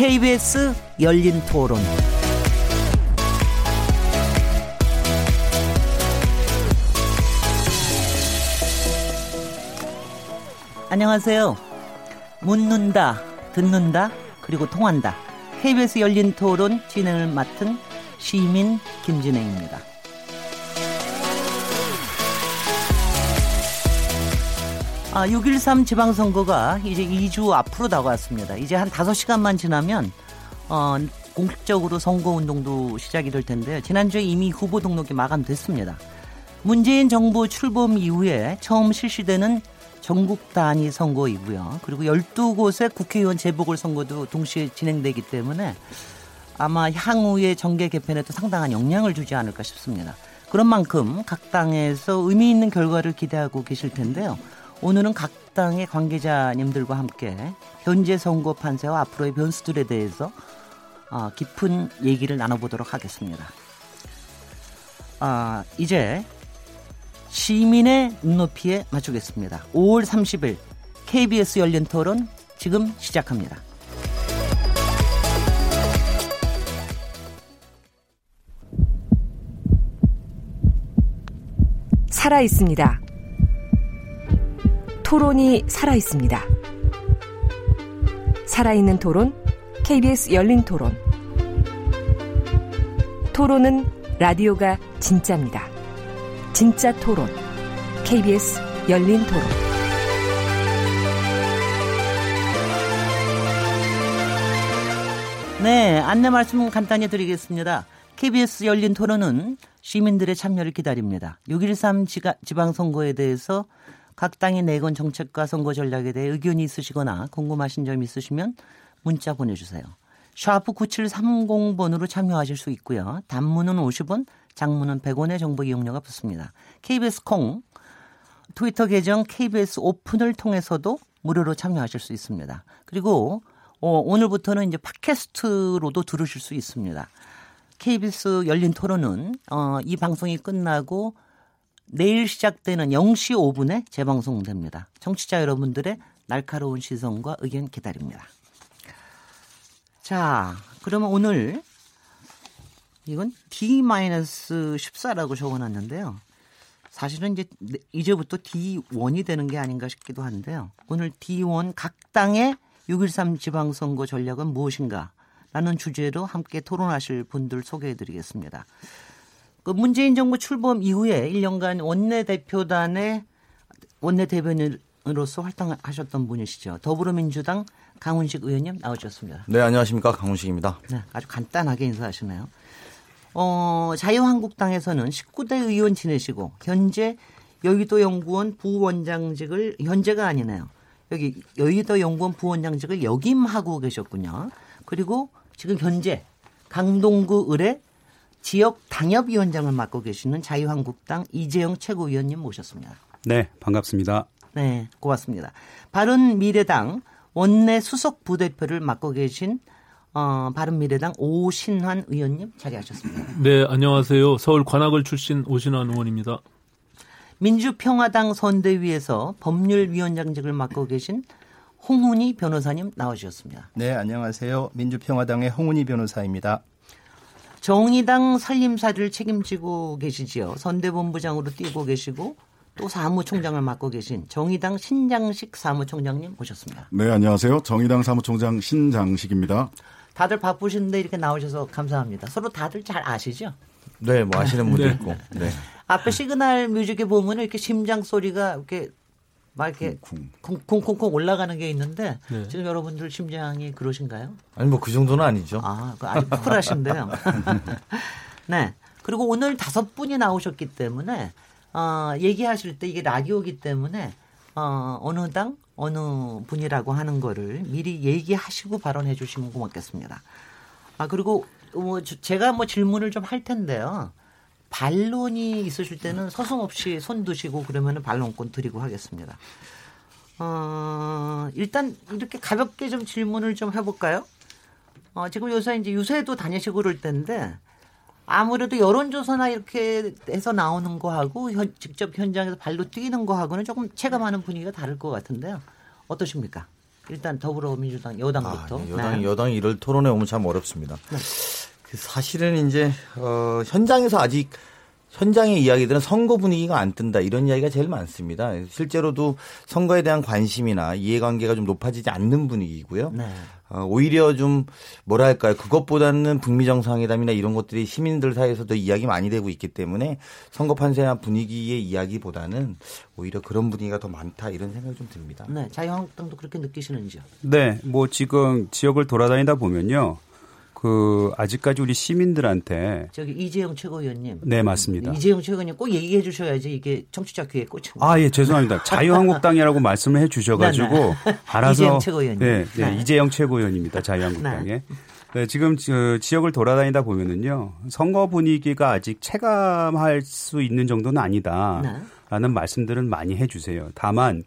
KBS 열린 토론. 안녕하세요. 묻는다, 듣는다, 그리고 통한다. KBS 열린 토론 진행을 맡은 시민 김진행입니다. 아, 6.13 지방선거가 이제 2주 앞으로 다가왔습니다. 이제 한 5시간만 지나면, 어, 공식적으로 선거운동도 시작이 될 텐데요. 지난주에 이미 후보 등록이 마감됐습니다. 문재인 정부 출범 이후에 처음 실시되는 전국 단위 선거이고요. 그리고 12곳의 국회의원 재보궐선거도 동시에 진행되기 때문에 아마 향후의 정계 개편에도 상당한 영향을 주지 않을까 싶습니다. 그런 만큼 각 당에서 의미 있는 결과를 기대하고 계실 텐데요. 오늘은 각 당의 관계자님들과 함께 현재 선거 판세와 앞으로의 변수들에 대해서 어, 깊은 얘기를 나눠보도록 하겠습니다. 아, 이제 시민의 눈높이에 맞추겠습니다. 5월 30일 KBS 열린 토론 지금 시작합니다. 살아 있습니다. 토론이 살아 있습니다. 살아있는 토론, KBS 열린 토론. 토론은 라디오가 진짜입니다. 진짜 토론, KBS 열린 토론. 네, 안내 말씀 간단히 드리겠습니다. KBS 열린 토론은 시민들의 참여를 기다립니다. 6.13 지방선거에 대해서 각 당이 내건 정책과 선거 전략에 대해 의견이 있으시거나 궁금하신 점 있으시면 문자 보내주세요. 샤프 9730번으로 참여하실 수 있고요. 단문은 50원, 장문은 100원의 정보 이용료가 붙습니다. KBS 콩, 트위터 계정 KBS 오픈을 통해서도 무료로 참여하실 수 있습니다. 그리고 어, 오늘부터는 이제 팟캐스트로도 들으실 수 있습니다. KBS 열린 토론은 어, 이 방송이 끝나고 내일 시작되는 0시 5분에 재방송됩니다. 청취자 여러분들의 날카로운 시선과 의견 기다립니다. 자, 그러면 오늘 이건 D-14라고 적어놨는데요. 사실은 이제 이제부터 D1이 되는 게 아닌가 싶기도 한데요. 오늘 D1 각 당의 6.13 지방선거 전략은 무엇인가? 라는 주제로 함께 토론하실 분들 소개해 드리겠습니다. 그 문재인 정부 출범 이후에 1년간 원내대표단의 원내대변인으로서 활동하셨던 분이시죠. 더불어민주당 강훈식 의원님 나오셨습니다. 네, 안녕하십니까. 강훈식입니다. 네, 아주 간단하게 인사하시네요. 어, 자유한국당에서는 19대 의원 지내시고 현재 여의도 연구원 부원장직을 현재가 아니네요. 여기 여의도 연구원 부원장직을 역임하고 계셨군요. 그리고 지금 현재 강동구 을의 지역 당협위원장을 맡고 계시는 자유한국당 이재영 최고위원님 모셨습니다. 네, 반갑습니다. 네, 고맙습니다. 바른 미래당 원내 수석 부대표를 맡고 계신 어, 바른미래당 오신환 의원님 자리하셨습니다. 네, 안녕하세요. 서울 관악을 출신 오신환 의원입니다. 민주평화당 선대위에서 법률위원장직을 맡고 계신 홍훈희 변호사님 나와주셨습니다. 네, 안녕하세요. 민주평화당의 홍훈희 변호사입니다. 정의당 살림살이를 책임지고 계시지요. 선대본부장으로 뛰고 계시고 또 사무총장을 맡고 계신 정의당 신장식 사무총장님 모셨습니다. 네, 안녕하세요. 정의당 사무총장 신장식입니다. 다들 바쁘신데 이렇게 나오셔서 감사합니다. 서로 다들 잘 아시죠? 네, 뭐 아시는 분도 네. 있고. 네. 앞에 시그널 뮤직에 보면 이렇게 심장 소리가 이렇게 막 이렇게 쿵쿵쿵쿵 올라가는 게 있는데 네. 지금 여러분들 심장이 그러신가요? 아니 뭐 그 정도는 아니죠. 아, 그 아주 쿨하신데요. 네. 그리고 오늘 다섯 분이 나오셨기 때문에 어, 얘기하실 때 이게 라디오기 때문에 어, 어느 당 어느 분이라고 하는 거를 미리 얘기하시고 발언해 주시면 고맙겠습니다. 아 그리고 뭐 제가 뭐 질문을 좀 할 텐데요. 반론이 있으실 때는 서슴없이 손 드시고 그러면 반론권 드리고 하겠습니다. 어, 일단 이렇게 가볍게 좀 질문을 좀 해볼까요? 어, 지금 요새 이제 유세도 다니시고 그럴 텐데 아무래도 여론조사나 이렇게 해서 나오는 거하고 현, 직접 현장에서 발로 뛰는 거하고는 조금 체감하는 분위기가 다를 것 같은데요. 어떠십니까? 일단 더불어민주당 여당부터. 아, 네. 여당이 네. 여당이 이럴 토론에 오면 참 어렵습니다. 그 사실은 이제 어, 현장에서 아직 현장의 이야기들은 선거 분위기가 안 뜬다 이런 이야기가 제일 많습니다. 실제로도 선거에 대한 관심이나 이해관계가 좀 높아지지 않는 분위기고요. 네. 어, 오히려 좀 뭐랄까요 그것보다는 북미 정상회담이나 이런 것들이 시민들 사이에서도 이야기 많이 되고 있기 때문에 선거 판세나 분위기의 이야기보다는 오히려 그런 분위기가 더 많다 이런 생각이 좀 듭니다. 네. 자유한국당도 그렇게 느끼시는지요? 네, 뭐 지금 지역을 돌아다니다 보면요. 그 아직까지 우리 시민들한테 저기 이재용 최고위원님. 네, 맞습니다. 이재용 최고위원님 꼭 얘기해 주셔야지 이게 청취자 귀에 꽂혀. 아, 예, 죄송합니다. 자유한국당이라고 말씀을 해 주셔가지고 네, 알아서 이재용 최고위원님. 네, 네, 네. 이재영 최고위원입니다. 자유한국당에. 네, 지금 저 지역을 돌아다니다 보면은요. 선거 분위기가 아직 체감할 수 있는 정도는 아니다라는 네. 말씀들은 많이 해 주세요. 다만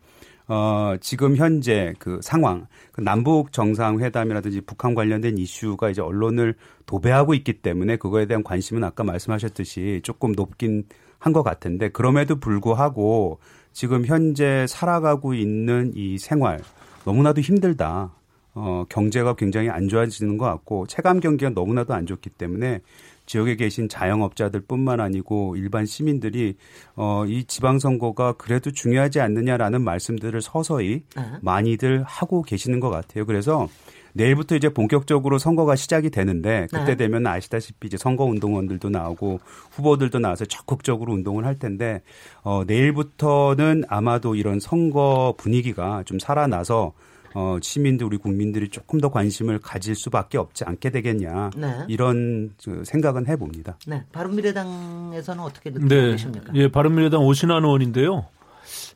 어, 지금 현재 그 상황, 그 남북 정상회담이라든지 북한 관련된 이슈가 이제 언론을 도배하고 있기 때문에 그거에 대한 관심은 아까 말씀하셨듯이 조금 높긴 한 것 같은데 그럼에도 불구하고 지금 현재 살아가고 있는 이 생활 너무나도 힘들다. 어, 경제가 굉장히 안 좋아지는 것 같고 체감 경기가 너무나도 안 좋기 때문에 지역에 계신 자영업자들뿐만 아니고 일반 시민들이 어, 이 지방선거가 그래도 중요하지 않느냐라는 말씀들을 서서히 네. 많이들 하고 계시는 것 같아요. 그래서 내일부터 이제 본격적으로 선거가 시작이 되는데 그때 네. 되면 아시다시피 이제 선거 운동원들도 나오고 후보들도 나와서 적극적으로 운동을 할 텐데 어, 내일부터는 아마도 이런 선거 분위기가 좀 살아나서 어, 시민들 우리 국민들이 조금 더 관심을 가질 수밖에 없지 않게 되겠냐 네. 이런 그 생각은 해봅니다. 네. 바른미래당에서는 어떻게 느끼고 네. 계십니까? 예, 바른미래당 오신환 의원인데요.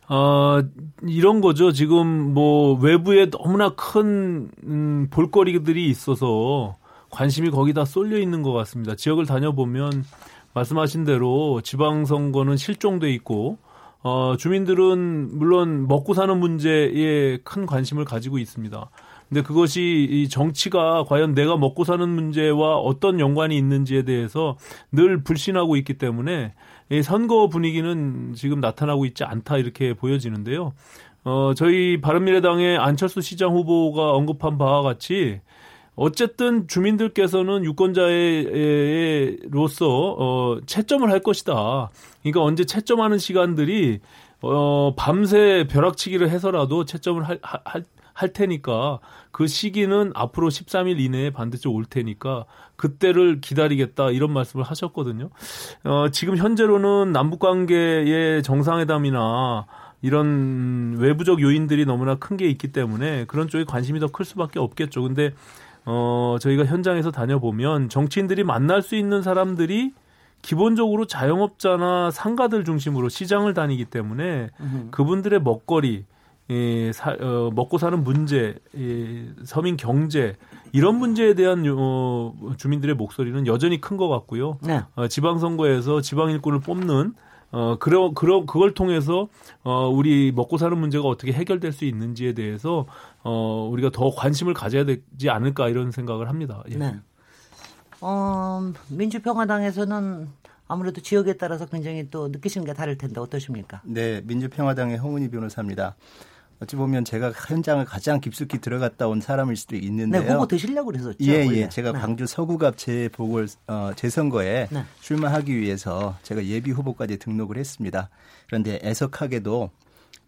아, 이런 거죠. 지금 뭐 외부에 너무나 큰, 음, 볼거리들이 있어서 관심이 거기다 쏠려 있는 것 같습니다. 지역을 다녀보면 말씀하신 대로 지방선거는 실종돼 있고, 어, 주민들은 물론 먹고 사는 문제에 큰 관심을 가지고 있습니다. 근데 그것이 이 정치가 과연 내가 먹고 사는 문제와 어떤 연관이 있는지에 대해서 늘 불신하고 있기 때문에 이 선거 분위기는 지금 나타나고 있지 않다 이렇게 보여지는데요. 어, 저희 바른미래당의 안철수 시장 후보가 언급한 바와 같이 어쨌든 주민들께서는 유권자로서 어, 채점을 할 것이다. 그러니까 언제 채점하는 시간들이 어, 밤새 벼락치기를 해서라도 채점을 할, 할, 할 테니까 그 시기는 앞으로 13일 이내에 반드시 올 테니까 그때를 기다리겠다 이런 말씀을 하셨거든요. 어, 지금 현재로는 남북 관계의 정상회담이나 이런 외부적 요인들이 너무나 큰 게 있기 때문에 그런 쪽에 관심이 더 클 수밖에 없겠죠. 근데 어, 저희가 현장에서 다녀보면 정치인들이 만날 수 있는 사람들이 기본적으로 자영업자나 상가들 중심으로 시장을 다니기 때문에 그분들의 먹거리, 예, 사, 어, 먹고 사는 문제, 예, 서민 경제 이런 문제에 대한 어, 주민들의 목소리는 여전히 큰 것 같고요. 네. 어, 지방선거에서 지방 일꾼을 뽑는 어, 그러, 그러, 그걸 통해서, 어, 우리 먹고 사는 문제가 어떻게 해결될 수 있는지에 대해서, 어, 우리가 더 관심을 가져야 되지 않을까 이런 생각을 합니다. 예. 네. 어, 민주평화당에서는 아무래도 지역에 따라서 굉장히 또 느끼시는 게 다를 텐데 어떠십니까? 네, 민주평화당의 홍은희 변호사입니다. 어찌 보면 제가 현장을 가장 깊숙이 들어갔다 온 사람일 수도 네, 있는데요. 후보 되시려고 그랬었죠. 예, 원래. 예. 제가 네. 광주 서구갑 재보궐 어, 재선거에 네. 출마하기 위해서 제가 예비 후보까지 등록을 했습니다. 그런데 애석하게도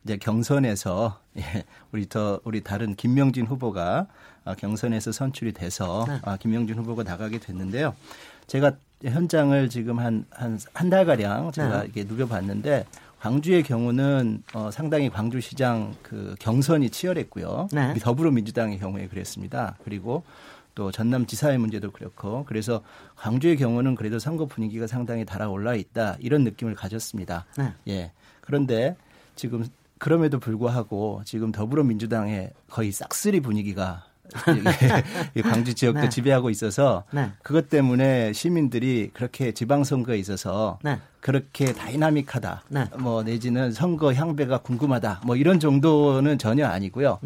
이제 경선에서 예, 우리 더 우리 다른 김명진 후보가 아, 경선에서 선출이 돼서 네. 아, 김명진 후보가 나가게 됐는데요. 제가 현장을 지금 한 한 한 달 가량 제가 네. 이렇게 누벼봤는데 광주의 경우는 어, 상당히 광주시장 그 경선이 치열했고요. 네. 더불어민주당의 경우에 그랬습니다. 그리고 또 전남지사의 문제도 그렇고 그래서 광주의 경우는 그래도 선거 분위기가 상당히 달아올라 있다 이런 느낌을 가졌습니다. 네. 예. 그런데 지금 그럼에도 불구하고 지금 더불어민주당의 거의 싹쓸이 분위기가 이 광주 지역도 네. 지배하고 있어서 네. 그것 때문에 시민들이 그렇게 지방선거에 있어서 네. 그렇게 다이나믹하다. 네. 뭐 내지는 선거 향배가 궁금하다. 뭐 이런 정도는 전혀 아니고요.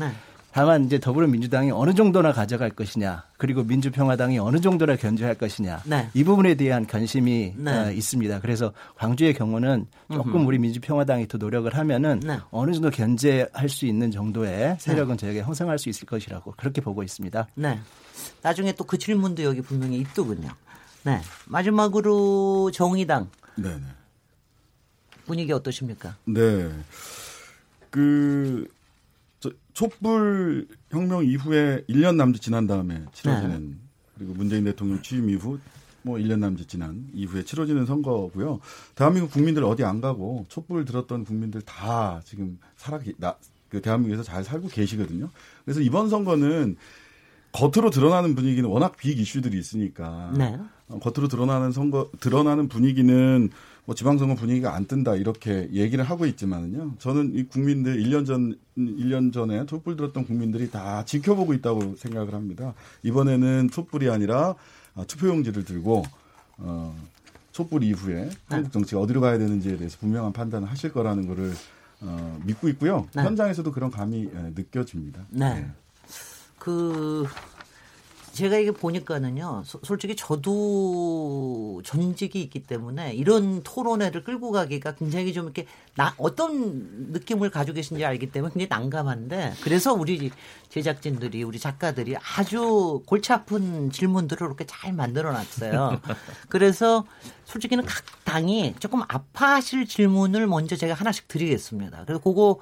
네. 다만 이제 더불어민주당이 어느 정도나 가져갈 것이냐, 그리고 민주평화당이 어느 정도나 견제할 것이냐, 네. 이 부분에 대한 관심이 네. 어, 있습니다. 그래서 광주의 경우는 조금 우리 민주평화당이 더 노력을 하면은 네. 어느 정도 견제할 수 있는 정도의 세력은 저희가 형성할 수 있을 것이라고 그렇게 보고 있습니다. 네. 나중에 또 그 질문도 여기 분명히 있더군요. 네. 마지막으로 정의당 네네. 분위기 어떠십니까? 네. 그, 저, 촛불 혁명 이후에 1년 남짓 지난 다음에 치러지는 네. 그리고 문재인 대통령 취임 이후 뭐 1년 남짓 지난 이후에 치러지는 선거고요. 대한민국 국민들 어디 안 가고 촛불 들었던 국민들 다 지금 살아 계- 나, 그 대한민국에서 잘 살고 계시거든요. 그래서 이번 선거는 겉으로 드러나는 분위기는 워낙 빅 이슈들이 있으니까 네. 어, 겉으로 드러나는 선거 드러나는 분위기는 뭐 지방선거 분위기가 안 뜬다 이렇게 얘기를 하고 있지만은요. 저는 이 국민들 1년 전 1년 전에 촛불 들었던 국민들이 다 지켜보고 있다고 생각을 합니다. 이번에는 촛불이 아니라 아, 투표용지를 들고 어 촛불 이후에 한국 정치가 어디로 가야 되는지에 대해서 분명한 판단을 하실 거라는 거를 어, 믿고 있고요. 네. 현장에서도 그런 감이 예, 느껴집니다. 네. 그 제가 이게 보니까는요. 소- 솔직히 저도 전직이 있기 때문에 이런 토론회를 끌고 가기가 굉장히 좀 이렇게 나 어떤 느낌을 가지고 계신지 알기 때문에 굉장히 난감한데 그래서 우리 제작진들이 우리 작가들이 아주 골치 아픈 질문들을 이렇게 잘 만들어 놨어요. 그래서 솔직히는 각 당이 조금 아파하실 질문을 먼저 제가 하나씩 드리겠습니다. 그래서 그거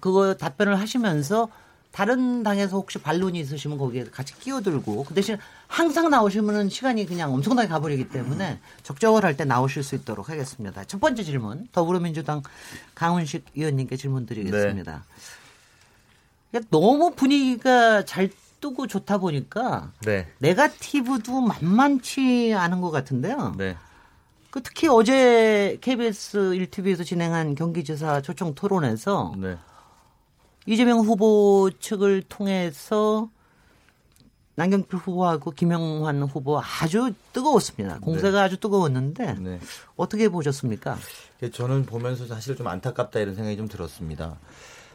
그거 답변을 하시면서 다른 당에서 혹시 반론이 있으시면 거기에 같이 끼어들고 그 대신 항상 나오시면은 시간이 그냥 엄청나게 가버리기 때문에 적절할 때 나오실 수 있도록 하겠습니다. 첫 번째 질문 더불어민주당 강훈식 의원님께 질문 드리겠습니다. 그러니까 너무 분위기가 잘 뜨고 좋다 보니까 네. 네가티브도 만만치 않은 것 같은데요. 네. 그 특히 어제 KBS 1TV에서 진행한 경기지사 초청 토론에서 네. 이재명 후보 측을 통해서 남경필 후보하고 김영환 후보 아주 뜨거웠습니다. 공세가 아주 뜨거웠는데 네. 어떻게 보셨습니까? 예, 저는 보면서 사실 좀 안타깝다 이런 생각이 좀 들었습니다.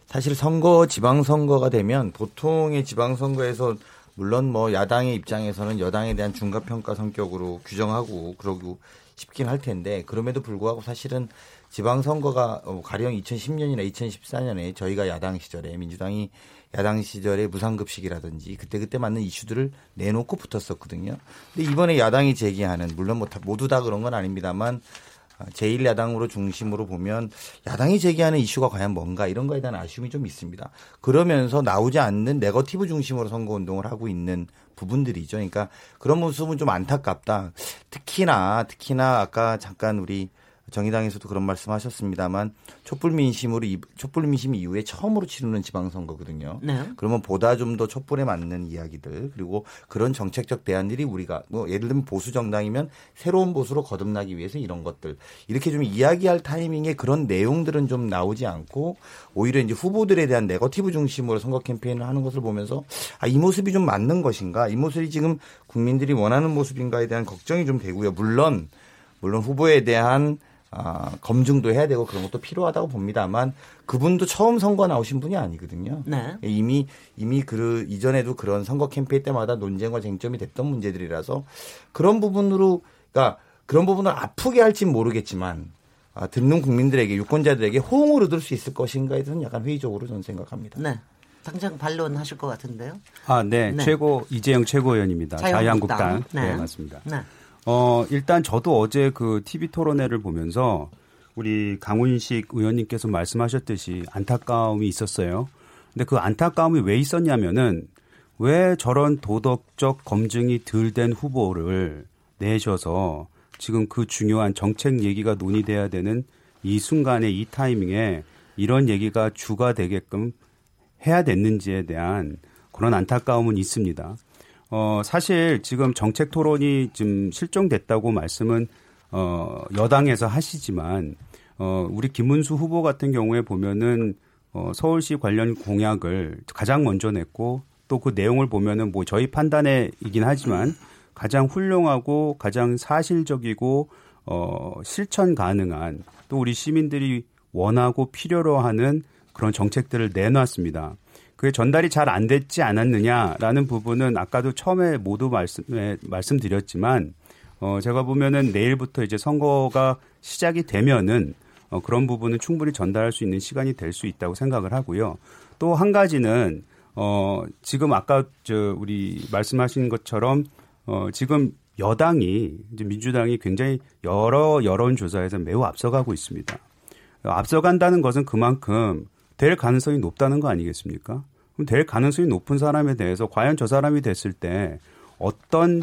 사실 선거 지방선거가 되면 보통의 지방선거에서 물론 뭐 야당의 입장에서는 여당에 대한 중과평가 성격으로 규정하고 그러고 싶긴 할 텐데 그럼에도 불구하고 사실은 지방선거가 어, 가령 2010년이나 2014년에 저희가 야당 시절에 민주당이 야당 시절에 무상급식이라든지 그때그때 맞는 이슈들을 내놓고 붙었었거든요. 근데 이번에 야당이 제기하는 물론 뭐 다- 모두 다 그런 건 아닙니다만 제1야당으로 중심으로 보면 야당이 제기하는 이슈가 과연 뭔가 이런 거에 대한 아쉬움이 좀 있습니다. 그러면서 나오지 않는 네거티브 중심으로 선거 운동을 하고 있는 부분들이죠. 그러니까 그런 모습은 좀 안타깝다. 특히나 특히나 아까 잠깐 우리 정의당에서도 그런 말씀하셨습니다만 촛불 민심으로 이- 촛불 민심 이후에 처음으로 치르는 지방선거거든요. 네. 그러면 보다 좀 더 촛불에 맞는 이야기들 그리고 그런 정책적 대안들이 우리가 뭐 예를 들면 보수 정당이면 새로운 보수로 거듭나기 위해서 이런 것들 이렇게 좀 이야기할 타이밍에 그런 내용들은 좀 나오지 않고 오히려 이제 후보들에 대한 네거티브 중심으로 선거 캠페인을 하는 것을 보면서 아 이 모습이 좀 맞는 것인가 이 모습이 지금 국민들이 원하는 모습인가에 대한 걱정이 좀 되고요. 물론 물론 후보에 대한 아, 검증도 해야 되고 그런 것도 필요하다고 봅니다만 그분도 처음 선거 나오신 분이 아니거든요. 네. 이미 이미 그 이전에도 그런 선거 캠페인 때마다 논쟁과 쟁점이 됐던 문제들이라서 그런 부분으로 그러니까 그런 부분을 아프게 할진 모르겠지만 아, 듣는 국민들에게 유권자들에게 호응을 얻을 수 있을 것인가에 대해서는 약간 회의적으로 저는 생각합니다. 네. 당장 반론하실 것 같은데요. 아, 네. 네. 최고 이재영 최고위원입니다. 자유한국당. 자유한국당. 네. 네. 맞습니다. 네. 어, 일단 저도 어제 그 TV 토론회를 보면서 우리 강훈식 의원님께서 말씀하셨듯이 안타까움이 있었어요. 근데 그 안타까움이 왜 있었냐면은 왜 저런 도덕적 검증이 덜 된 후보를 내셔서 지금 그 중요한 정책 얘기가 논의돼야 되는 이 순간에 이 타이밍에 이런 얘기가 주가 되게끔 해야 됐는지에 대한 그런 안타까움은 있습니다. 어, 사실 지금 정책 토론이 좀 실종됐다고 말씀은 어, 여당에서 하시지만 어, 우리 김문수 후보 같은 경우에 보면은 어, 서울시 관련 공약을 가장 먼저 냈고 또 그 내용을 보면은 뭐 저희 판단에이긴 하지만 가장 훌륭하고 가장 사실적이고 어, 실천 가능한 또 우리 시민들이 원하고 필요로 하는 그런 정책들을 내놨습니다. 그게 전달이 잘 안 됐지 않았느냐라는 부분은 아까도 처음에 모두 말씀에 말씀드렸지만 어 제가 보면은 내일부터 이제 선거가 시작이 되면은 어 그런 부분은 충분히 전달할 수 있는 시간이 될 수 있다고 생각을 하고요. 또 한 가지는 어 지금 아까 저 우리 말씀하신 것처럼 어 지금 여당이 이제 민주당이 굉장히 여러 여론 조사에서 매우 앞서가고 있습니다. 앞서간다는 것은 그만큼 될 가능성이 높다는 거 아니겠습니까? 그럼 될 가능성이 높은 사람에 대해서 과연 저 사람이 됐을 때 어떤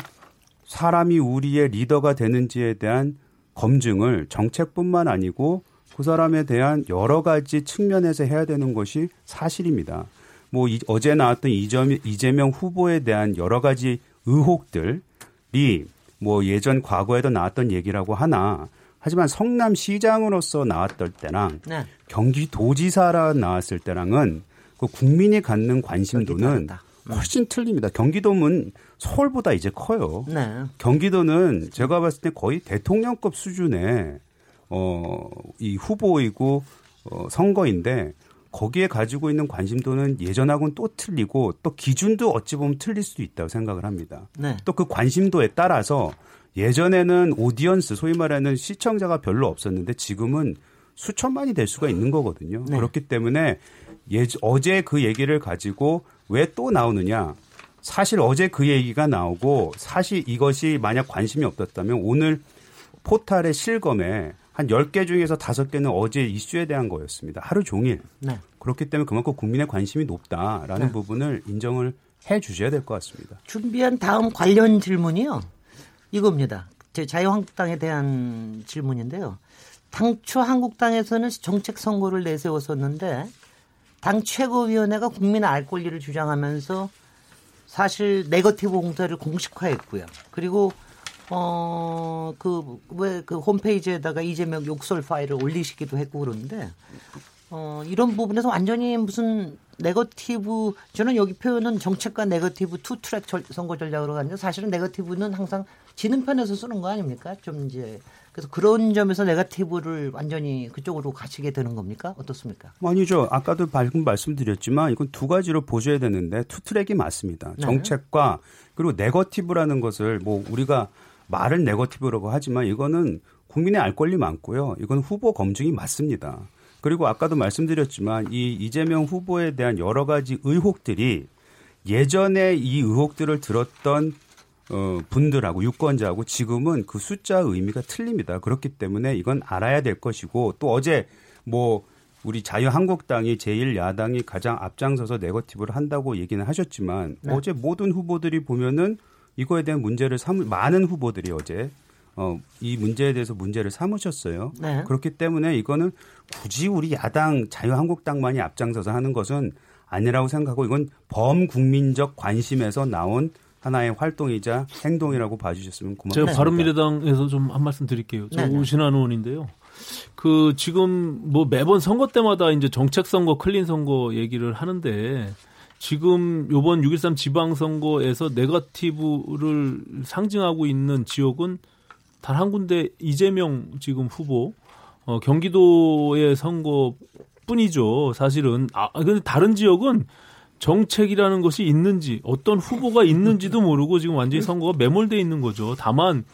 사람이 우리의 리더가 되는지에 대한 검증을 정책뿐만 아니고 그 사람에 대한 여러 가지 측면에서 해야 되는 것이 사실입니다. 뭐 이, 어제 나왔던 이점, 이재명 후보에 대한 여러 가지 의혹들이 뭐 예전 과거에도 나왔던 얘기라고 하나 하지만 성남시장으로서 나왔던 때랑 네. 경기도지사라 나왔을 때랑은 그 국민이 갖는 관심도는 다르다. 훨씬 틀립니다. 경기도는 서울보다 이제 커요. 네. 경기도는 제가 봤을 때 거의 대통령급 수준의 어, 이 후보이고 어, 선거인데 거기에 가지고 있는 관심도는 예전하고는 또 틀리고 또 기준도 어찌 보면 틀릴 수도 있다고 생각을 합니다. 네. 또그 관심도에 따라서 예전에는 오디언스 소위 말하는 시청자가 별로 없었는데 지금은 수천만이 될 수가 있는 거거든요. 네. 그렇기 때문에 예, 어제 그 얘기를 가지고 왜 또 나오느냐. 사실 어제 그 얘기가 나오고 사실 이것이 만약 관심이 없었다면 오늘 포탈의 실검에 한 10개 중에서 5개는 어제 이슈에 대한 거였습니다. 하루 종일. 네. 그렇기 때문에 그만큼 국민의 관심이 높다라는 네. 부분을 인정을 해 주셔야 될 것 같습니다. 준비한 다음 관련 질문이요. 이겁니다. 제 자유한국당에 대한 질문인데요. 당초 한국당에서는 정책 선거를 내세웠었는데 당 최고위원회가 국민 알 권리를 주장하면서 사실 네거티브 공세를 공식화했고요. 그리고 어 그 왜그 홈페이지에다가 이재명 욕설 파일을 올리시기도 했고 그러는데 어 이런 부분에서 완전히 무슨 네거티브 저는 여기 표현은 정책과 네거티브 two track 절- 선거 전략으로 가는데 사실은 네거티브는 항상 지는 편에서 쓰는 거 아닙니까? 좀 이제 그래서 그런 점에서 네거티브를 완전히 그쪽으로 가시게 되는 겁니까? 어떻습니까? 아니죠. 아까도 방금 말씀드렸지만 이건 두 가지로 보셔야 되는데 two track이 맞습니다. 네. 정책과 그리고 네거티브라는 것을 뭐 우리가 말은 네거티브라고 하지만 이거는 국민의 알 권리 많고요. 이건 후보 검증이 맞습니다. 그리고 아까도 말씀드렸지만 이 이재명 후보에 대한 여러 가지 의혹들이 예전에 이 의혹들을 들었던 어, 분들하고 유권자하고 지금은 그 숫자 의미가 틀립니다. 그렇기 때문에 이건 알아야 될 것이고 또 어제 뭐 우리 자유한국당이 제1야당이 가장 앞장서서 네거티브를 한다고 얘기는 하셨지만 네. 어제 모든 후보들이 보면은 이거에 대한 문제를 삼 많은 후보들이 어제 어, 이 문제에 대해서 문제를 삼으셨어요. 네. 그렇기 때문에 이거는 굳이 우리 야당 자유한국당만이 앞장서서 하는 것은 아니라고 생각하고 이건 범국민적 관심에서 나온 하나의 활동이자 행동이라고 봐주셨으면 고맙습니다. 제가 바른미래당에서 좀 한 말씀 드릴게요. 저 네 네. 오신환 의원인데요. 그 지금 뭐 매번 선거 때마다 이제 정책 선거, 클린 선거 얘기를 하는데 지금 요번 6.13 지방선거에서 네거티브를 상징하고 있는 지역은 단 한 군데 이재명 지금 후보 어, 경기도의 선거뿐이죠. 사실은 아 근데 다른 지역은 정책이라는 것이 있는지 어떤 후보가 있는지도 모르고 지금 완전히 선거가 매몰돼 있는 거죠. 다만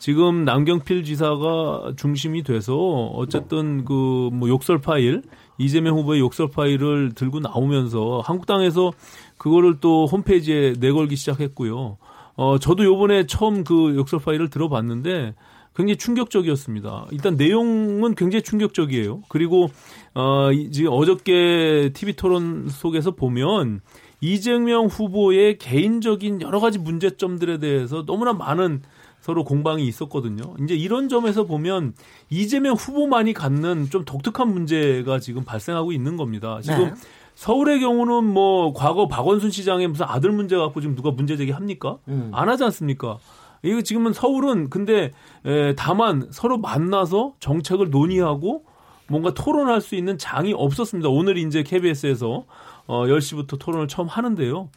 지금 남경필 지사가 중심이 돼서 어쨌든 그 뭐 욕설 파일 이재명 후보의 욕설 파일을 들고 나오면서 한국당에서 그거를 또 홈페이지에 내걸기 시작했고요. 어 저도 요번에 처음 그 욕설 파일을 들어봤는데 굉장히 충격적이었습니다. 일단 내용은 굉장히 충격적이에요. 그리고 어 이- 지금 어저께 TV 토론 속에서 보면 이재명 후보의 개인적인 여러 가지 문제점들에 대해서 너무나 많은 서로 공방이 있었거든요. 이제 이런 점에서 보면 이재명 후보만이 갖는 좀 독특한 문제가 지금 발생하고 있는 겁니다. 지금 네. 서울의 경우는 뭐 과거 박원순 시장의 무슨 아들 문제 갖고 지금 누가 문제 제기합니까? 음. 안 하지 않습니까? 이거 지금은 서울은 근데 에, 다만 서로 만나서 정책을 논의하고 뭔가 토론할 수 있는 장이 없었습니다. 오늘 이제 KBS에서 어 10시부터 토론을 처음 하는데요.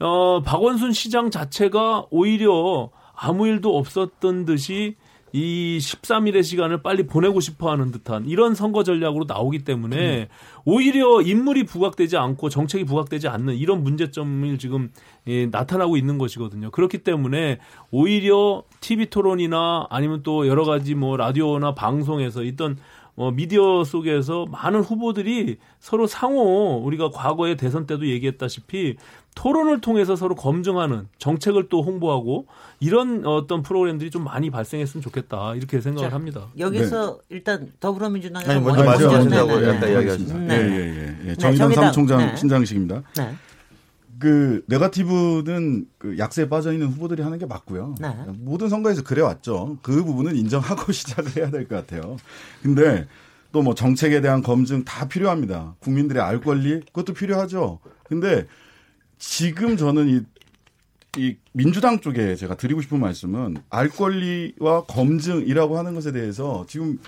어 박원순 시장 자체가 오히려 아무 일도 없었던 듯이 이 13일의 시간을 빨리 보내고 싶어 하는 듯한 이런 선거 전략으로 나오기 때문에 오히려 인물이 부각되지 않고 정책이 부각되지 않는 이런 문제점을 지금 예, 나타나고 있는 것이거든요. 그렇기 때문에 오히려 TV 토론이나 아니면 또 여러 가지 뭐 라디오나 방송에서 있던 어, 미디어 속에서 많은 후보들이 서로 상호 우리가 과거의 대선 때도 얘기했다시피 토론을 통해서 서로 검증하는 정책을 또 홍보하고 이런 어떤 프로그램들이 좀 많이 발생했으면 좋겠다 이렇게 생각을 자, 합니다. 여기서 일단 더불어민주당에서 아니, 먼저 말씀하신다고 네, 네, 네. 이야기하시죠. 네. 예, 예, 예. 예. 네, 정의당 정의당. 사무총장 네. 신장식입니다. 네. 그 네거티브는 그 약세에 빠져 있는 후보들이 하는 게 맞고요. 네. 모든 선거에서 그래 왔죠. 그 부분은 인정하고 시작을 해야 될 것 같아요. 근데 또 뭐 정책에 대한 검증 다 필요합니다. 국민들의 알 권리 그것도 필요하죠. 근데 지금 저는 이, 이 민주당 쪽에 제가 드리고 싶은 말씀은 알 권리와 검증이라고 하는 것에 대해서 지금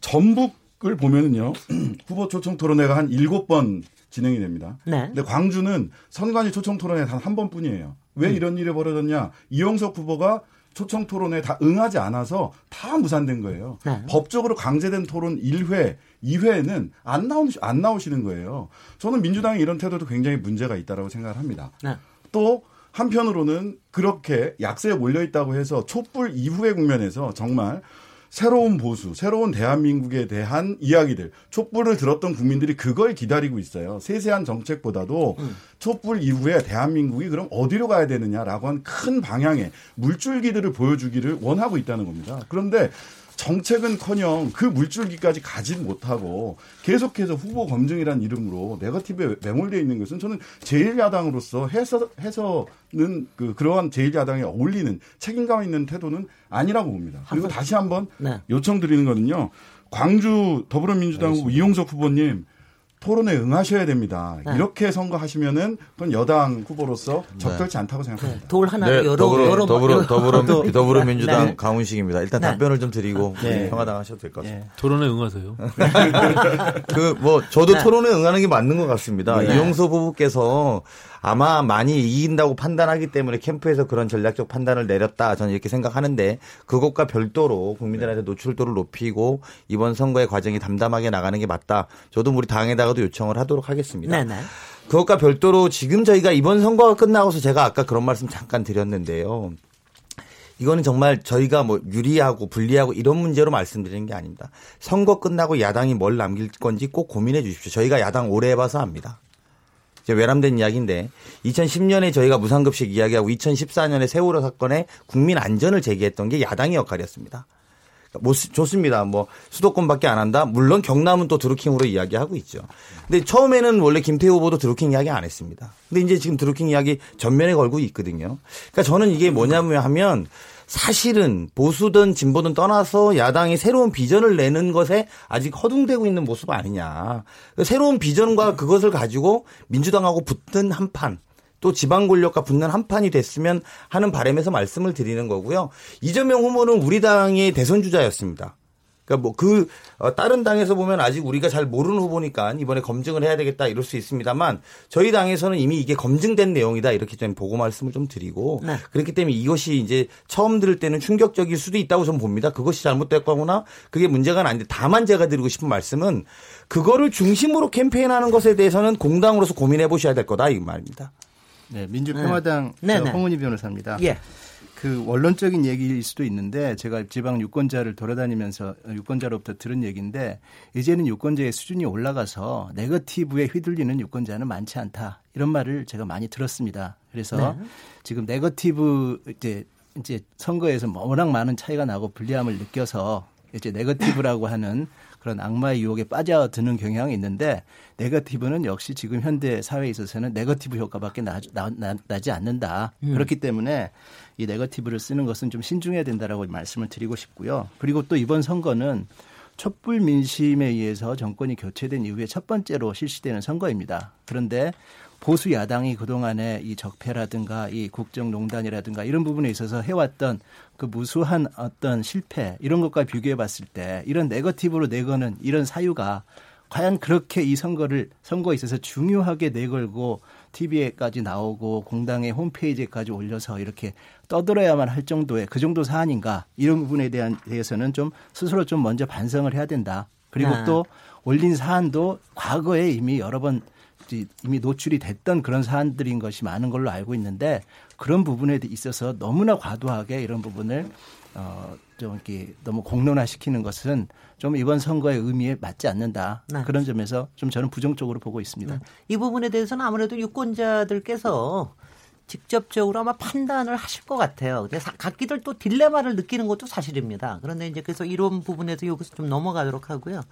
전북을 보면은요 후보 초청 토론회가 한 일곱 번 진행이 됩니다. 네. 근데 광주는 선관위 초청 토론회 단 한 번뿐이에요. 왜 이런 일이 벌어졌냐? 이용석 후보가 초청 토론에 다 응하지 않아서 다 무산된 거예요. 네. 법적으로 강제된 토론 1회, 2회에는 안 나오 안 나오시는 거예요. 저는 민주당의 이런 태도도 굉장히 문제가 있다라고 생각을 합니다. 네. 또 한편으로는 그렇게 약세에 몰려 있다고 해서 촛불 이후의 국면에서 정말 새로운 보수, 새로운 대한민국에 대한 이야기들, 촛불을 들었던 국민들이 그걸 기다리고 있어요. 세세한 정책보다도 촛불 이후에 대한민국이 그럼 어디로 가야 되느냐라고 한 큰 방향의 물줄기들을 보여주기를 원하고 있다는 겁니다. 그런데 정책은커녕 그 물줄기까지 가지 못하고 계속해서 후보 검증이라는 이름으로 네거티브에 매몰되어 있는 것은 저는 제1야당으로서 해서 해서는 그 그러한 제1야당에 어울리는 책임감 있는 태도는 아니라고 봅니다. 그리고 다시 한번 네. 요청드리는 거는요. 광주 더불어민주당 후보 이용석 후보님 토론에 응하셔야 됩니다. 네. 이렇게 선거하시면은 그건 여당 후보로서 적절치 않다고 생각합니다. 돌 하나 네, 여러 더불어, 여러 더불어, 더불어, 또- 더불어민주당 네. 강훈식입니다. 일단 네. 답변을 좀 드리고 네. 평화당 하셔도 될 것 같습니다. 예. 토론에 응하세요. 그 뭐 저도 네. 토론에 응하는 게 맞는 것 같습니다. 네. 이용서 부부께서 아마 많이 이긴다고 판단하기 때문에 캠프에서 그런 전략적 판단을 내렸다 저는 이렇게 생각하는데 그것과 별도로 국민들한테 노출도를 높이고 이번 선거의 과정이 담담하게 나가는 게 맞다. 저도 우리 당에다가도 요청을 하도록 하겠습니다. 네네. 그것과 별도로 지금 저희가 이번 선거가 끝나고서 제가 아까 그런 말씀 잠깐 드렸는데요. 이거는 정말 저희가 뭐 유리하고 불리하고 이런 문제로 말씀드리는 게 아닙니다. 선거 끝나고 야당이 뭘 남길 건지 꼭 고민해 주십시오. 저희가 야당 오래 해봐서 압니다. 이제 외람된 이야기인데 2010년에 저희가 무상급식 이야기하고 2014년에 세월호 사건에 국민 안전을 제기했던 게 야당의 역할이었습니다. 못 쓰- 좋습니다. 뭐 수도권밖에 안 한다. 물론 경남은 또 드루킹으로 이야기하고 있죠. 근데 처음에는 원래 김태우 후보도 드루킹 이야기 안 했습니다. 근데 이제 지금 드루킹 이야기 전면에 걸고 있거든요. 그러니까 저는 이게 뭐냐면 하면 사실은 보수든 진보든 떠나서 야당이 새로운 비전을 내는 것에 아직 허둥대고 있는 모습 아니냐. 그 새로운 비전과 그것을 가지고 민주당하고 붙는 한판 또 지방 권력과 붙는 한판이 됐으면 하는 바람에서 말씀을 드리는 거고요. 이재명 후보는 우리 당의 대선 주자였습니다. 그러니까 뭐 그 다른 당에서 보면 아직 우리가 잘 모르는 후보니까 이번에 검증을 해야 되겠다 이럴 수 있습니다만 저희 당에서는 이미 이게 검증된 내용이다 이렇게 좀 보고 말씀을 좀 드리고 네. 그렇기 때문에 이것이 이제 처음 들을 때는 충격적일 수도 있다고 저는 봅니다. 그것이 잘못됐거나 그게 문제가 아닌데 다만 제가 드리고 싶은 말씀은 그거를 중심으로 캠페인하는 것에 대해서는 공당으로서 고민해 보셔야 될 거다 이 말입니다. 네, 민주평화당 네. 저 네. 홍은희 변호사입니다. 예. 그 원론적인 얘기일 수도 있는데 제가 지방 유권자를 돌아다니면서 유권자로부터 들은 얘기인데 이제는 유권자의 수준이 올라가서 네거티브에 휘둘리는 유권자는 많지 않다 이런 말을 제가 많이 들었습니다. 그래서 지금 네거티브 이제 이제 선거에서 워낙 많은 차이가 나고 불리함을 느껴서 이제 네거티브라고 하는 그런 악마의 유혹에 빠져드는 경향이 있는데 네거티브는 역시 지금 현대 사회에 있어서는 네거티브 효과밖에 나, 나, 지 않는다. 그렇기 때문에 이 네거티브를 쓰는 것은 좀 신중해야 된다라고 말씀을 드리고 싶고요. 그리고 또 이번 선거는 촛불 민심에 의해서 정권이 교체된 이후에 첫 번째로 실시되는 선거입니다. 그런데 보수 야당이 그동안에 이 적폐라든가 이 국정농단이라든가 이런 부분에 있어서 해왔던 그 무수한 어떤 실패 이런 것과 비교해 봤을 때 이런 네거티브로 내거는 이런 사유가 과연 그렇게 이 선거를 선거에 있어서 중요하게 내걸고 TV에까지 나오고 공당의 홈페이지에까지 올려서 이렇게 떠들어야만 할 정도의 그 정도 사안인가 이런 부분에 대한 대해서는 좀 스스로 좀 먼저 반성을 해야 된다. 그리고 네. 또 올린 사안도 과거에 이미 여러 번 이미 노출이 됐던 그런 사안들인 것이 많은 걸로 알고 있는데 그런 부분에 있어서 너무나 과도하게 이런 부분을 어, 좀 이렇게 너무 공론화시키는 것은 좀 이번 선거의 의미에 맞지 않는다. 네. 그런 점에서 좀 저는 부정적으로 보고 있습니다. 이 부분에 대해서는 아무래도 유권자들께서 직접적으로 아마 판단을 하실 것 같아요. 근데 사- 각기들 또 딜레마를 느끼는 것도 사실입니다. 그런데 이제 그래서 이런 부분에서 여기서 좀 넘어가도록 하고요.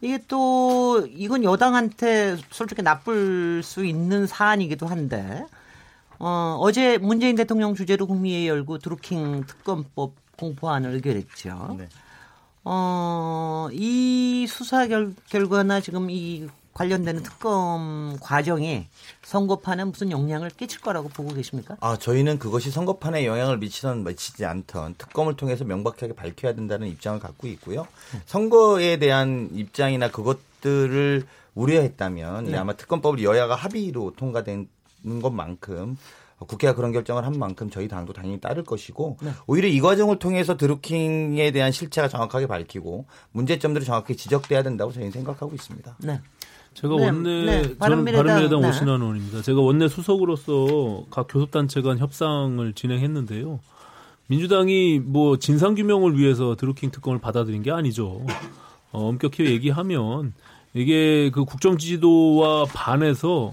이게 또 이건 여당한테 솔직히 나쁠 수 있는 사안이기도 한데 어, 어제 문재인 대통령 주재로 국미회의 열고 드루킹 특검법 공포안을 의결했죠. 네. 어, 이 수사 결, 결과나 지금 이 관련되는 특검 과정이 선거판에 무슨 영향을 끼칠 거라고 보고 계십니까? 아, 저희는 그것이 선거판에 영향을 미치던 미치지 않던 특검을 통해서 명백하게 밝혀야 된다는 입장을 갖고 있고요. 선거에 대한 입장이나 그것들을 우려했다면 이 아마 특검법을 여야가 합의로 통과된 것만큼 국회가 그런 결정을 한 만큼 저희 당도 당연히 따를 것이고 오히려 이 과정을 통해서 드루킹에 대한 실체가 정확하게 밝히고 문제점들이 정확히 지적돼야 된다고 저희는 생각하고 있습니다. 네. 제가 네, 원내 네, 저는 바른미래당, 바른미래당 네. 오신환 의원입니다. 제가 원내 수석으로서 각 교섭단체 간 협상을 진행했는데요. 민주당이 뭐 진상 규명을 위해서 드루킹 특검을 받아들인 게 아니죠. 어, 엄격히 얘기하면 이게 그 국정 지지도와 반해서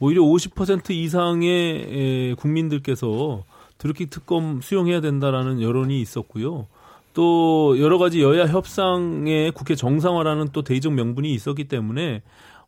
오히려 50% 이상의 에, 국민들께서 드루킹 특검 수용해야 된다라는 여론이 있었고요. 또 여러 가지 여야 협상에 국회 정상화라는 또 대의적 명분이 있었기 때문에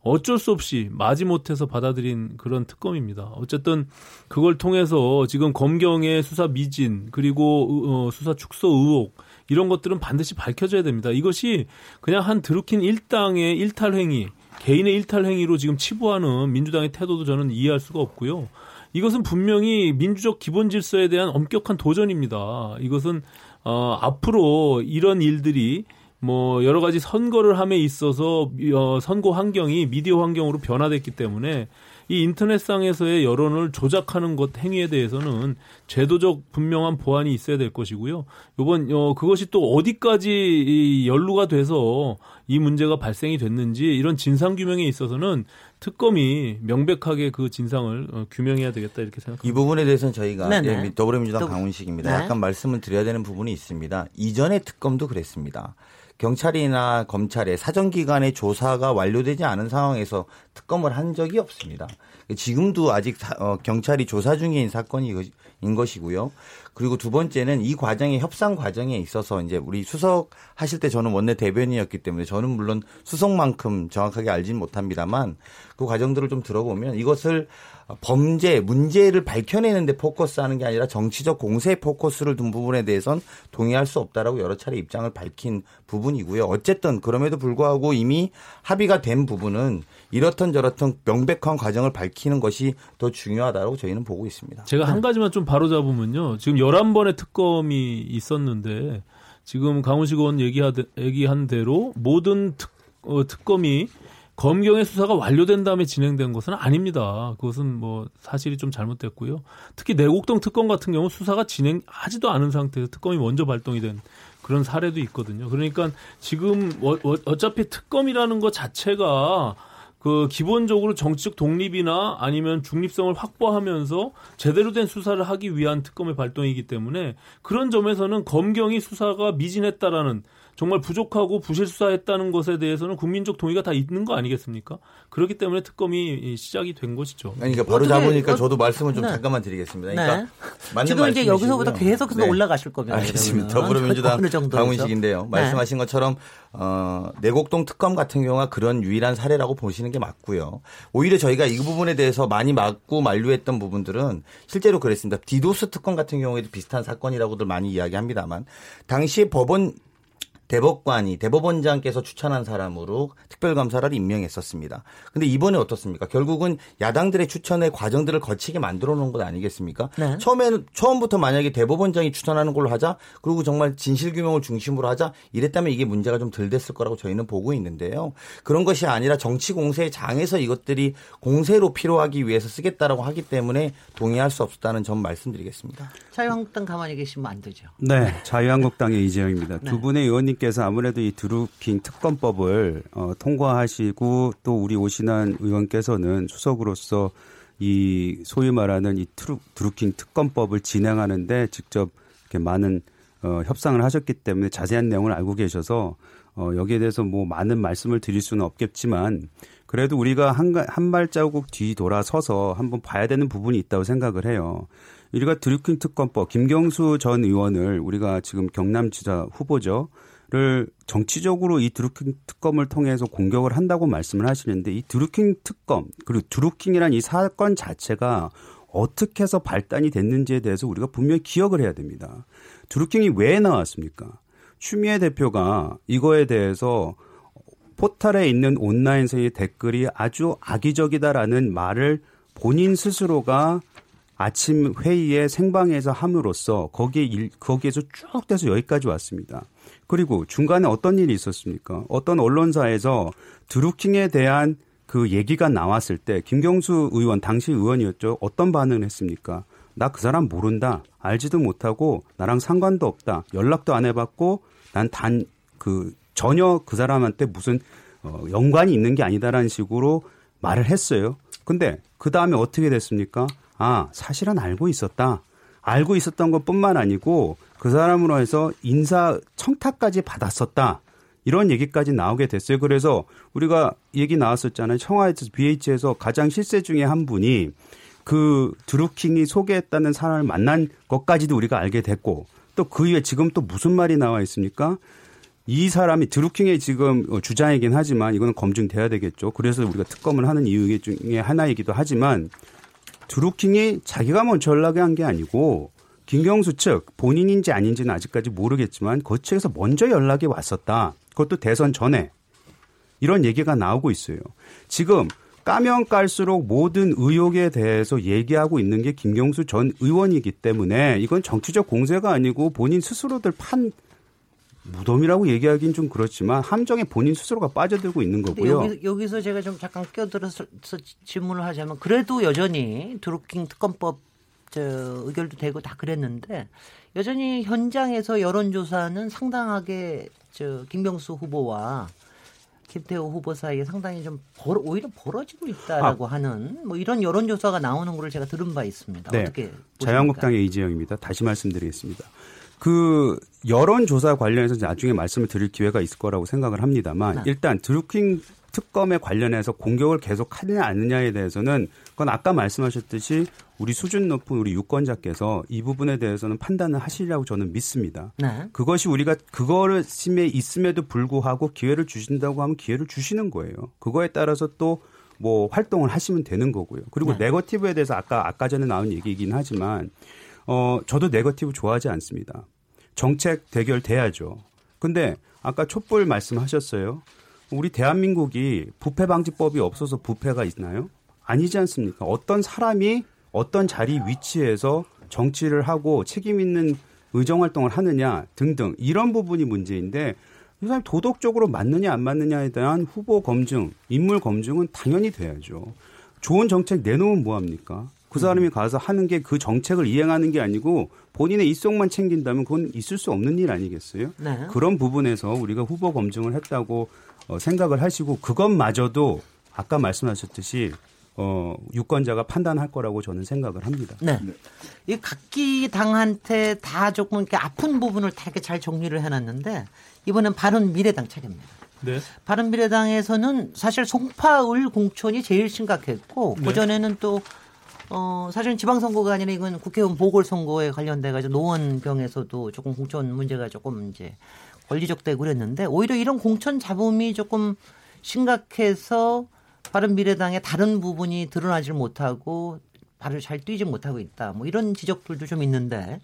어쩔 수 없이 마지못해서 받아들인 그런 특검입니다. 어쨌든 그걸 통해서 지금 검경의 수사 미진 그리고 어, 수사 축소 의혹 이런 것들은 반드시 밝혀져야 됩니다. 이것이 그냥 한 드루킨 일당의 일탈 행위, 개인의 일탈 행위로 지금 치부하는 민주당의 태도도 저는 이해할 수가 없고요. 이것은 분명히 민주적 기본 질서에 대한 엄격한 도전입니다. 이것은 어, 앞으로 이런 일들이 뭐 여러 가지 선거를 함에 있어서 어, 선거 환경이 미디어 환경으로 변화됐기 때문에 이 인터넷상에서의 여론을 조작하는 것 행위에 대해서는 제도적 분명한 보완이 있어야 될 것이고요. 이번 어, 그것이 또 어디까지 이 연루가 돼서 이 문제가 발생이 됐는지 이런 진상 규명에 있어서는 특검이 명백하게 그 진상을 어, 규명해야 되겠다 이렇게 생각합니다. 이 부분에 대해서는 저희가 네네. 예, 더불어민주당 또- 강훈식입니다. 네. 약간 말씀을 드려야 되는 부분이 있습니다. 이전의 특검도 그랬습니다. 경찰이나 검찰의 사정기관의 조사가 완료되지 않은 상황에서 특검을 한 적이 없습니다. 지금도 아직 사- 어, 경찰이 조사 중인 사건인 것이고요. 그리고 두 번째는 이 과정의 협상 과정에 있어서 이제 우리 수석 하실 때 저는 원내 대변인이었기 때문에 저는 물론 수석만큼 정확하게 알지는 못합니다만 그 과정들을 좀 들어보면 이것을 범죄, 문제를 밝혀내는데 포커스하는 게 아니라 정치적 공세에 포커스를 둔 부분에 대해선 동의할 수 없다라고 여러 차례 입장을 밝힌 부분이고요. 어쨌든 그럼에도 불구하고 이미 합의가 된 부분은 이렇던 저렇던 명백한 과정을 밝히는 것이 더 중요하다고 저희는 보고 있습니다. 제가 한 가지만 좀 바로 잡으면요. 지금 11번의 특검이 있었는데 지금 강훈식 의원 얘기하, 얘기한 대로 모든 특, 어, 특검이 검경의 수사가 완료된 다음에 진행된 것은 아닙니다. 그것은 뭐 사실이 좀 잘못됐고요. 특히 내곡동 특검 같은 경우 수사가 진행하지도 않은 상태에서 특검이 먼저 발동이 된 그런 사례도 있거든요. 그러니까 지금 어- 어- 어차피 특검이라는 것 자체가 그 기본적으로 정치적 독립이나 아니면 중립성을 확보하면서 제대로 된 수사를 하기 위한 특검의 발동이기 때문에 그런 점에서는 검경이 수사가 미진했다라는 정말 부족하고 부실 수사했다는 것에 대해서는 국민적 동의가 다 있는 거 아니겠습니까? 그렇기 때문에 특검이 시작이 된 것이죠. 아니, 그러니까 바로 어떻게- 잡으니까 어- 저도 말씀을 좀 네. 잠깐만 드리겠습니다. 네. 그러니까 맞는 지금 이제 말씀이시고요. 여기서부터 계속해서 네. 올라가실 겁니다. 알겠습니다. 그러면은. 더불어민주당. 강훈식인데요. 네. 말씀하신 것처럼 어, 내곡동 특검 같은 경우가 그런 유일한 사례라고 보시는 게 맞고요. 오히려 저희가 이 부분에 대해서 많이 막고 만류했던 부분들은 실제로 그랬습니다. 디도스 특검 같은 경우에도 비슷한 사건이라고들 많이 이야기합니다만 당시에 법원 대법관이 대법원장께서 추천한 사람으로 특별감사를 임명했었습니다. 근데 이번에 어떻습니까? 결국은 야당들의 추천의 과정들을 거치게 만들어 놓은 것 아니겠습니까? 네. 처음에는 처음부터 만약에 대법원장이 추천하는 걸로 하자 그리고 정말 진실 규명을 중심으로 하자 이랬다면 이게 문제가 좀 덜 됐을 거라고 저희는 보고 있는데요. 그런 것이 아니라 정치 공세의 장에서 이것들이 공세로 필요하기 위해서 쓰겠다라고 하기 때문에 동의할 수 없었다는 점 말씀드리겠습니다. 자유한국당 가만히 계시면 안 되죠. 네, 자유한국당의 이재영입니다. 네. 두 분의 의원님 께서 아무래도 이 드루킹 특검법을 어, 통과하시고 또 우리 오신한 의원께서는 수석으로서 이 소위 말하는 이 트루, 드루킹 특검법을 진행하는데 직접 이렇게 많은 어, 협상을 하셨기 때문에 자세한 내용을 알고 계셔서 어, 여기에 대해서 뭐 많은 말씀을 드릴 수는 없겠지만 그래도 우리가 한, 가- 한 발자국 뒤 돌아서서 한번 봐야 되는 부분이 있다고 생각을 해요. 우리가 드루킹 특검법 김경수 전 의원을 우리가 지금 경남지사 후보죠 를 정치적으로 이 드루킹 특검을 통해서 공격을 한다고 말씀을 하시는데 이 드루킹 특검 그리고 드루킹이란 이 사건 자체가 어떻게 해서 발단이 됐는지에 대해서 우리가 분명히 기억을 해야 됩니다. 드루킹이 왜 나왔습니까? 추미애 대표가 이거에 대해서 포털에 있는 온라인상의 댓글이 아주 악의적이다라는 말을 본인 스스로가 아침 회의에 생방에서 함으로써 거기에 일, 거기에서 쭉 돼서 여기까지 왔습니다. 그리고 중간에 어떤 일이 있었습니까? 어떤 언론사에서 드루킹에 대한 그 얘기가 나왔을 때 김경수 의원 당시 의원이었죠. 어떤 반응을 했습니까? 나 그 사람 모른다. 알지도 못하고 나랑 상관도 없다. 연락도 안 해봤고 난 단 그 전혀 그 사람한테 무슨 어, 연관이 있는 게 아니다라는 식으로 말을 했어요. 근데 그 다음에 어떻게 됐습니까? 아 사실은 알고 있었다. 알고 있었던 것뿐만 아니고 그 사람으로 해서 인사 청탁까지 받았었다. 이런 얘기까지 나오게 됐어요. 그래서 우리가 얘기 나왔었잖아요. 청와에서 BH에서 가장 실세 중에 한 분이 그 드루킹이 소개했다는 사람을 만난 것까지도 우리가 알게 됐고 또 그 이후에 지금 또 무슨 말이 나와 있습니까? 이 사람이 드루킹의 지금 주장이긴 하지만 이거는 검증돼야 되겠죠. 그래서 우리가 특검을 하는 이유 중에 하나이기도 하지만 드루킹이 자기가 먼저 연락한 게 아니고 김경수 측 본인인지 아닌지는 아직까지 모르겠지만 그 측에서 먼저 연락이 왔었다. 그것도 대선 전에 이런 얘기가 나오고 있어요. 지금 까면 깔수록 모든 의혹에 대해서 얘기하고 있는 게 김경수 전 의원이기 때문에 이건 정치적 공세가 아니고 본인 스스로들 판 무덤이라고 얘기하기는 좀 그렇지만 함정에 본인 스스로가 빠져들고 있는 거고요. 여기, 여기 서 제가 좀 잠깐 끼어들어서 질문을 하자면 그래도 여전히 드루킹 특검법 저 의결도 되고 다 그랬는데 여전히 현장에서 여론조사는 상당하게 저 김병수 후보와 김태호 후보 사이에 상당히 좀 벌, 오히려 벌어지고 있다라고 하는 뭐 이런 여론조사가 나오는 거를 제가 들은 바 있습니다. 네. 어떻게 보십니까? 자유한국당의 이재영입니다. 다시 말씀드리겠습니다. 그 여론조사 관련해서 나중에 말씀을 드릴 기회가 있을 거라고 생각을 합니다만 네. 일단 드루킹 특검에 관련해서 공격을 계속 하느냐 아느냐에 대해서는 그건 아까 말씀하셨듯이 우리 수준 높은 우리 유권자께서 이 부분에 대해서는 판단을 하시리라고 저는 믿습니다. 네. 그것이 우리가 그거를 심에 있음에도 불구하고 기회를 주신다고 하면 기회를 주시는 거예요. 그거에 따라서 또 뭐 활동을 하시면 되는 거고요. 그리고 네. 네거티브에 대해서 아까 아까 전에 나온 얘기이긴 하지만 어 저도 네거티브 좋아하지 않습니다. 정책 대결 돼야죠. 근데 아까 촛불 말씀하셨어요. 우리 대한민국이 부패 방지법이 없어서 부패가 있나요? 아니지 않습니까? 어떤 사람이 어떤 자리 위치에서 정치를 하고 책임 있는 의정 활동을 하느냐 등등 이런 부분이 문제인데 이 사람이 도덕적으로 맞느냐 안 맞느냐에 대한 후보 검증, 인물 검증은 당연히 돼야죠. 좋은 정책 내놓으면 뭐 합니까? 그 사람이 가서 하는 게 그 정책을 이행하는 게 아니고 본인의 입속만 챙긴다면 그건 있을 수 없는 일 아니겠어요? 네. 그런 부분에서 우리가 후보 검증을 했다고 어, 생각을 하시고 그것마저도 아까 말씀하셨듯이 어, 유권자가 판단할 거라고 저는 생각을 합니다. 네. 이 각기 당한테 다 조금 이렇게 아픈 부분을 다 이렇게 잘 정리를 해놨는데 이번엔 바른 미래당 차례입니다. 네. 바른 미래당에서는 사실 송파을 공천이 제일 심각했고 네. 그 전에는 또 어, 사실은 지방선거가 아니라 이건 국회의원 보궐선거에 관련돼가지고 노원병에서도 조금 공천 문제가 조금 이제 권리적되고 그랬는데 오히려 이런 공천 잡음이 조금 심각해서 바른 미래당의 다른 부분이 드러나질 못하고 발을 잘 뛰지 못하고 있다. 뭐 이런 지적들도 좀 있는데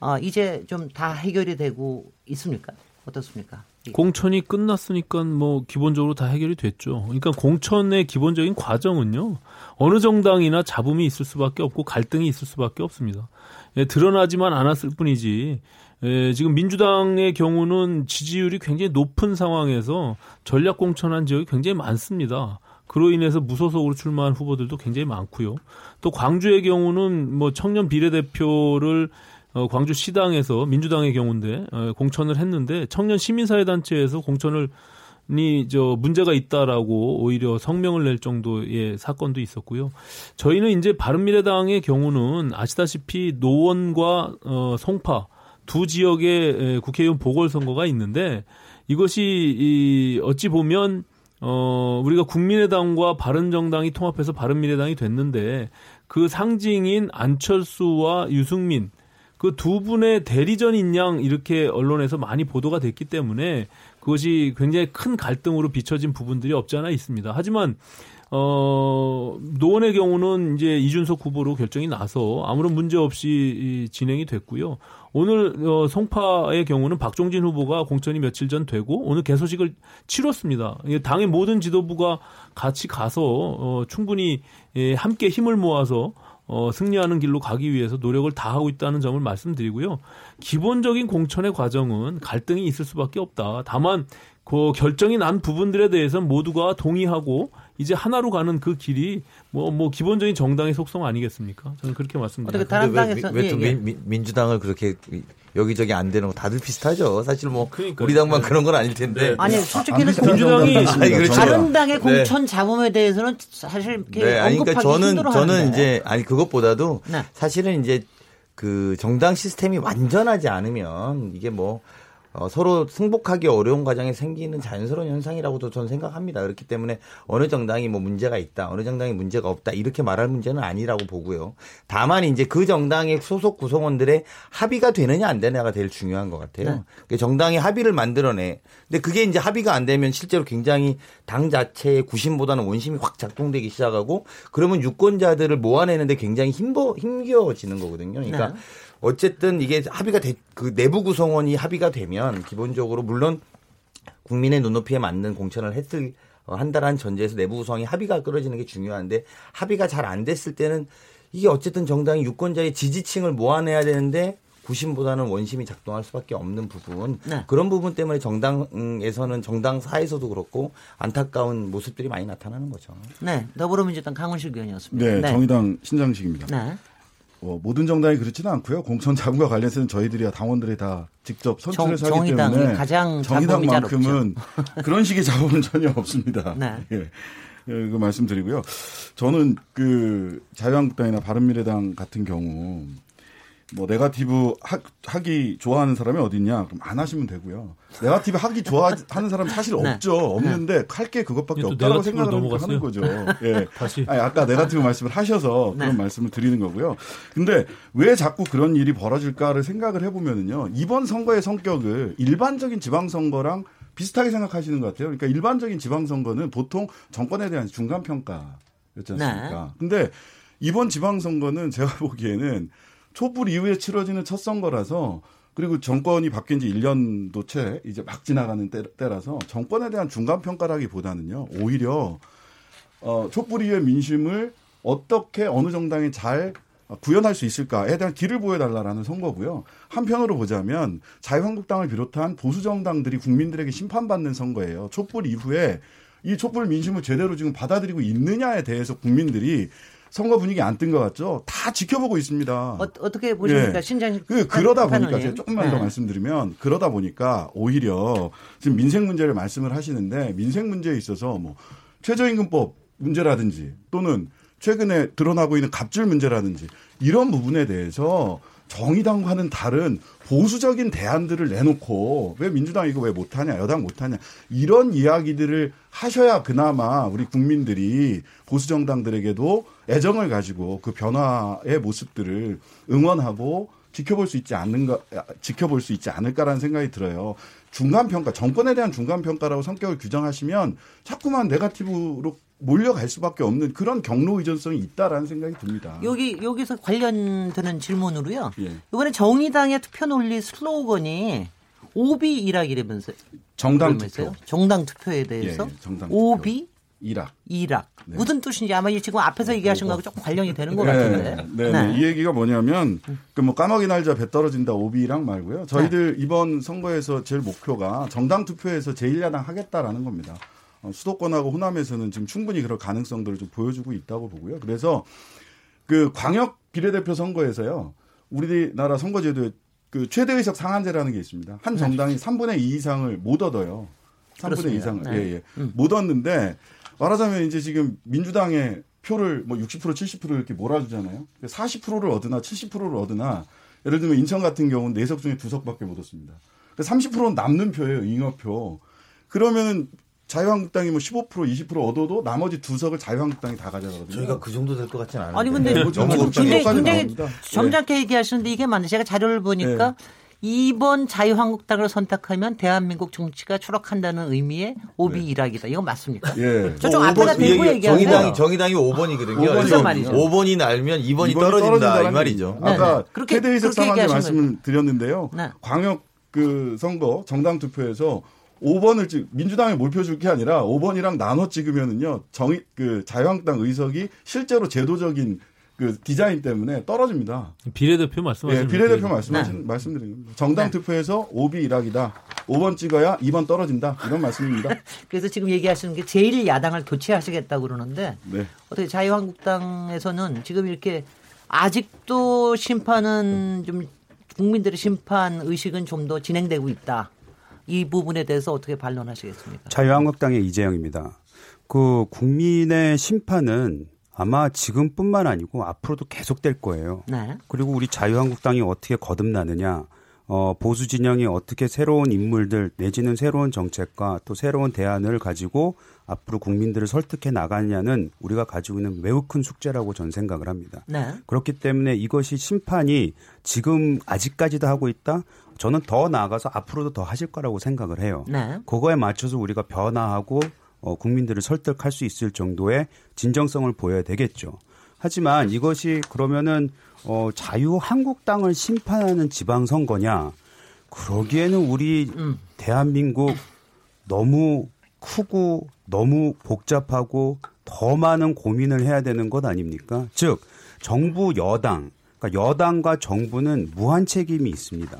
아, 이제 좀 다 해결이 되고 있습니까? 어떻습니까? 공천이 끝났으니까 뭐 기본적으로 다 해결이 됐죠. 그러니까 공천의 기본적인 과정은요. 어느 정당이나 잡음이 있을 수밖에 없고 갈등이 있을 수밖에 없습니다. 예, 드러나지만 않았을 뿐이지. 예, 지금 민주당의 경우는 지지율이 굉장히 높은 상황에서 전략 공천한 지역이 굉장히 많습니다. 그로 인해서 무소속으로 출마한 후보들도 굉장히 많고요. 또 광주의 경우는 뭐 청년 비례대표를 어, 광주 시당에서 민주당의 경우인데 어, 공천을 했는데 청년 시민사회 단체에서 공천을 이저 문제가 있다라고 오히려 성명을 낼 정도의 사건도 있었고요. 저희는 이제 바른미래당의 경우는 아시다시피 노원과 어 송파 두 지역의 국회의원 보궐선거가 있는데 이것이 이 어찌 보면 어 우리가 국민의당과 바른정당이 통합해서 바른미래당이 됐는데 그 상징인 안철수와 유승민 그 두 분의 대리전인 양 이렇게 언론에서 많이 보도가 됐기 때문에 그것이 굉장히 큰 갈등으로 비춰진 부분들이 없지 않아 있습니다. 하지만 어, 노원의 경우는 이제 이준석 후보로 결정이 나서 아무런 문제 없이 진행이 됐고요. 오늘 어, 송파의 경우는 박종진 후보가 공천이 며칠 전 되고 오늘 개소식을 치렀습니다. 당의 모든 지도부가 같이 가서 어, 충분히 예, 함께 힘을 모아서 어, 승리하는 길로 가기 위해서 노력을 다하고 있다는 점을 말씀드리고요. 기본적인 공천의 과정은 갈등이 있을 수밖에 없다. 다만 그 결정이 난 부분들에 대해서 모두가 동의하고 이제 하나로 가는 그 길이 뭐뭐 뭐 기본적인 정당의 속성 아니겠습니까? 저는 그렇게 말씀드립니다. 다른 당에서 왜또 예, 예. 민주당을 그렇게 여기저기 안 되는 거 다들 비슷하죠. 사실 뭐 그러니까, 우리 당만 네. 그런 건 아닐 텐데. 네. 아니 솔직히는 민주당이 아니, 그렇죠. 다른 당의 네. 공천 잡음에 대해서는 사실 네, 아니 그러니까 저는 저는 이제 아니 그것보다도 네. 사실은 이제 그 정당 시스템이 완전하지 않으면 이게 뭐 어, 서로 승복하기 어려운 과정에 생기는 자연스러운 현상이라고도 저는 생각합니다. 그렇기 때문에 어느 정당이 뭐 문제가 있다, 어느 정당이 문제가 없다 이렇게 말할 문제는 아니라고 보고요. 다만 이제 그 정당의 소속 구성원들의 합의가 되느냐 안 되느냐가 제일 중요한 것 같아요. 네. 정당의 합의를 만들어내. 근데 그게 이제 합의가 안 되면 실제로 굉장히 당 자체의 구심보다는 원심이 확 작동되기 시작하고 그러면 유권자들을 모아내는데 굉장히 힘버 힘겨워지는 거거든요. 그러니까. 네. 어쨌든 이게 합의가 돼, 그 내부 구성원이 합의가 되면 기본적으로 물론 국민의 눈높이에 맞는 공천을 했을 어, 한다라는 전제에서 내부 구성이 합의가 끌어지는 게 중요한데 합의가 잘 안 됐을 때는 이게 어쨌든 정당이 유권자의 지지층을 모아내야 되는데 구심보다는 원심이 작동할 수밖에 없는 부분 네. 그런 부분 때문에 정당에서는 정당 사에서도 그렇고 안타까운 모습들이 많이 나타나는 거죠. 네, 더불어민주당 강원식 의원이었습니다. 네, 네. 정의당 신장식입니다. 네. 어, 모든 정당이 그렇지는 않고요. 공천 자금과 관련해서는 저희들이 당원들이 다 직접 선출해서 하기 때문에 가장 정의당만큼은 그런 식의 자금은 전혀 없습니다. 네. 예. 예, 그 말씀드리고요. 저는 그 자유한국당이나 바른미래당 같은 경우 뭐 네가티브 하, 하기 좋아하는 사람이 어딨냐? 그럼 안 하시면 되고요. 네가티브 하기 좋아하는 사람 사실 네. 없죠. 없는데 할 게 그것밖에 없다고 생각을 하는 거죠. 예. 다시. 아니, 아까 네가티브 말씀을 하셔서 그런 네. 말씀을 드리는 거고요. 근데 왜 자꾸 그런 일이 벌어질까를 생각을 해보면은요. 이번 선거의 성격을 일반적인 지방선거랑 비슷하게 생각하시는 것 같아요. 그러니까 일반적인 지방선거는 보통 정권에 대한 중간평가였지 않습니까? 네. 근데 이번 지방선거는 제가 보기에는 촛불 이후에 치러지는 첫 선거라서 그리고 정권이 바뀐 지 1년도 채 이제 막 지나가는 때, 때라서 정권에 대한 중간 평가라기보다는요. 오히려 어 촛불 이후의 민심을 어떻게 어느 정당이 잘 구현할 수 있을까에 대한 길을 보여달라라는 선거고요. 한편으로 보자면 자유한국당을 비롯한 보수 정당들이 국민들에게 심판받는 선거예요. 촛불 이후에 이 촛불 민심을 제대로 지금 받아들이고 있느냐에 대해서 국민들이 선거 분위기 안 뜬 것 같죠? 다 지켜보고 있습니다. 어, 떻게 보십니까? 예. 신장 그, 그러다 보니까 제가 조금만 네. 더 말씀드리면 그러다 보니까 오히려 지금 민생 문제를 말씀을 하시는데 민생 문제에 있어서 뭐 최저임금법 문제라든지 또는 최근에 드러나고 있는 갑질 문제라든지 이런 부분에 대해서 정의당과는 다른 보수적인 대안들을 내놓고 왜 민주당 이거 왜 못하냐 여당 못하냐 이런 이야기들을 하셔야 그나마 우리 국민들이 보수 정당들에게도 애정을 가지고 그 변화의 모습들을 응원하고 지켜볼 수 있지 않는가 지켜볼 수 있지 않을까라는 생각이 들어요. 중간 평가 정권에 대한 중간 평가라고 성격을 규정하시면 자꾸만 네가티브로 몰려갈 수밖에 없는 그런 경로 의존성이 있다라는 생각이 듭니다. 여기 여기서 관련되는 질문으로요. 예. 이번에 정의당의 투표 논리 슬로건이 오비 일학 이라면서요? 정당 그러면서요? 투표. 정당 투표에 대해서 예, 예, 정당 투표. 오비 일학. 일학 네. 무슨 뜻인지 아마 이 지금 앞에서 얘기하신 거하고 조금 관련이 되는 것 네, 같은데. 네, 네. 이 얘기가 뭐냐면 그 뭐 까마귀 날자 배 떨어진다 오비랑 말고요. 저희들 이번 선거에서 제일 목표가 정당 투표에서 제1야당 하겠다라는 겁니다. 어, 수도권하고 호남에서는 지금 충분히 그럴 가능성들을 좀 보여주고 있다고 보고요. 그래서 그 광역 비례대표 선거에서요. 우리나라 선거제도에 그 최대 의석 상한제라는 게 있습니다. 한 정당이 3분의 2 이상을 못 얻어요. 3분의 2 그렇습니다. 이상을. 네. 예, 예. 못 얻는데 말하자면 이제 지금 민주당의 표를 뭐 60% 70% 이렇게 몰아주잖아요. 40%를 얻으나 70%를 얻으나 예를 들면 인천 같은 경우는 4석 중에 2석밖에 못 얻습니다. 30%는 남는 표예요. 잉여표. 그러면은 자유한국당이 뭐 15% 20% 얻어도 나머지 두 석을 자유한국당이 다 가져가거든요. 저희가 그 정도 될 것 같지는 않은데. 아니 근데 네, 걱정이 굉장히 나옵니다. 점잖게 얘기하시는데 이게 맞네. 제가 자료를 보니까 이번 자유한국당을 선택하면 대한민국 정치가 추락한다는 의미의 오비 일학이다. 이건 맞습니까? 예. 저쪽 뭐 앞에다 대고 얘기하세요. 정의당이 정의당이 5번이거든요. 무슨 말이죠? 5번이 날면 2번이 이번이 떨어진다 이 말이죠. 얘기입니다. 아까 네, 네. 그렇게- 최대 의석 그렇게 상한제 얘기하신 말씀을 드렸는데요. 네. 광역 그 선거 정당 투표에서 5번을 찍 민주당에 몰표 줄 게 아니라 5번이랑 나눠 찍으면은요. 정의 그 자유한국당 의석이 실제로 제도적인 그 디자인 때문에 떨어집니다. 비례대표 예, 말씀하시는 비례대표 거예요. 말씀하신 말씀드리는 겁니다. 정당 네. 투표에서 5비 일학이다. 5번 찍어야 2번 떨어진다. 이런 말씀입니다. 그래서 지금 얘기하시는 게 제일 야당을 교체하시겠다고 그러는데 네. 어떻게 자유한국당에서는 지금 이렇게 아직도 심판은 좀 국민들의 심판 의식은 좀 더 진행되고 있다. 이 부분에 대해서 어떻게 반론하시겠습니까? 자유한국당의 이재영입니다. 그 국민의 심판은 아마 지금뿐만 아니고 앞으로도 계속될 거예요. 네. 그리고 우리 자유한국당이 어떻게 거듭나느냐, 어, 보수 진영이 어떻게 새로운 인물들 내지는 새로운 정책과 또 새로운 대안을 가지고 앞으로 국민들을 설득해 나가느냐는 우리가 가지고 있는 매우 큰 숙제라고 저는 생각을 합니다. 네. 그렇기 때문에 이것이 심판이 지금 아직까지도 하고 있다. 저는 더 나아가서 앞으로도 더 하실 거라고 생각을 해요. 네. 그거에 맞춰서 우리가 변화하고 어, 국민들을 설득할 수 있을 정도의 진정성을 보여야 되겠죠. 하지만 이것이 그러면은 어, 자유한국당을 심판하는 지방선거냐? 그러기에는 우리 대한민국 너무 크고 너무 복잡하고 더 많은 고민을 해야 되는 것 아닙니까? 즉 정부 여당, 그러니까 여당과 정부는 무한 책임이 있습니다.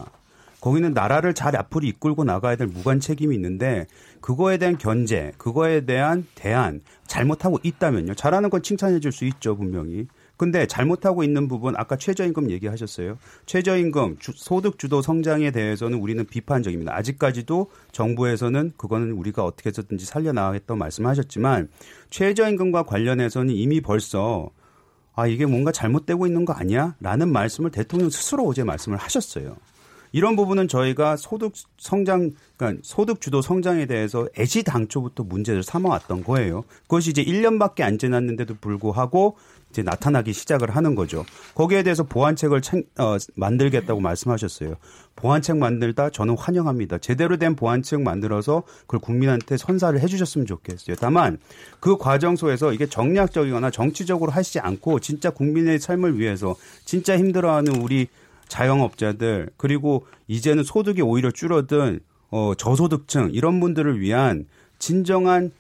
거기는 나라를 잘 앞으로 이끌고 나가야 될 무관 책임이 있는데 그거에 대한 견제, 그거에 대한 대안 잘못하고 있다면요. 잘하는 건 칭찬해 줄 수 있죠, 분명히. 근데 잘못하고 있는 부분 아까 최저임금 얘기하셨어요. 최저임금 주- 소득 주도 성장에 대해서는 우리는 비판적입니다. 아직까지도 정부에서는 그거는 우리가 어떻게 해서든지 살려나가겠다고 말씀하셨지만 최저임금과 관련해서는 이미 벌써 아 이게 뭔가 잘못되고 있는 거 아니야? 라는 말씀을 대통령 스스로 어제 말씀을 하셨어요. 이런 부분은 저희가 소득 성장, 그러니까 소득 주도 성장에 대해서 애시 당초부터 문제를 삼아왔던 거예요. 그것이 이제 1년밖에 안 지났는데도 불구하고 이제 나타나기 시작을 하는 거죠. 거기에 대해서 보완책을 챙- 어, 만들겠다고 말씀하셨어요. 보완책 만들다 저는 환영합니다. 제대로 된 보완책 만들어서 그걸 국민한테 선사를 해주셨으면 좋겠어요. 다만 그 과정 속에서 이게 정략적이거나 정치적으로 하시지 않고 진짜 국민의 삶을 위해서 진짜 힘들어하는 우리 자영업자들 그리고 이제는 소득이 오히려 줄어든 어, 저소득층 이런 분들을 위한 진정한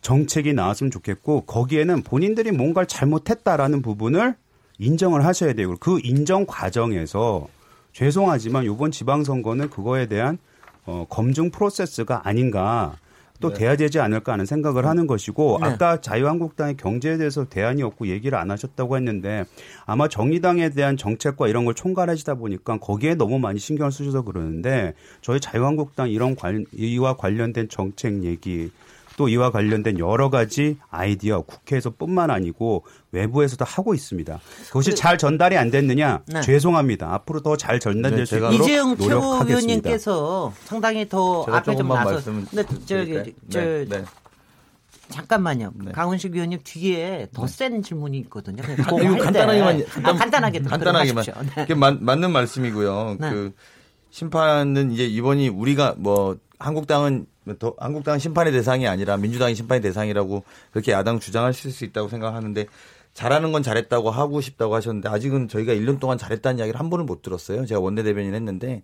정책이 나왔으면 좋겠고 거기에는 본인들이 뭔가를 잘못했다라는 부분을 인정을 하셔야 되고 그 인정 과정에서 죄송하지만 이번 지방선거는 그거에 대한 어, 검증 프로세스가 아닌가 또 돼야 되지 않을까 하는 생각을 하는 것이고 네. 아까 자유한국당의 경제에 대해서 대안이 없고 얘기를 안 하셨다고 했는데 아마 정의당에 대한 정책과 이런 걸 총괄하시다 보니까 거기에 너무 많이 신경을 쓰셔서 그러는데 저희 자유한국당 이런 관, 이와 관련된 정책 얘기 또 이와 관련된 여러 가지 아이디어 국회에서뿐만 아니고 외부에서도 하고 있습니다. 그것이 잘 전달이 안 됐느냐? 네. 죄송합니다. 앞으로 더 잘 전달될 네, 수 있도록 이재용 노력하겠습니다. 최고위원님께서 상당히 더 제가 앞에 좀 나서 근데 저기? 저 네, 네. 잠깐만요. 네. 강훈식 위원님 뒤에 더센 질문이 있거든요. 그거 이거. 간단하게만 아, 간단하게 간단하게만. 네. 그게 맞, 맞는 말씀이고요. 네. 그 심판은 이제 이번이 우리가 뭐 한국당은 더 한국당은 심판의 대상이 아니라 민주당이 심판의 대상이라고 그렇게 야당 주장하실 수 있다고 생각하는데 잘하는 건 잘했다고 하고 싶다고 하셨는데 아직은 저희가 1년 동안 잘했다는 이야기를 한 번을 못 들었어요. 제가 원내대변인 했는데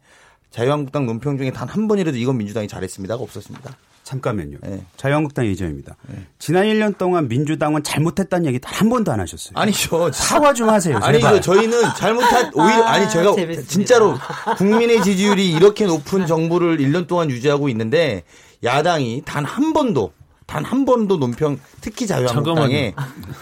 자유한국당 논평 중에 단 한 번이라도 이건 민주당이 잘했습니다가 없었습니다. 잠깐만요. 네. 자유한국당 예정입니다. 지난 1년 동안 민주당은 잘못했다는 얘기 단 한 번도 안 하셨어요. 아니죠. 사과 좀 하세요. 아니 제발. 저 저희는 잘못한 오히려 아 니 제가 재밌습니다. 진짜로 국민의 지지율이 이렇게 높은 정부를 1년 동안 유지하고 있는데 야당이 단 한 번도 단 한 번도 논평 특히 자유한국당에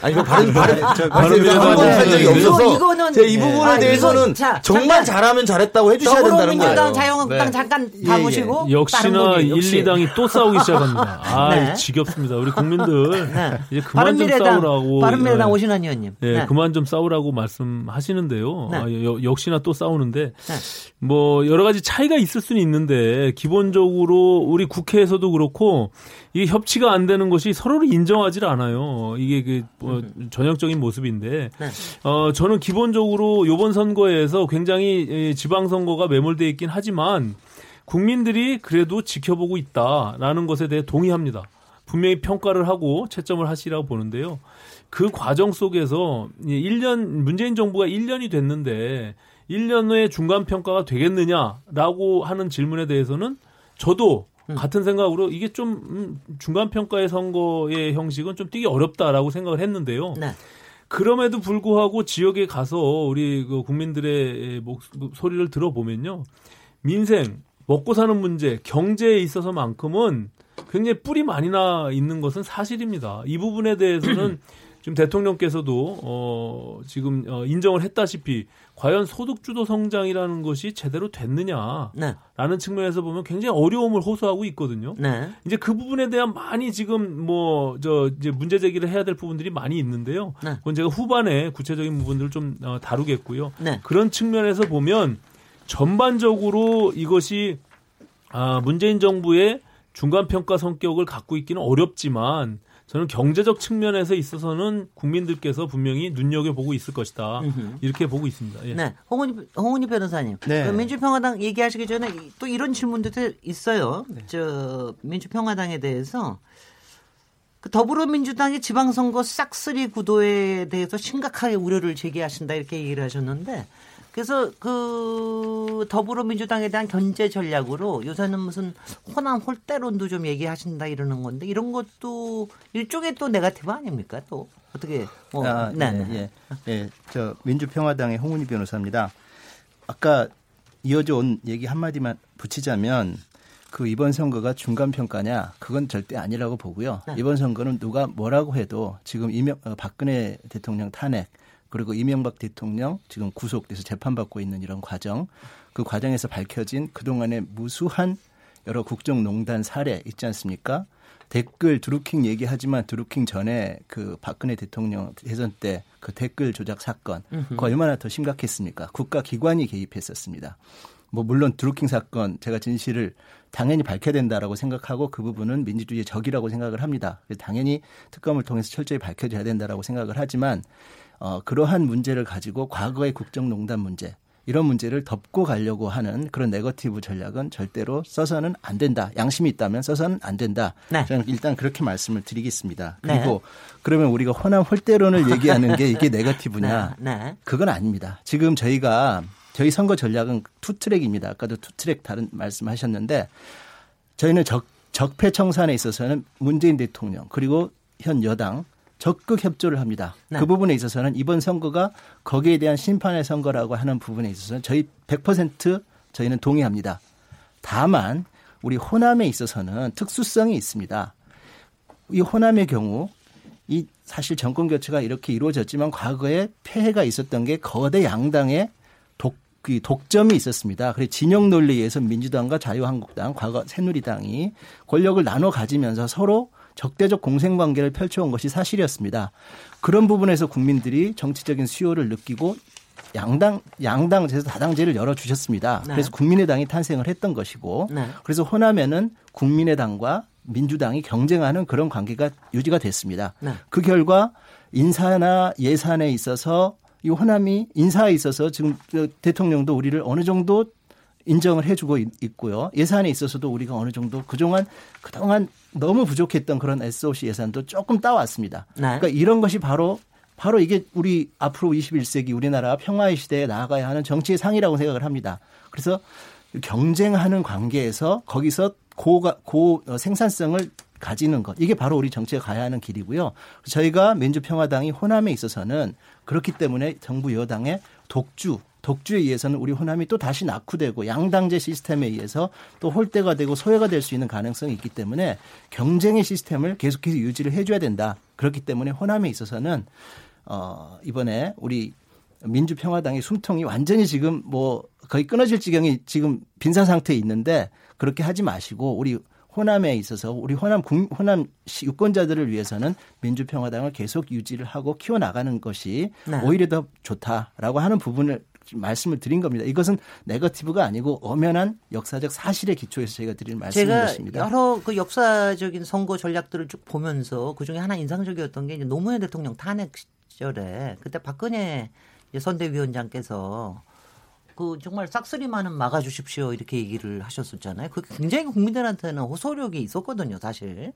아니 저 바른 바른 바른미래당 한번한 적이 네, 없어서 이거- 이거는- 제가 이 부분에 아, 대해서는 이거- 자, 정말 잠깐. 잘하면 잘했다고 해주셔야 된다는 거예요. 자유한국당 네. 잠깐 예, 다 예. 모시고 다른 역시나 분이, 1, 역시. 2당이 또 싸우기 시작합니다. 아, 네. 지겹습니다. 우리 국민들 네. 이제 그만 좀 싸우라고. 바른미래당 예. 오신환 의원님. 예, 네. 그만 좀 싸우라고 말씀하시는데요. 네. 아, 여- 역시나 또 싸우는데 네. 뭐 여러 가지 차이가 있을 수는 있는데 기본적으로 우리 국회에서도 그렇고 이게 협치가 안 되는 것이 서로를 인정하지 않아요. 이게 그뭐 전형적인 모습인데 네. 어 저는 기본적으로 이번 선거에서 굉장히 예, 지방 선거가 매몰돼 있긴 하지만 국민들이 그래도 지켜보고 있다라는 것에 대해 동의합니다. 분명히 평가를 하고 채점을 하시라고 보는데요. 그 과정 속에서 1년 문재인 정부가 1년이 됐는데 1년 후에 중간 평가가 되겠느냐라고 하는 질문에 대해서는 저도 같은 생각으로 이게 좀 음, 중간 평가의 선거의 형식은 좀 뛰기 어렵다라고 생각을 했는데요. 네. 그럼에도 불구하고 지역에 가서 우리 그 국민들의 목 소리를 들어보면요. 민생, 먹고 사는 문제, 경제에 있어서만큼은 굉장히 뿔이 많이 나 있는 것은 사실입니다. 이 부분에 대해서는 지금 대통령께서도 어 지금 어 인정을 했다시피 과연 소득 주도 성장이라는 것이 제대로 됐느냐라는 네. 측면에서 보면 굉장히 어려움을 호소하고 있거든요. 네. 이제 그 부분에 대한 많이 지금 뭐 저 이제 문제 제기를 해야 될 부분들이 많이 있는데요. 네. 그건 제가 후반에 구체적인 부분들을 좀 어, 다루겠고요. 네. 그런 측면에서 보면 전반적으로 이것이 아 문재인 정부의 중간 평가 성격을 갖고 있기는 어렵지만 저는 경제적 측면에서 있어서는 국민들께서 분명히 눈여겨 보고 있을 것이다. 이렇게 보고 있습니다. 예. 네. 홍은희, 홍은희 변호사님. 네. 그 민주평화당 얘기하시기 전에 이- 또 이런 질문들도 있어요. 네. 저 민주평화당에 대해서 그 더불어민주당이 지방선거 싹쓸이 구도에 대해서 심각하게 우려를 제기하신다 이렇게 얘기를 하셨는데 그래서 그 더불어민주당에 대한 견제 전략으로 요새는 무슨 호남 홀대론도 좀 얘기하신다 이러는 건데 이런 것도 일종의 또 네가티브 아닙니까 또 어떻게 뭐 아, 네, 예, 네. 예, 예. 저 민주평화당의 홍은희 변호사입니다. 아까 이어져 온 얘기 한 마디만 붙이자면 그 이번 선거가 중간 평가냐 그건 절대 아니라고 보고요. 네. 이번 선거는 누가 뭐라고 해도 지금 이명 어, 박근혜 대통령 탄핵 그리고 이명박 대통령 지금 구속돼서 재판받고 있는 이런 과정 그 과정에서 밝혀진 그동안의 무수한 여러 국정농단 사례 있지 않습니까? 댓글 드루킹 얘기하지만 드루킹 전에 그 박근혜 대통령 대선 때 그 댓글 조작 사건 그 얼마나 더 심각했습니까? 국가 기관이 개입했었습니다. 뭐 물론 드루킹 사건 제가 진실을 당연히 밝혀야 된다라고 생각하고 그 부분은 민주주의의 적이라고 생각을 합니다. 당연히 특검을 통해서 철저히 밝혀져야 된다라고 생각을 하지만 어, 그러한 문제를 가지고 과거의 국정농단 문제 이런 문제를 덮고 가려고 하는 그런 네거티브 전략은 절대로 써서는 안 된다. 양심이 있다면 써서는 안 된다. 네. 저는 일단 그렇게 말씀을 드리겠습니다. 네. 그리고 그러면 우리가 호남 홀대론을 얘기하는 게 이게 네거티브냐? 네, 네. 그건 아닙니다. 지금 저희가 저희 선거 전략은 two track입니다. 아까도 two track 다른 말씀하셨는데 저희는 적, 적폐 청산에 있어서는 문재인 대통령 그리고 현 여당 적극 협조를 합니다. 네. 그 부분에 있어서는 이번 선거가 거기에 대한 심판의 선거라고 하는 부분에 있어서는 저희 100% 저희는 동의합니다. 다만 우리 호남에 있어서는 특수성이 있습니다. 이 호남의 경우 이 사실 정권 교체가 이렇게 이루어졌지만 과거에 폐해가 있었던 게 거대 양당의 독, 그 독점이 있었습니다. 그래서 진영 논리에 의해서 민주당과 자유한국당, 과거 새누리당이 권력을 나눠 가지면서 서로 적대적 공생 관계를 펼쳐온 것이 사실이었습니다. 그런 부분에서 국민들이 정치적인 수요를 느끼고 양당 양당제에서 다당제를 열어 주셨습니다. 네. 그래서 국민의당이 탄생을 했던 것이고 네. 그래서 호남에는 국민의당과 민주당이 경쟁하는 그런 관계가 유지가 됐습니다. 네. 그 결과 인사나 예산에 있어서 이 호남이 인사에 있어서 지금 저 대통령도 우리를 어느 정도 인정을 해주고 있- 있고요. 예산에 있어서도 우리가 어느 정도 그동안 그동안 너무 부족했던 그런 SOC 예산도 조금 따왔습니다. 네. 그러니까 이런 것이 바로 바로 이게 우리 앞으로 21세기 우리나라 평화의 시대에 나아가야 하는 정치의 상이라고 생각을 합니다. 그래서 경쟁하는 관계에서 거기서 고가 고 어, 생산성을 가지는 것 이게 바로 우리 정치가 가야 하는 길이고요. 저희가 민주평화당이 호남에 있어서는 그렇기 때문에 정부 여당의 독주 독주에 의해서는 우리 호남이 또 다시 낙후되고 양당제 시스템에 의해서 또 홀대가 되고 소외가 될 수 있는 가능성이 있기 때문에 경쟁의 시스템을 계속해서 유지를 해줘야 된다. 그렇기 때문에 호남에 있어서는 어 이번에 우리 민주평화당의 숨통이 완전히 지금 뭐 거의 끊어질 지경이 지금 빈사 상태에 있는데 그렇게 하지 마시고 우리 호남에 있어서 우리 호남 호남 유권자들을 위해서는 민주평화당을 계속 유지를 하고 키워 나가는 것이 네. 오히려 더 좋다라고 하는 부분을 말씀을 드린 겁니다. 이것은 네거티브가 아니고 엄연한 역사적 사실의 기초에서 제가 드린 말씀이었습니다. 제가 여러 그 역사적인 선거 전략들을 쭉 보면서 그 중에 하나 인상적이었던 게 이제 노무현 대통령 탄핵 시절에 그때 박근혜 선대위원장께서 그 정말 싹쓸이만은 막아주십시오 이렇게 얘기를 하셨었잖아요. 그게 굉장히 국민들한테는 호소력이 있었거든요, 사실.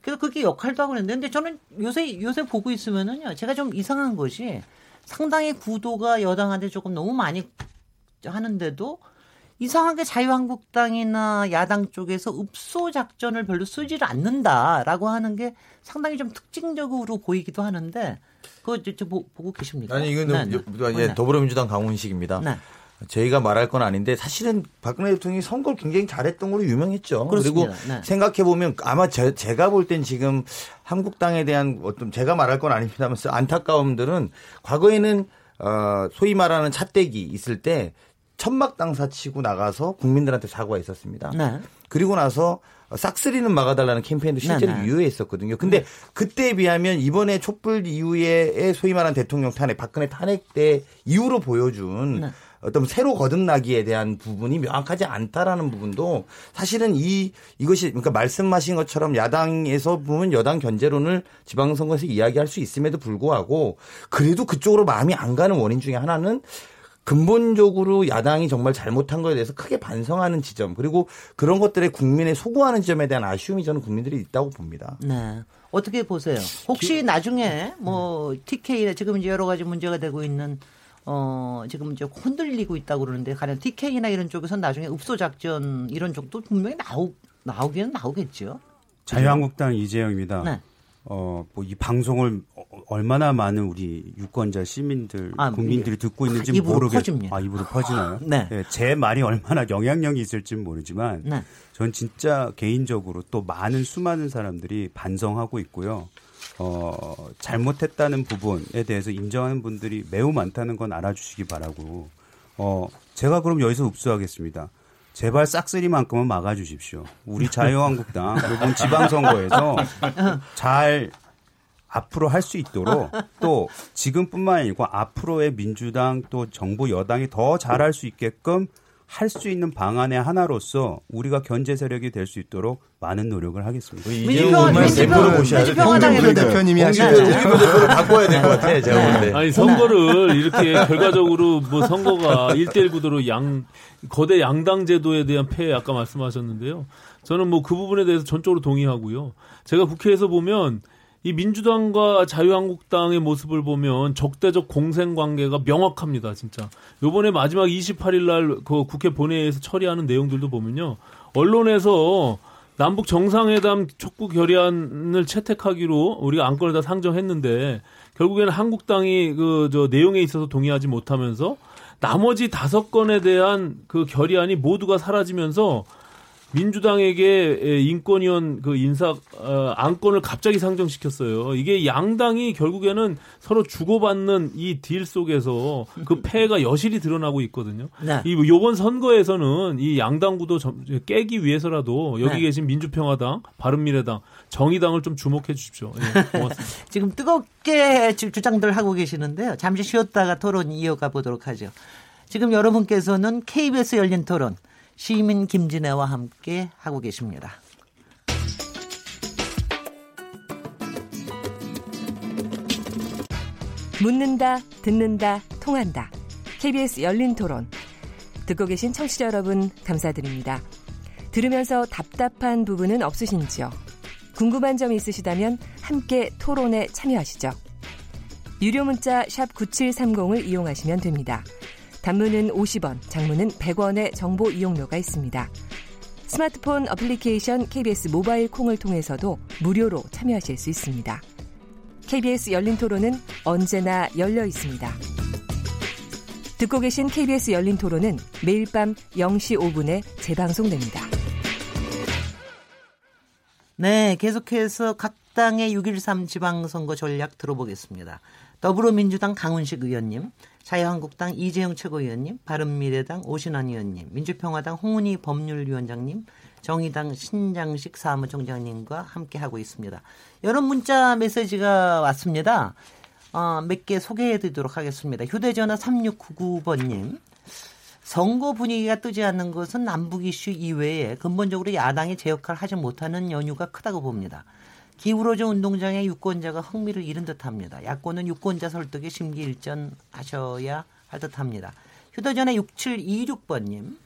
그래서 그게 역할도 하고 그랬는데 근데 저는 요새 요새 보고 있으면은요, 제가 좀 이상한 것이 상당히 구도가 여당한테 조금 너무 많이 하는데도 이상하게 자유한국당이나 야당 쪽에서 읍소 작전을 별로 쓰지를 않는다라고 하는 게 상당히 좀 특징적으로 보이기도 하는데 그거 저, 보, 고 계십니까? 아니 이건 네, 네. 예, 네. 더불어민주당 강훈식입니다. 네. 저희가 말할 건 아닌데 사실은 박근혜 대통령이 선거를 굉장히 잘했던 걸로 유명했죠. 그렇습니다. 그리고 네. 생각해 보면 아마 제, 제가 볼 땐 지금 한국당에 대한 어떤 제가 말할 건 아닙니다만 안타까움들은 과거에는 어 소위 말하는 차떼기 있을 때 천막 당사 치고 나가서 국민들한테 사과가 있었습니다. 네. 그리고 나서 싹쓸이는 막아달라는 캠페인도 실제로 네, 네. 유효했었거든요. 근데 네. 그때에 비하면 이번에 촛불 이후에 소위 말하는 대통령 탄핵, 박근혜 탄핵 때 이후로 보여준 네. 어떤 새로 거듭나기에 대한 부분이 명확하지 않다라는 부분도 사실은 이 이것이 그러니까 말씀하신 것처럼 야당에서 보면 여당 견제론을 지방선거에서 이야기할 수 있음에도 불구하고 그래도 그쪽으로 마음이 안 가는 원인 중에 하나는 근본적으로 야당이 정말 잘못한 것에 대해서 크게 반성하는 지점 그리고 그런 것들에 국민의 소구하는 지점에 대한 아쉬움이 저는 국민들이 있다고 봅니다. 네. 어떻게 보세요? 혹시 나중에 뭐 TK나 지금 이제 여러 가지 문제가 되고 있는 어, 지금 이제 흔들리고 있다고 그러는데 가령 TK나 이런 쪽에서 나중에 읍소 작전 이런 쪽도 분명히 나오 나오기는 나오겠죠. 자유한국당 이재영입니다. 네. 어, 뭐 이 방송을 얼마나 많은 우리 유권자 시민들 아, 국민들이 듣고 있는지 모르겠 아 입으로 퍼지나요? 네. 네. 제 말이 얼마나 영향력이 있을지는 모르지만 네. 전 진짜 개인적으로 또 많은 수많은 사람들이 반성하고 있고요. 어, 잘못했다는 부분에 대해서 인정하는 분들이 매우 많다는 건 알아주시기 바라고. 어, 제가 그럼 여기서 읍수하겠습니다. 제발 싹쓸이만큼은 막아주십시오. 우리 자유한국당 이번 지방선거에서 잘 앞으로 할 수 있도록 또 지금뿐만 아니고 앞으로의 민주당 또 정부 여당이 더 잘할 수 있게끔 할 수 있는 방안의 하나로서 우리가 견제 세력이 될 수 있도록 많은 노력을 하겠습니다. 민주평화당의 대표님이 하시는 대표를 바꿔야 될 것 같아요. 제가 볼 때. 아니 선거를 이렇게 결과적으로 뭐 선거가 1대1 구도로 양 거대 양당 제도에 대한 폐해 아까 말씀하셨는데요. 저는 뭐 그 부분에 대해서 전적으로 동의하고요. 제가 국회에서 보면 이 민주당과 자유한국당의 모습을 보면 적대적 공생 관계가 명확합니다, 진짜. 요번에 마지막 28일 날 그 국회 본회의에서 처리하는 내용들도 보면요. 언론에서 남북 정상회담 촉구 결의안을 채택하기로 우리가 안건을 다 상정했는데 결국에는 한국당이 그 저 내용에 있어서 동의하지 못하면서 나머지 다섯 건에 대한 그 결의안이 모두가 사라지면서 민주당에게 인권위원 그 인사 어, 안건을 갑자기 상정시켰어요. 이게 양당이 결국에는 서로 주고받는 이 딜 속에서 그 폐해가 여실히 드러나고 있거든요. 네. 이 요번 선거에서는 이 양당 구도 깨기 위해서라도 여기 네. 계신 민주평화당, 바른미래당, 정의당을 좀 주목해 주십시오. 예, 고맙습니다. 지금 뜨겁게 주장들 하고 계시는데요. 잠시 쉬었다가 토론 이어가 보도록 하죠. 지금 여러분께서는 KBS 열린 토론 시민 김진애와 함께 하고 계십니다. 묻는다, 듣는다, 통한다. KBS 열린 토론. 듣고 계신 청취자 여러분, 감사드립니다. 들으면서 답답한 부분은 없으신지요? 궁금한 점 있으시다면 함께 토론에 참여하시죠. 유료 문자 샵 9730을 이용하시면 됩니다. 단문은 50원, 장문은 100원의 정보 이용료가 있습니다. 스마트폰 어플리케이션 KBS 모바일 콩을 통해서도 무료로 참여하실 수 있습니다. KBS 열린 토론은 언제나 열려 있습니다. 듣고 계신 KBS 열린 토론은 매일 밤 0시 5분에 재방송됩니다. 네, 계속해서 각 당의 6.13 지방선거 전략 들어보겠습니다. 더불어민주당 강훈식 의원님, 자유한국당 이재용 최고위원님, 바른미래당 오신환 의원님, 민주평화당 홍은희 법률위원장님, 정의당 신장식 사무총장님과 함께하고 있습니다. 여러 문자 메시지가 왔습니다. 어, 몇 개 소개해 드리도록 하겠습니다. 휴대전화 3699번님. 선거 분위기가 뜨지 않는 것은 남북 이슈 이외에 근본적으로 야당이 제 역할을 하지 못하는 연유가 크다고 봅니다. 기울어진 운동장의 유권자가 흥미를 잃은 듯합니다. 야권은 유권자 설득에 심기일전하셔야 할 듯합니다. 휴대전화 6726번님.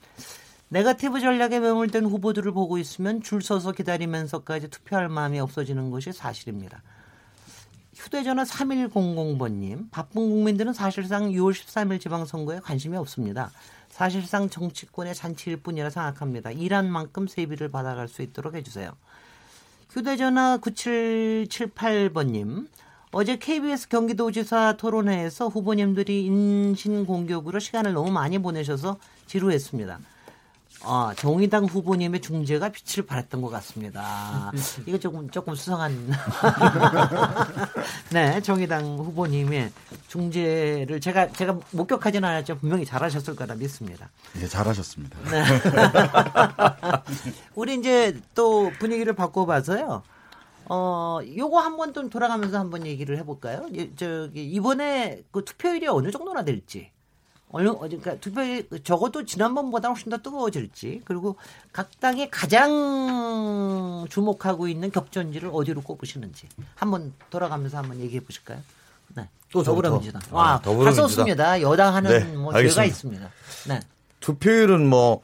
네가티브 전략에 매몰된 후보들을 보고 있으면 줄 서서 기다리면서까지 투표할 마음이 없어지는 것이 사실입니다. 휴대전화 3100번님. 바쁜 국민들은 사실상 6월 13일 지방선거에 관심이 없습니다. 사실상 정치권의 잔치일 뿐이라 생각합니다. 일한 만큼 세비를 받아갈 수 있도록 해주세요. 휴대전화 9778번님. 어제 KBS 경기도지사 토론회에서 후보님들이 인신공격으로 시간을 너무 많이 보내셔서 지루했습니다. 아, 정의당 후보님의 중재가 빛을 발했던 것 같습니다. 이거 조금 조금 수상한. 네, 정의당 후보님의 중재를 제가 제가 목격하지는 않았지만 분명히 잘하셨을 거라 믿습니다. 네, 잘하셨습니다. 네. 우리 이제 또 분위기를 바꿔봐서요. 어, 요거 한번 좀 돌아가면서 한번 얘기를 해볼까요? 예, 저기 이번에 그 투표율이 어느 정도나 될지. 어느 그러니까 투표율 적어도 지난번보다 훨씬 더 뜨거워질지 그리고 각 당이 가장 주목하고 있는 격전지를 어디로 꼽으시는지 한번 돌아가면서 한번 얘기해 보실까요? 네. 또? 더불어민주당. 아, 와, 더불어민주당. 다 썼습니다. 여당 하는 네, 뭐 죄가 알겠습니다. 있습니다. 네. 투표율은 뭐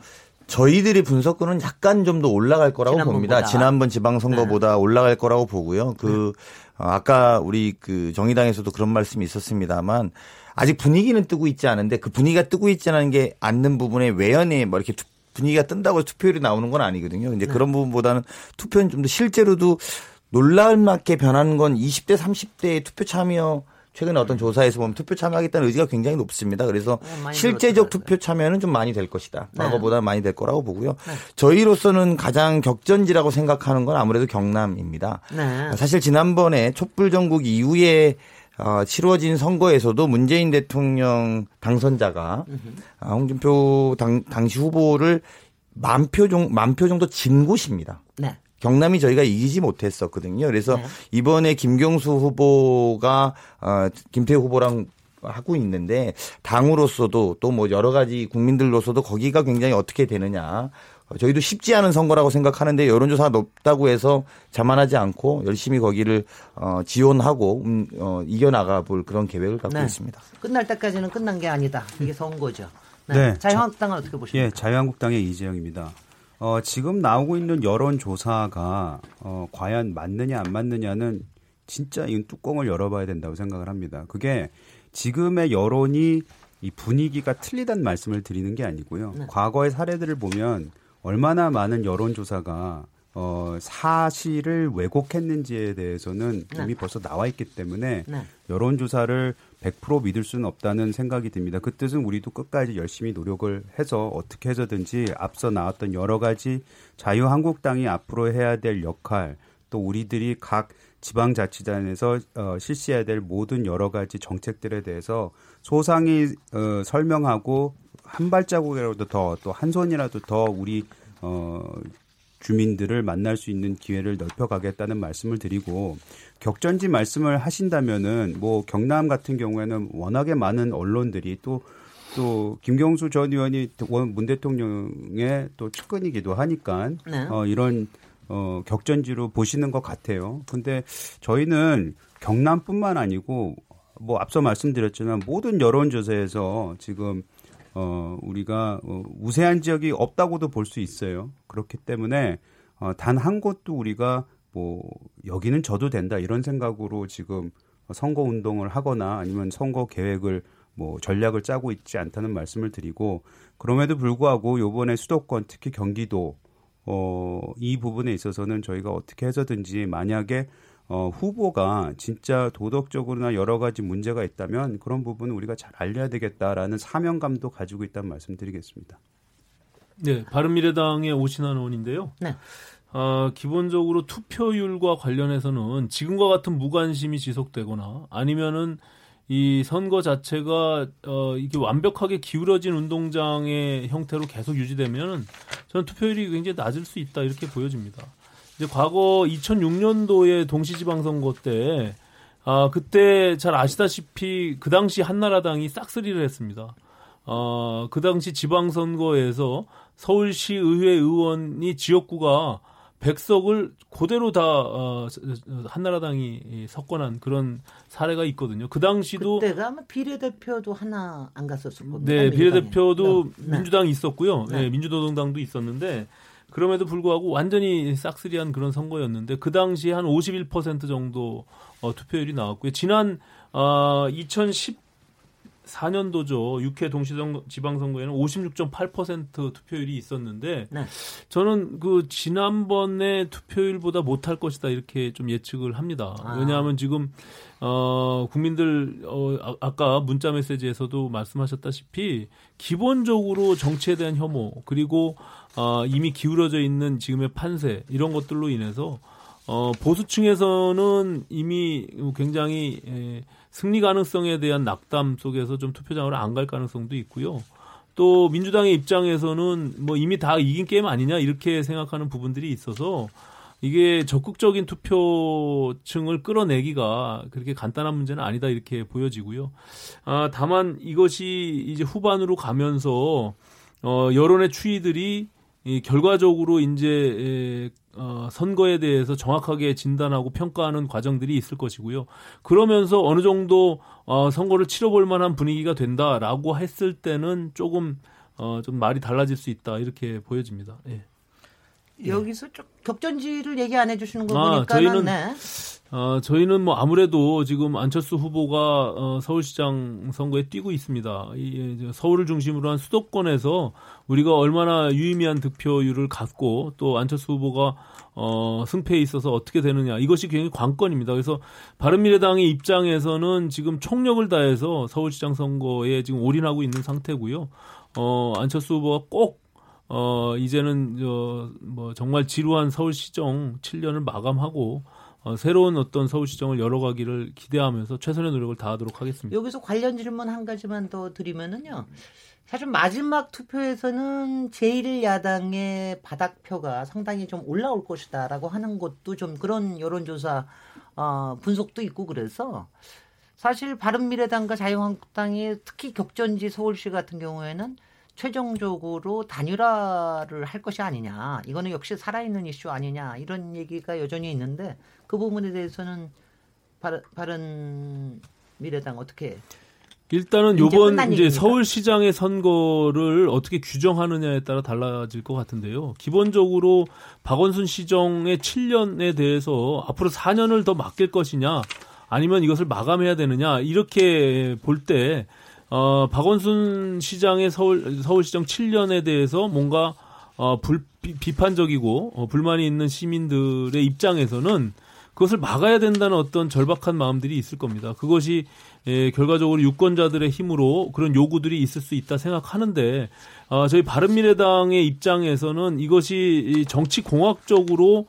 저희들이 분석으론 약간 좀 더 올라갈 거라고 지난번보다. 봅니다. 지난번 지방선거보다 올라갈 거라고 보고요. 그 어, 아까 우리 그 정의당에서도 그런 말씀이 있었습니다만 아직 분위기는 뜨고 있지 않은데 그 분위기가 뜨고 있지 않은 게 않는 부분에 외연에 뭐 이렇게 투- 분위기가 뜬다고 투표율이 나오는 건 아니거든요. 이제 그런 부분보다는 투표는 좀 더 실제로도 놀랄맞게 변하는 건 20대 30대의 투표 참여 최근에 어떤 조사에서 보면 투표 참여하겠다는 의지가 굉장히 높습니다. 그래서 어, 많이 실제적 늘었더라고요. 투표 참여는 좀 많이 될 것이다. 네. 과거보다 많이 될 거라고 보고요. 저희로서는 가장 격전지라고 생각하는 건 아무래도 경남입니다. 네. 사실 지난번에 촛불 전국 이후에 어, 치루어진 선거에서도 문재인 대통령 당선자가 아, 홍준표 당, 당시 후보를 만표 정, 만표 정도 진 곳입니다. 네. 경남이 저희가 이기지 못했었거든요. 그래서 네. 이번에 김경수 후보가 어, 김태우 후보랑 하고 있는데 당으로서도 또 뭐 여러 가지 국민들로서도 거기가 굉장히 어떻게 되느냐. 어, 저희도 쉽지 않은 선거라고 생각하는데 여론조사가 높다고 해서 자만하지 않고 열심히 거기를 어, 지원하고 음, 어, 이겨나가 볼 그런 계획을 갖고 네. 있습니다. 끝날 때까지는 끝난 게 아니다. 이게 선거죠. 네. 네. 자유한국당은 어떻게 보십니까? 예, 자유한국당의 이재영입니다. 어, 지금 나오고 있는 여론조사가 어, 과연 맞느냐 안 맞느냐는 진짜 이 뚜껑을 열어봐야 된다고 생각을 합니다. 그게 지금의 여론이 이 분위기가 틀리다는 말씀을 드리는 게 아니고요. 네. 과거의 사례들을 보면 얼마나 많은 여론조사가 어, 사실을 왜곡했는지에 대해서는 네. 이미 벌써 나와 있기 때문에 네. 여론조사를 100% 믿을 수는 없다는 생각이 듭니다. 그 뜻은 우리도 끝까지 열심히 노력을 해서 어떻게 해서든지 앞서 나왔던 여러 가지 자유한국당이 앞으로 해야 될 역할 또 우리들이 각 지방자치단에서 어, 실시해야 될 모든 여러 가지 정책들에 대해서 소상히 어, 설명하고 한 발자국이라도 더 또 한 손이라도 더 우리 어, 주민들을 만날 수 있는 기회를 넓혀가겠다는 말씀을 드리고 격전지 말씀을 하신다면은 뭐 경남 같은 경우에는 워낙에 많은 언론들이 또또 김경수 전 의원이 원- 문 대통령의 또 측근이기도 하니까 네. 어 이런 어 격전지로 보시는 것 같아요. 근데 저희는 경남뿐만 아니고 뭐 앞서 말씀드렸지만 모든 여론조사에서 지금 어 우리가 어, 우세한 지역이 없다고도 볼 수 있어요. 그렇기 때문에 어, 단 한 곳도 우리가 뭐 여기는 져도 된다 이런 생각으로 지금 선거 운동을 하거나 아니면 선거 계획을 뭐 전략을 짜고 있지 않다는 말씀을 드리고 그럼에도 불구하고 요번에 수도권 특히 경기도 어, 이 부분에 있어서는 저희가 어떻게 해서든지 만약에 어, 후보가 진짜 도덕적으로나 여러 가지 문제가 있다면 그런 부분은 우리가 잘 알려야 되겠다라는 사명감도 가지고 있다는 말씀드리겠습니다. 네, 바른미래당의 오신환 의원인데요. 네. 어, 기본적으로 투표율과 관련해서는 지금과 같은 무관심이 지속되거나 아니면은 이 선거 자체가 어 이게 완벽하게 기울어진 운동장의 형태로 계속 유지되면 저는 투표율이 굉장히 낮을 수 있다 이렇게 보여집니다. 이제 과거 2006년도에 동시지방선거 때 아, 그때 잘 아시다시피 그 당시 한나라당이 싹쓸이를 했습니다. 어, 그 당시 지방선거에서 서울시 의회 의원이 지역구가 백석을 그대로 다 어, 한나라당이 석권한 그런 사례가 있거든요. 그 당시도 그때가 아마 비례대표도 하나 안 갔었을 겁니다. 네, 비례대표도 네. 민주당이 있었고요. 네. 네, 민주노동당도 있었는데 그럼에도 불구하고 완전히 싹쓸이한 그런 선거였는데 그 당시에 한 51% 정도 어, 투표율이 나왔고요. 지난 어, 2010 4년도죠. 6회 동시지방선거에는 56.8% 투표율이 있었는데 네. 저는 그 지난번에 투표율보다 못할 것이다 이렇게 좀 예측을 합니다. 아. 왜냐하면 지금 어 국민들 어 아- 아까 문자 메시지에서도 말씀하셨다시피 기본적으로 정치에 대한 혐오 그리고 어 이미 기울어져 있는 지금의 판세 이런 것들로 인해서 어 보수층에서는 이미 굉장히 에, 승리 가능성에 대한 낙담 속에서 좀 투표장으로 안 갈 가능성도 있고요. 또 민주당의 입장에서는 뭐 이미 다 이긴 게임 아니냐 이렇게 생각하는 부분들이 있어서 이게 적극적인 투표층을 끌어내기가 그렇게 간단한 문제는 아니다 이렇게 보여지고요. 아, 다만 이것이 이제 후반으로 가면서 어, 여론의 추이들이 이 결과적으로 이제 에, 어, 선거에 대해서 정확하게 진단하고 평가하는 과정들이 있을 것이고요. 그러면서 어느 정도 어, 선거를 치러볼 만한 분위기가 된다라고 했을 때는 조금 어, 좀 말이 달라질 수 있다 이렇게 보여집니다. 예. 여기서 좀 격전지를 얘기 안 해주시는 거 아, 보니까는 저희는 네. 어, 저희는 뭐 아무래도 지금 안철수 후보가 어, 서울시장 선거에 뛰고 있습니다. 이, 이제 서울을 중심으로 한 수도권에서 우리가 얼마나 유의미한 득표율을 갖고 또 안철수 후보가 어, 승패에 있어서 어떻게 되느냐 이것이 굉장히 관건입니다. 그래서 바른미래당의 입장에서는 지금 총력을 다해서 서울시장 선거에 지금 올인하고 있는 상태고요. 어, 안철수 후보가 꼭 어, 이제는, 저, 뭐, 정말 지루한 서울시정 7년을 마감하고, 어, 새로운 어떤 서울시정을 열어가기를 기대하면서 최선의 노력을 다하도록 하겠습니다. 여기서 관련 질문 한 가지만 더 드리면은요. 사실 마지막 투표에서는 제1야당의 바닥표가 상당히 좀 올라올 것이다라고 하는 것도 좀 그런 여론조사 어, 분석도 있고 그래서 사실 바른미래당과 자유한국당이 특히 격전지 서울시 같은 경우에는 최종적으로 단일화를 할 것이 아니냐. 이거는 역시 살아있는 이슈 아니냐. 이런 얘기가 여전히 있는데 그 부분에 대해서는 바른, 바른 미래당 어떻게 일단은 이제 요번 이제 얘기입니까? 서울시장의 선거를 어떻게 규정하느냐에 따라 달라질 것 같은데요. 기본적으로 박원순 시정의 7년에 대해서 앞으로 4년을 더 맡길 것이냐 아니면 이것을 마감해야 되느냐 이렇게 볼때 어, 박원순 시장의 서울 서울시정 7년에 대해서 뭔가 어, 불, 비, 비판적이고 어, 불만이 있는 시민들의 입장에서는 그것을 막아야 된다는 어떤 절박한 마음들이 있을 겁니다. 그것이 예, 결과적으로 유권자들의 힘으로 그런 요구들이 있을 수 있다 생각하는데 어, 저희 바른미래당의 입장에서는 이것이 이 정치 공학적으로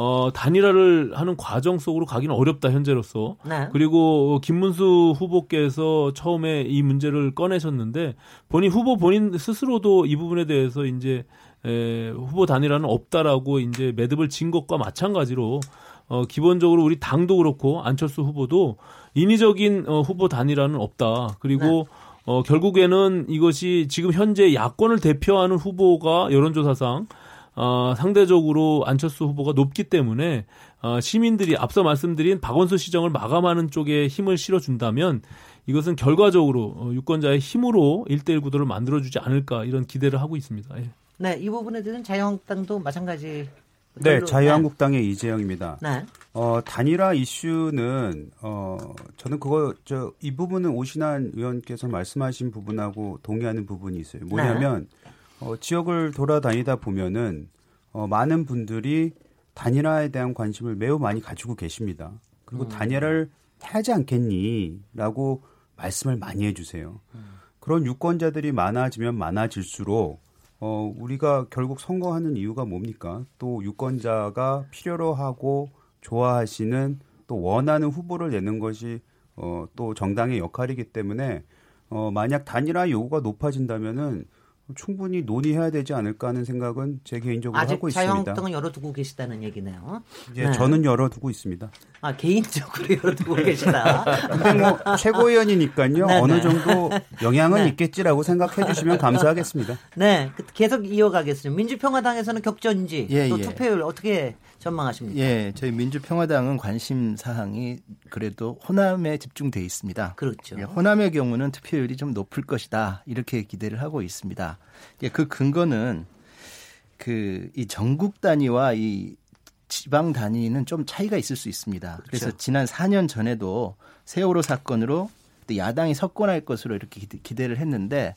어, 단일화를 하는 과정 속으로 가기는 어렵다 현재로서. 네. 그리고 김문수 후보께서 처음에 이 문제를 꺼내셨는데 본인 후보 본인 스스로도 이 부분에 대해서 이제 에, 후보 단일화는 없다라고 이제 매듭을 진 것과 마찬가지로 어, 기본적으로 우리 당도 그렇고 안철수 후보도 인위적인 어, 후보 단일화는 없다. 그리고 어, 결국에는 이것이 지금 현재 야권을 대표하는 후보가 여론조사상 어, 상대적으로 안철수 후보가 높기 때문에 어, 시민들이 앞서 말씀드린 박원순 시정을 마감하는 쪽에 힘을 실어준다면 이것은 결과적으로 어, 유권자의 힘으로 1대1 구도를 만들어주지 않을까 이런 기대를 하고 있습니다. 예. 네, 이 부분에 대해서는 자유한국당도 마찬가지. 네, 자유한국당의 이재영입니다. 네. 어, 단일화 이슈는, 어, 저는 그거, 저, 이 부분은 오신환 의원께서 말씀하신 부분하고 동의하는 부분이 있어요. 뭐냐면, 어, 지역을 돌아다니다 보면은, 어, 많은 분들이 단일화에 대한 관심을 매우 많이 가지고 계십니다. 그리고 음. 단일화를 하지 않겠니? 라고 말씀을 많이 해주세요. 그런 유권자들이 많아지면 많아질수록 어, 우리가 결국 선거하는 이유가 뭡니까? 또 유권자가 필요로 하고 좋아하시는 또 원하는 후보를 내는 것이 어, 또 정당의 역할이기 때문에 어, 만약 단일화 요구가 높아진다면은 충분히 논의해야 되지 않을까 하는 생각은 제 개인적으로 아직 하고 있습니다. 자유한국당은 열어두고 계시다는 얘기네요. 예, 네. 저는 열어두고 있습니다. 아 개인적으로 열어두고 계시다. 근데 뭐 최고위원이니까요. 네, 어느 네. 정도 영향은 네. 있겠지라고 생각해 주시면 감사하겠습니다. 네, 그- 계속 이어가겠습니다. 민주평화당에서는 격전지 예, 또 예. 투표율 어떻게 전망하십니까? 예, 저희 민주평화당은 관심 사항이 그래도 호남에 집중돼 있습니다. 그렇죠. 예, 호남의 경우는 투표율이 좀 높을 것이다 이렇게 기대를 하고 있습니다. 예, 그 근거는 그 이 전국 단위와 이 지방 단위는 좀 차이가 있을 수 있습니다. 그래서 그렇죠. 지난 4년 전에도 세월호 사건으로 야당이 석권할 것으로 이렇게 기대- 기대를 했는데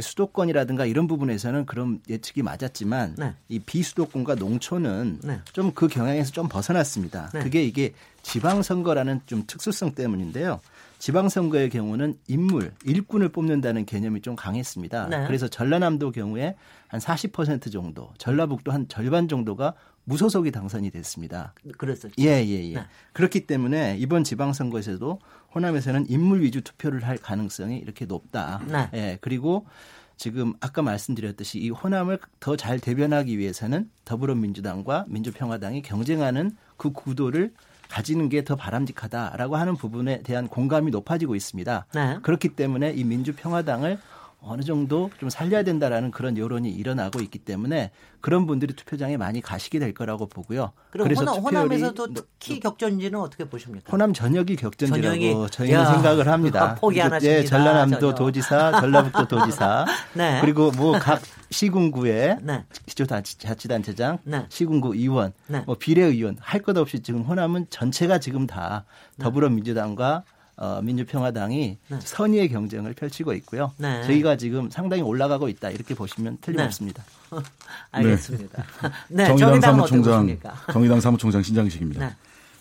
수도권이라든가 이런 부분에서는 그런 예측이 맞았지만 네. 이 비수도권과 농촌은 네. 좀그 경향에서 좀 벗어났습니다. 네. 그게 이게 지방선거라는 좀 특수성 때문인데요. 지방선거의 경우는 인물, 일꾼을 뽑는다는 개념이 좀 강했습니다. 네. 그래서 전라남도 경우에 한 40% 정도, 전라북도 한 절반 정도가 무소속이 당선이 됐습니다. 그랬었죠. 예, 예, 예. 네. 그렇기 때문에 이번 지방선거에서도 호남에서는 인물 위주 투표를 할 가능성이 이렇게 높다. 네. 예, 그리고 지금 아까 말씀드렸듯이 이 호남을 더 잘 대변하기 위해서는 더불어민주당과 민주평화당이 경쟁하는 그 구도를 가지는 게 더 바람직하다라고 하는 부분에 대한 공감이 높아지고 있습니다. 네. 그렇기 때문에 이 민주평화당을 어느 정도 좀 살려야 된다라는 그런 여론이 일어나고 있기 때문에 그런 분들이 투표장에 많이 가시게 될 거라고 보고요. 그래서 호남, 호남에서도 높- 특히 격전지는 어떻게 보십니까? 호남 전역이 격전지라고? 저희는 야, 생각을 합니다. 포기 안 예, 하십니다, 전라남도 전혀. 도지사, 전라북도 도지사, 네. 그리고 뭐 각 시군구의 네. 기초자치단체장, 네. 시군구 의원, 네. 뭐 비례의원 할 것 없이 지금 호남은 전체가 지금 다 더불어민주당과 어, 민주평화당이 선의의 경쟁을 펼치고 있고요. 네. 저희가 지금 상당히 올라가고 있다 이렇게 보시면 틀림없습니다. 알겠습니다. 네, 정의당 정의당은 어떻게 사무총장? 정의당 사무총장 신장식입니다. 네.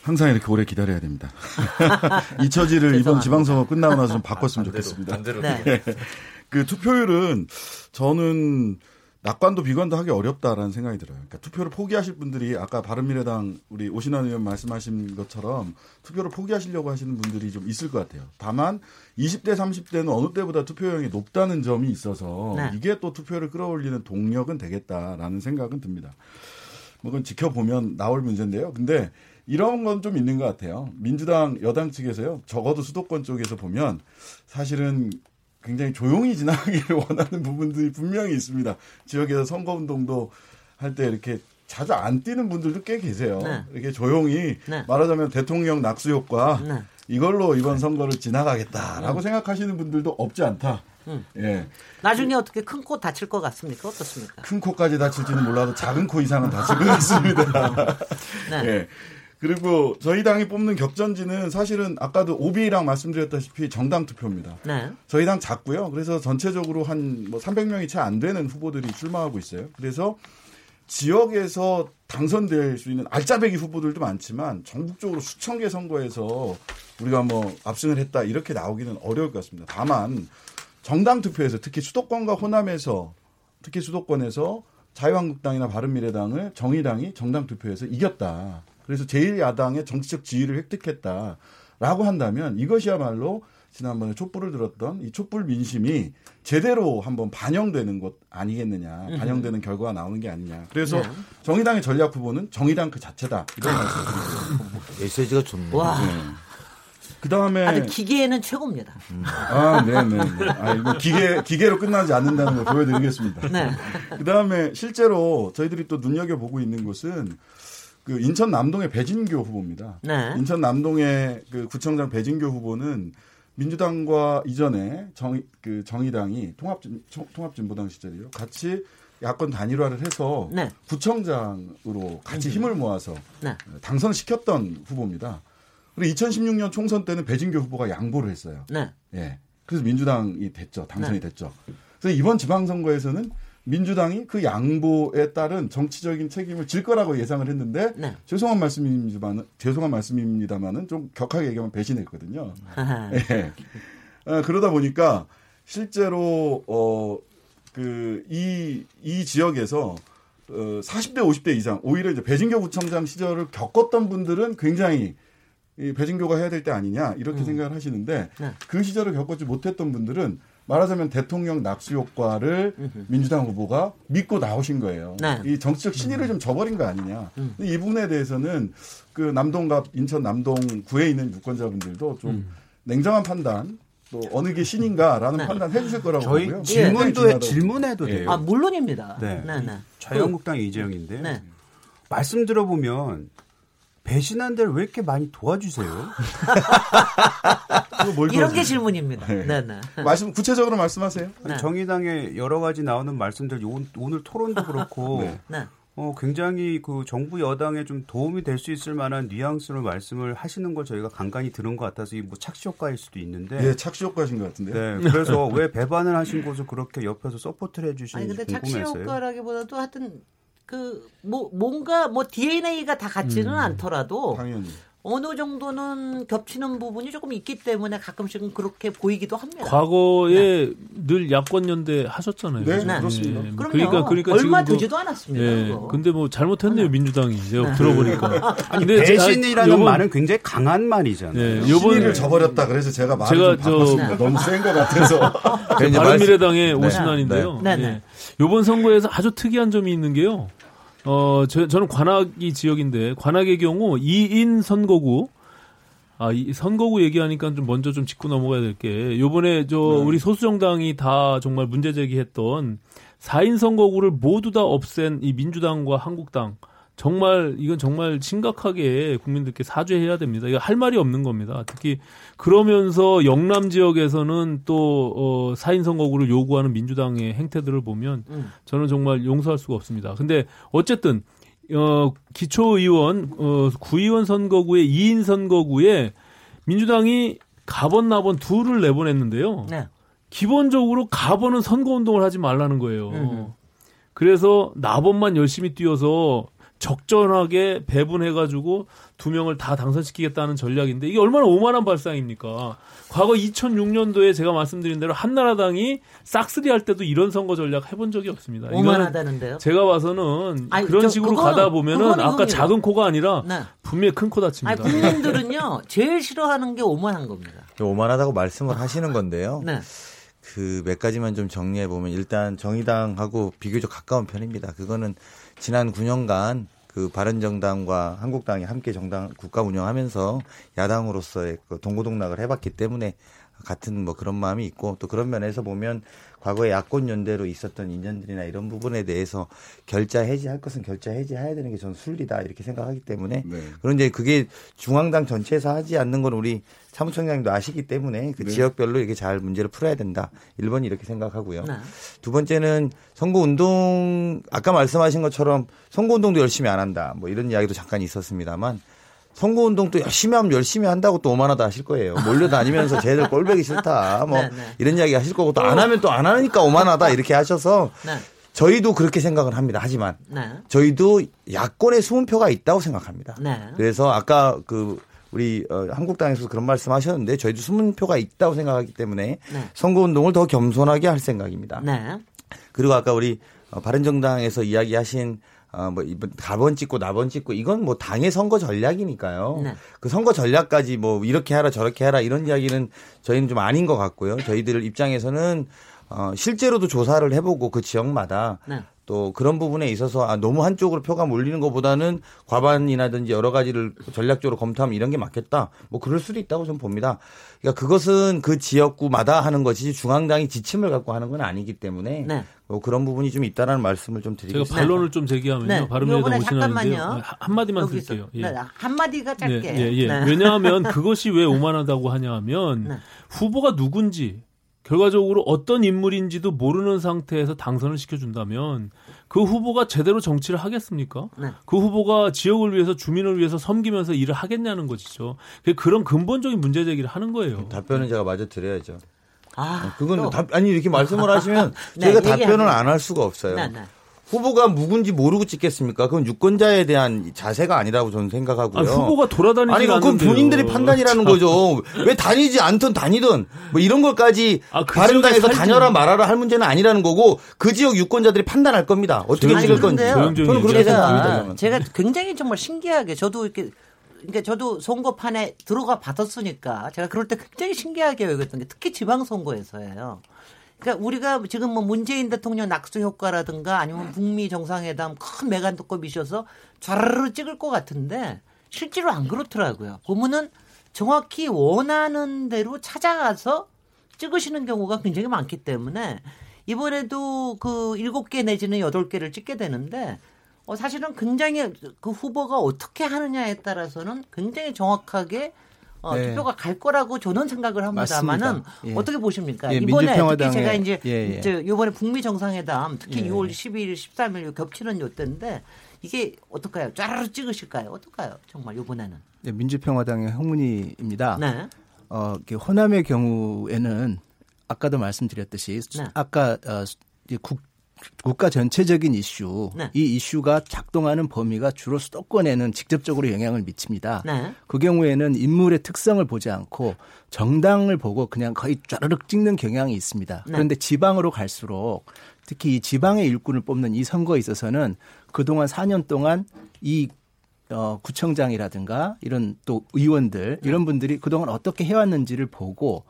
항상 이렇게 오래 기다려야 됩니다. 이 처지를 이번. 지방선거 끝나고 나서 좀 바꿨으면 좋겠습니다. 네. 그 투표율은 저는 낙관도 비관도 하기 어렵다라는 생각이 들어요. 그러니까 투표를 포기하실 분들이 아까 바른미래당 우리 오신환 의원 말씀하신 것처럼 투표를 포기하시려고 하시는 분들이 좀 있을 것 같아요. 다만 20대 30대는 어느 때보다 투표율이 높다는 점이 있어서 네. 이게 또 투표를 끌어올리는 동력은 되겠다라는 생각은 듭니다. 뭐 그건 지켜보면 나올 문제인데요. 근데 이런 건 좀 있는 것 같아요. 민주당 여당 측에서요. 적어도 수도권 쪽에서 보면 사실은 굉장히 조용히 지나가기를 원하는 부분들이 분명히 있습니다. 지역에서 선거운동도 할 때 이렇게 자주 안 뛰는 분들도 꽤 계세요. 네. 이렇게 조용히 네. 말하자면 대통령 낙수 효과 네. 이걸로 이번 선거를 지나가겠다라고 생각하시는 분들도 없지 않다. 음. 예. 나중에 어떻게 큰 코 다칠 것 같습니까? 어떻습니까? 큰 코까지 다칠지는 몰라도 작은 코 이상은 다칠 것 같습니다. 네. 예. 그리고 저희 당이 뽑는 격전지는 사실은 아까도 오비랑 말씀드렸다시피 정당 투표입니다. 네. 저희 당 작고요. 그래서 전체적으로 한 뭐 300명이 채 안 되는 후보들이 출마하고 있어요. 그래서 지역에서 당선될 수 있는 알짜배기 후보들도 많지만 전국적으로 수천 개 선거에서 우리가 뭐 압승을 했다 이렇게 나오기는 어려울 것 같습니다. 다만 정당 투표에서 특히 수도권과 호남에서 특히 수도권에서 자유한국당이나 바른미래당을 정의당이 정당 투표에서 이겼다. 그래서 제1야당의 정치적 지위를 획득했다라고 한다면 이것이야말로 지난번에 촛불을 들었던 이 촛불 민심이 제대로 한번 반영되는 것 아니겠느냐, 반영되는 결과가 나오는 게 아니냐. 그래서 네. 정의당의 전략 후보는 정의당 그 자체다 이런 말씀드립니다. 메시지가 좋네. 와, 그 다음에 아주 기계에는 최고입니다. 아, 네네. 아, 이거 기계, 기계로 끝나지 않는다는 걸 보여드리겠습니다. 네. 그 다음에 실제로 저희들이 또 눈여겨보고 있는 곳은 그 인천 남동의 배진교 후보입니다. 네. 인천 남동의 그 구청장 배진교 후보는 민주당과 이전에 정, 그 정의당이 통합, 통합진보당 시절이요. 같이 야권 단일화를 해서 네. 구청장으로 같이 힘을 모아서 네. 당선시켰던 후보입니다. 그리고 2016년 총선 때는 배진교 후보가 양보를 했어요. 네. 예. 그래서 민주당이 됐죠. 당선이 됐죠. 그래서 이번 지방선거에서는 민주당이 그 양보에 따른 정치적인 책임을 질 거라고 예상을 했는데 네. 죄송한 말씀입니다만 죄송한 말씀입니다만은 좀 격하게 얘기하면 배신했거든요. 어, 그러다 보니까 실제로 어, 어그이이 이 지역에서 어 40대 50대 이상 오히려 이제 배진교 구청장 시절을 겪었던 분들은 굉장히 이 배진교가 해야 될 때 아니냐 이렇게 생각을 하시는데 네. 그 시절을 겪었지 못했던 분들은 말하자면 대통령 낙수 효과를 민주당 후보가 믿고 나오신 거예요. 네. 이 정치적 신의를 좀 저버린 거 아니냐. 근데 이 부분에 대해서는 그 남동갑 인천 남동구에 있는 유권자분들도 좀 냉정한 판단 또 어느 게 신인가라는 네. 판단 해주실 거라고 저희 보고요. 질문도 중요하다고 질문해도 예. 돼요. 아, 물론입니다. 네. 네, 네. 자유한국당 이재영인데요. 네. 말씀 들어보면 배신한 데를 왜 이렇게 많이 도와주세요? 이런 게? 질문입니다. 네. 네, 네. 말씀 구체적으로 말씀하세요. 네. 정의당의 여러 가지 나오는 말씀들 오- 오늘 토론도 그렇고 네. 네. 어, 굉장히 그 정부 여당에 좀 도움이 될 수 있을 만한 뉘앙스로 말씀을 하시는 걸 저희가 간간히 들은 것 같아서 이뭐 착시 효과일 수도 있는데 예, 착시 효과신 것 같은데요. 네, 그래서 왜 배반을 하신 곳을 그렇게 옆에서 support를 해주시는지 근데 착시 궁금했어요. 효과라기보다도 하여튼 그 뭐 뭔가 뭐 DNA가 다 같지는 음. 않더라도 당연히. 어느 정도는 겹치는 부분이 조금 있기 때문에 가끔씩은 그렇게 보이기도 합니다. 과거에 늘 야권 연대 하셨잖아요. 네, 그죠? 그렇습니다. 예, 그럼요. 그러니까 그러니까 얼마 지금 그- 되지도 않았습니다. 예. 그거. 근데 뭐 잘못했네요 민주당이 제가 들어보니까. 아니 근데 제가 배신이라는 요번- 말은 굉장히 강한 말이잖아요. 예, 신의를 요번 저버렸다 그래서 제가 말을 제가 좀 저- 바꿨습니다. 너무 센 것 같아서. 그 이제 바른미래당의 네. 오신환인데요. 네. 네, 네. 예. 요번 선거에서 아주 특이한 점이 있는 게요. 어, 저, 저는 관악이 지역인데 관악의 경우 2인 선거구 아, 이 선거구 얘기하니까 좀 먼저 좀 짚고 넘어가야 될 게 요번에 저 우리 소수정당이 다 정말 문제 제기했던 4인 선거구를 모두 다 없앤 이 민주당과 한국당 정말 이건 정말 심각하게 국민들께 사죄해야 됩니다. 이거 할 말이 없는 겁니다. 특히 그러면서 영남 지역에서는 또 어, 4인 선거구를 요구하는 민주당의 행태들을 보면 음. 저는 정말 용서할 수가 없습니다. 근데 어쨌든 어, 기초의원, 어, 구의원 선거구에 2인 선거구에 민주당이 가번 나번 둘을 내보냈는데요. 네. 기본적으로 가번은 선거 운동을 하지 말라는 거예요. 음. 그래서 나번만 열심히 뛰어서 적절하게 배분해가지고 두 명을 다 당선시키겠다는 전략인데 이게 얼마나 오만한 발상입니까? 과거 2006년도에 제가 말씀드린 대로 한나라당이 싹쓸이 할 때도 이런 선거 전략 해본 적이 없습니다. 오만하다는데요. 제가 봐서는 아니, 그런 저- 식으로 그거는- 가다 보면은 아까 형님. 작은 코가 아니라 네. 분명히 큰코 아니 다칩니다. 국민들은요 제일 싫어하는 게 오만한 겁니다. 오만하다고 말씀을 하시는 건데요. 네. 그 몇 가지만 좀 정리해 보면 일단 정의당하고 비교적 가까운 편입니다. 그거는 지난 9년간 그 바른정당과 한국당이 함께 정당 국가 운영하면서 야당으로서의 그 동고동락을 해봤기 때문에 같은 뭐 그런 마음이 있고 또 그런 면에서 보면 과거에 야권 연대로 있었던 인연들이나 이런 부분에 대해서 결자 해지할 것은 결자 해지해야 되는 게 저는 순리다 이렇게 생각하기 때문에 네. 그런데 그게 중앙당 전체에서 하지 않는 건 우리 사무총장님도 아시기 때문에 그 네. 지역별로 이렇게 잘 문제를 풀어야 된다. 1번이 이렇게 생각하고요. 네. 두 번째는 선거 운동 아까 말씀하신 것처럼 선거 운동도 열심히 안 한다. 뭐 이런 이야기도 잠깐 있었습니다만 선거 운동도 열심히 하면 열심히 한다고 또 오만하다 하실 거예요. 몰려다니면서 쟤들 꼴배기 싫다. 뭐 네, 네. 이런 이야기 하실 거고 또 안 하면 또 안 하니까 오만하다 이렇게 하셔서 네. 저희도 그렇게 생각을 합니다. 하지만 네. 저희도 야권에 숨은 표가 있다고 생각합니다. 네. 그래서 아까 그 우리 어, 한국당에서 그런 말씀 하셨는데 저희도 숨은 표가 있다고 생각하기 때문에 네. 선거 운동을 더 겸손하게 할 생각입니다. 네. 그리고 아까 우리 어, 바른정당에서 이야기하신 어, 뭐 이번 가번 찍고 나번 찍고 이건 뭐 당의 선거 전략이니까요. 네. 그 선거 전략까지 뭐 이렇게 하라 저렇게 하라 이런 이야기는 저희는 좀 아닌 것 같고요. 저희들 입장에서는 어, 실제로도 조사를 해보고 그 지역마다 네. 또 그런 부분에 있어서 아, 너무 한쪽으로 표가 몰리는 것보다는 과반이라든지 여러 가지를 전략적으로 검토하면 이런 게 맞겠다. 뭐 그럴 수도 있다고 저는 봅니다. 그러니까 그것은 그 지역구마다 하는 것이지 중앙당이 지침을 갖고 하는 건 아니기 때문에 네. 뭐 그런 부분이 좀 있다라는 말씀을 좀 제가 드리겠습니다. 반론을 좀 제기하면요. 네. 바른미래당 오신하는데요. 잠깐만요. 한마디만. 쓸게요. 예. 네. 한마디가 짧게. 예, 예, 예. 네. 왜냐하면 그것이 왜 오만하다고 하냐 하면 네. 후보가 누군지 결과적으로 어떤 인물인지도 모르는 상태에서 당선을 시켜준다면 그 후보가 제대로 정치를 하겠습니까? 네. 그 후보가 지역을 위해서 주민을 위해서 섬기면서 일을 하겠냐는 것이죠. 그런 근본적인 문제 제기를 하는 거예요. 답변은 제가 마저 드려야죠. 아, 그건 또. 답, 아니 이렇게 말씀을 하시면 네, 저희가 답변을. 안 할 수가 없어요. 네, 네. 후보가 누군지 모르고 찍겠습니까? 그건 유권자에 대한 자세가 아니라고 저는 생각하고요. 아니, 후보가 돌아다니지 아니, 그건 않는데요. 본인들이 판단이라는 거죠. 왜 다니지 않든 다니든 뭐 이런 것까지 아, 그 바른당에서. 다녀라 말아라 할 문제는 아니라는 거고 그 지역 유권자들이 판단할 겁니다. 어떻게 찍을 좀 건지. 저는 그렇게. 생각합니다. 제가 저는. 제가 굉장히 정말 신기하게 저도 이렇게 그러니까 저도 선거판에 들어가 받았으니까 제가 그럴 때 굉장히 신기하게 여겼던 게 특히 지방선거에서예요. 그러니까 우리가 지금 뭐 문재인 대통령 낙수 효과라든가 아니면 북미 정상회담 큰 메간도급 이셔서 좌르르 찍을 것 같은데 실제로 안 그렇더라고요. 보면은 정확히 원하는 대로 찾아가서 찍으시는 경우가 굉장히 많기 때문에 이번에도 그 일곱 개 내지는 여덟 개를 찍게 되는데 어, 사실은 굉장히 그 후보가 어떻게 하느냐에 따라서는 굉장히 정확하게 어, 네. 투표가 갈 거라고 저는 생각을 합니다만은. 예. 어떻게 보십니까? 예, 이번에 특히 제가 이제 예, 예. 저 이번에 북미 정상회담 특히 예. 6월 12일, 13일 겹치는 요때인데 이게 어떨까요? 짜르르 찍으실까요? 어떨까요? 정말 이번에는. 네, 민주평화당의 홍문희입니다. 네. 어, 호남의 경우에는 아까도 말씀드렸듯이 수- 네. 아까 어, 국, 국가 전체적인 이슈, 네. 이 이슈가 작동하는 범위가 주로 수도권에는 직접적으로 영향을 미칩니다. 네. 그 경우에는 인물의 특성을 보지 않고 정당을 보고 그냥 거의 쫘르륵 찍는 경향이 있습니다. 네. 그런데 지방으로 갈수록 특히 이 지방의 일꾼을 뽑는 이 선거에 있어서는 그동안 4년 동안 이 어, 구청장이라든가 이런 또 의원들 네. 이런 분들이 그동안 어떻게 해왔는지를 보고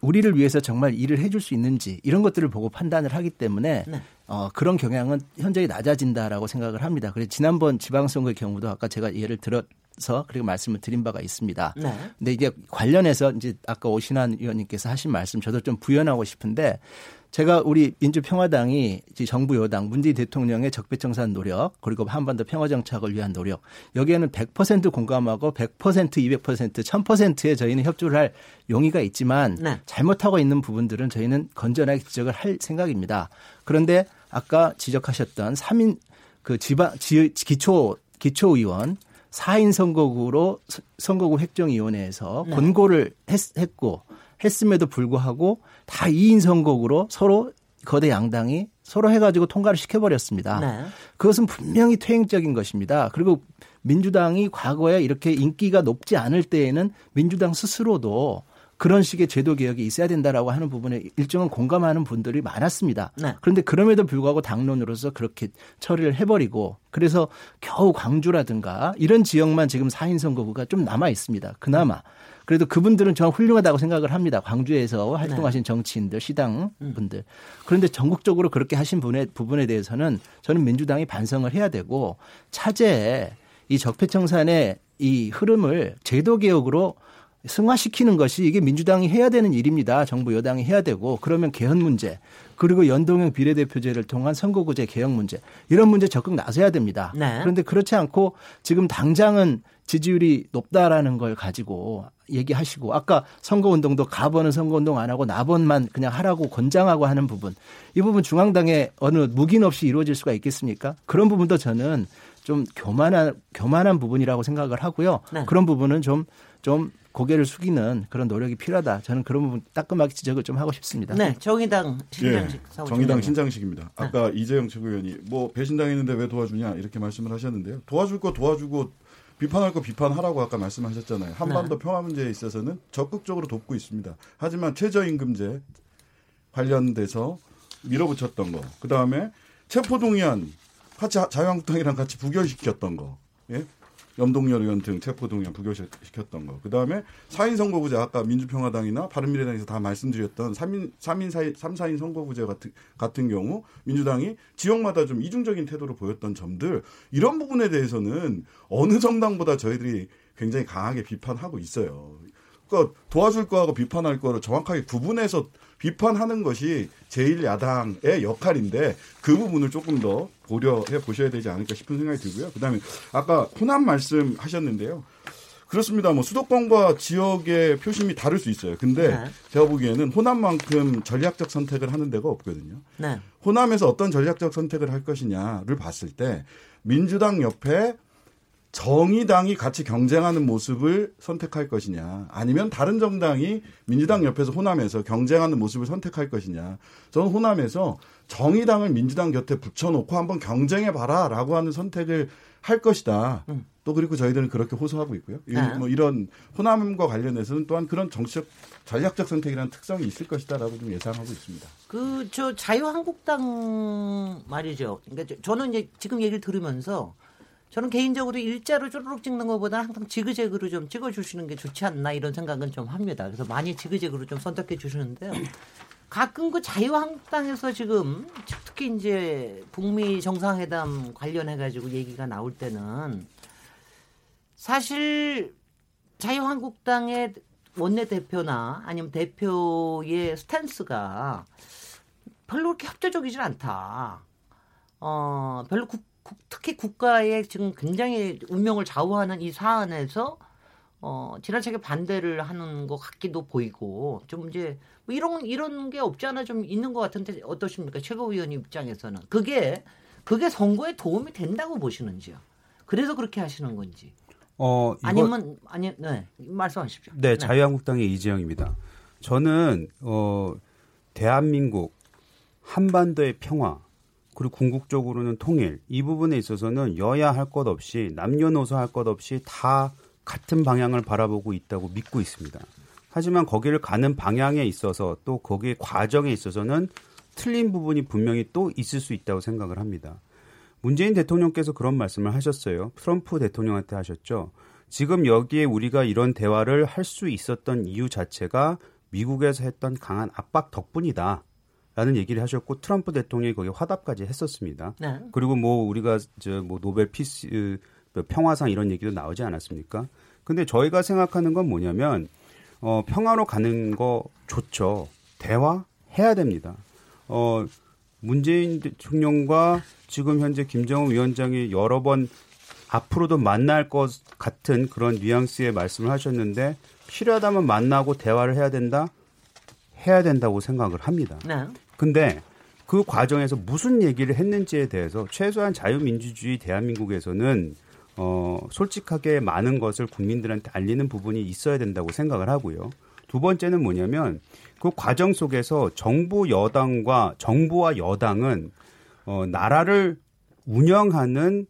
우리를 위해서 정말 일을 해줄 수 있는지 이런 것들을 보고 판단을 하기 때문에 네. 어, 그런 경향은 현저히 낮아진다라고 생각을 합니다. 그래서 지난번 지방선거의 경우도 아까 제가 예를 들어서 그리고 말씀을 드린 바가 있습니다. 네. 근데 이게 관련해서 이제 아까 오신환 의원님께서 하신 말씀 저도 좀 부연하고 싶은데 제가 우리 민주평화당이 정부 여당 문재인 대통령의 적폐청산 노력 그리고 한반도 평화정착을 위한 노력 여기에는 100% 공감하고 100% 200% 1000%에 저희는 협조를 할 용의가 있지만 네. 잘못하고 있는 부분들은 저희는 건전하게 지적을 할 생각입니다. 그런데 아까 지적하셨던 3인 그 지방 지, 기초 기초 의원 4인 선거구로 서- 선거구 획정위원회에서 네. 권고를 했, 했고 했음에도 불구하고 다 2인 선거구로 서로 거대 양당이 서로 해가지고 통과를 시켜버렸습니다. 네. 그것은 분명히 퇴행적인 것입니다. 그리고 민주당이 과거에 이렇게 인기가 높지 않을 때에는 민주당 스스로도 그런 식의 제도 개혁이 있어야 된다라고 하는 부분에 일정은 공감하는 분들이 많았습니다. 네. 그런데 그럼에도 불구하고 당론으로서 그렇게 처리를 해버리고 그래서 겨우 광주라든가 이런 지역만 지금 4인 선거구가 좀 남아 있습니다. 그나마. 그래도 그분들은 저는 훌륭하다고 생각을 합니다. 광주에서 활동하신 정치인들, 시당 분들. 그런데 전국적으로 그렇게 하신 분의 부분에 대해서는 저는 민주당이 반성을 해야 되고 차제에 이 적폐청산의 이 흐름을 제도 개혁으로 승화시키는 것이 이게 민주당이 해야 되는 일입니다. 정부 여당이 해야 되고 그러면 개헌 문제 그리고 연동형 비례대표제를 통한 선거구제 개혁 문제 이런 문제 적극 나서야 됩니다. 네. 그런데 그렇지 않고 지금 당장은 지지율이 높다라는 걸 가지고 얘기하시고 아까 선거운동도 가번은 선거운동 안 하고 나번만 그냥 하라고 권장하고 하는 부분 이 부분 중앙당에 어느 묵인 없이 이루어질 수가 있겠습니까? 그런 부분도 저는 좀 교만한 교만한 부분이라고 생각을 하고요. 네. 그런 부분은 좀좀 고개를 숙이는 그런 노력이 필요하다. 저는 그런 부분 따끔하게 지적을 좀 하고 싶습니다. 네. 정의당 신장식 예. 정의당 신장식입니다. 네. 아까 이재영 최고위원이 뭐 배신당했는데 왜 도와주냐 이렇게 말씀을 하셨는데요. 도와줄 거 도와주고 비판할 거 비판하라고 아까 말씀하셨잖아요. 한반도 네. 평화 문제에 있어서는 적극적으로 돕고 있습니다. 하지만 최저임금제 관련돼서 밀어붙였던 거, 그 다음에 체포동의안 같이 하- 자유한국당이랑 같이 부결시켰던 거, 예? 염동열 의원 등 체포동의안 부결시켰던 거. 그 다음에 4인 선거구제, 아까 민주평화당이나 바른미래당에서 다 말씀드렸던 3인, 3인, 4인, 3, 4인 선거구제 같은, 같은 경우 민주당이 지역마다 좀 이중적인 태도를 보였던 점들, 이런 부분에 대해서는 어느 정당보다 저희들이 굉장히 강하게 비판하고 있어요. 그러니까 도와줄 거하고 비판할 거를 정확하게 구분해서 비판하는 것이 제1야당의 역할인데 그 부분을 조금 더 고려해 보셔야 되지 않을까 싶은 생각이 들고요. 그다음에 아까 호남 말씀 하셨는데요. 그렇습니다. 뭐 수도권과 지역의 표심이 다를 수 있어요. 근데 네. 제가 보기에는 호남만큼 전략적 선택을 하는 데가 없거든요. 네. 호남에서 어떤 전략적 선택을 할 것이냐를 봤을 때 민주당 옆에 정의당이 같이 경쟁하는 모습을 선택할 것이냐 아니면 다른 정당이 민주당 옆에서 호남에서 경쟁하는 모습을 선택할 것이냐 저는 호남에서 정의당을 민주당 곁에 붙여놓고 한번 경쟁해 봐라라고 하는 선택을 할 것이다. 또 그리고 저희들은 그렇게 호소하고 있고요. 이- 네. 뭐 이런 호남과 관련해서는 또한 그런 정치적 전략적 선택이라는 특성이 있을 것이다라고 좀 예상하고 있습니다. 그 저 자유한국당 말이죠. 그러니까 저- 저는 이제 지금 얘기를 들으면서 저는 개인적으로 일자로 쪼르륵 찍는 것보다 항상 지그재그로 좀 찍어주시는 게 좋지 않나 이런 생각은 좀 합니다. 그래서 많이 지그재그로 좀 선택해 주시는데요. 가끔 그 자유한국당에서 지금 특히 이제 북미 정상회담 관련해 가지고 얘기가 나올 때는 사실 자유한국당의 원내대표나 아니면 대표의 스탠스가 별로 그렇게 협조적이진 않다. 어, 별로 국, 국- 특히 국가의 지금 굉장히 운명을 좌우하는 이 사안에서 어, 지나치게 반대를 하는 것 같기도 보이고 좀 이제 뭐 이런 이런 게 없지 않아 좀 있는 것 같은데 어떠십니까 최고위원 입장에서는 그게 그게 선거에 도움이 된다고 보시는지요? 그래서 그렇게 하시는 건지 어, 이거- 아니면 아니 네 말씀하십시오. 네, 자유한국당의 이재영입니다. 저는 어 대한민국 한반도의 평화 그리고 궁극적으로는 통일 이 부분에 있어서는 여야 할 것 없이 남녀노소 할 것 없이 다 같은 방향을 바라보고 있다고 믿고 있습니다. 하지만 거기를 가는 방향에 있어서 또 거기의 과정에 있어서는 틀린 부분이 분명히 또 있을 수 있다고 생각을 합니다. 문재인 대통령께서 그런 말씀을 하셨어요. 트럼프 대통령한테 하셨죠. 지금 여기에 우리가 이런 대화를 할 수 있었던 이유 자체가 미국에서 했던 강한 압박 덕분이다. 라는 얘기를 하셨고 트럼프 대통령이 거기에 화답까지 했었습니다. 네. 그리고 뭐 우리가 저 뭐 노벨 peace 어, 평화상 이런 얘기도 나오지 않았습니까? 근데 저희가 생각하는 건 뭐냐면 어 평화로 가는 거 좋죠. 대화 해야 됩니다. 어 문재인 대통령과 지금 현재 김정은 위원장이 여러 번 앞으로도 만날 것 같은 그런 뉘앙스의 말씀을 하셨는데 필요하다면 만나고 대화를 해야 된다? 해야 된다고 생각을 합니다. 네. 근데 그 과정에서 무슨 얘기를 했는지에 대해서 최소한 자유민주주의 대한민국에서는 어 솔직하게 많은 것을 국민들한테 알리는 부분이 있어야 된다고 생각을 하고요. 두 번째는 뭐냐면 그 과정 속에서 정부 여당과 정부와 여당은 어 나라를 운영하는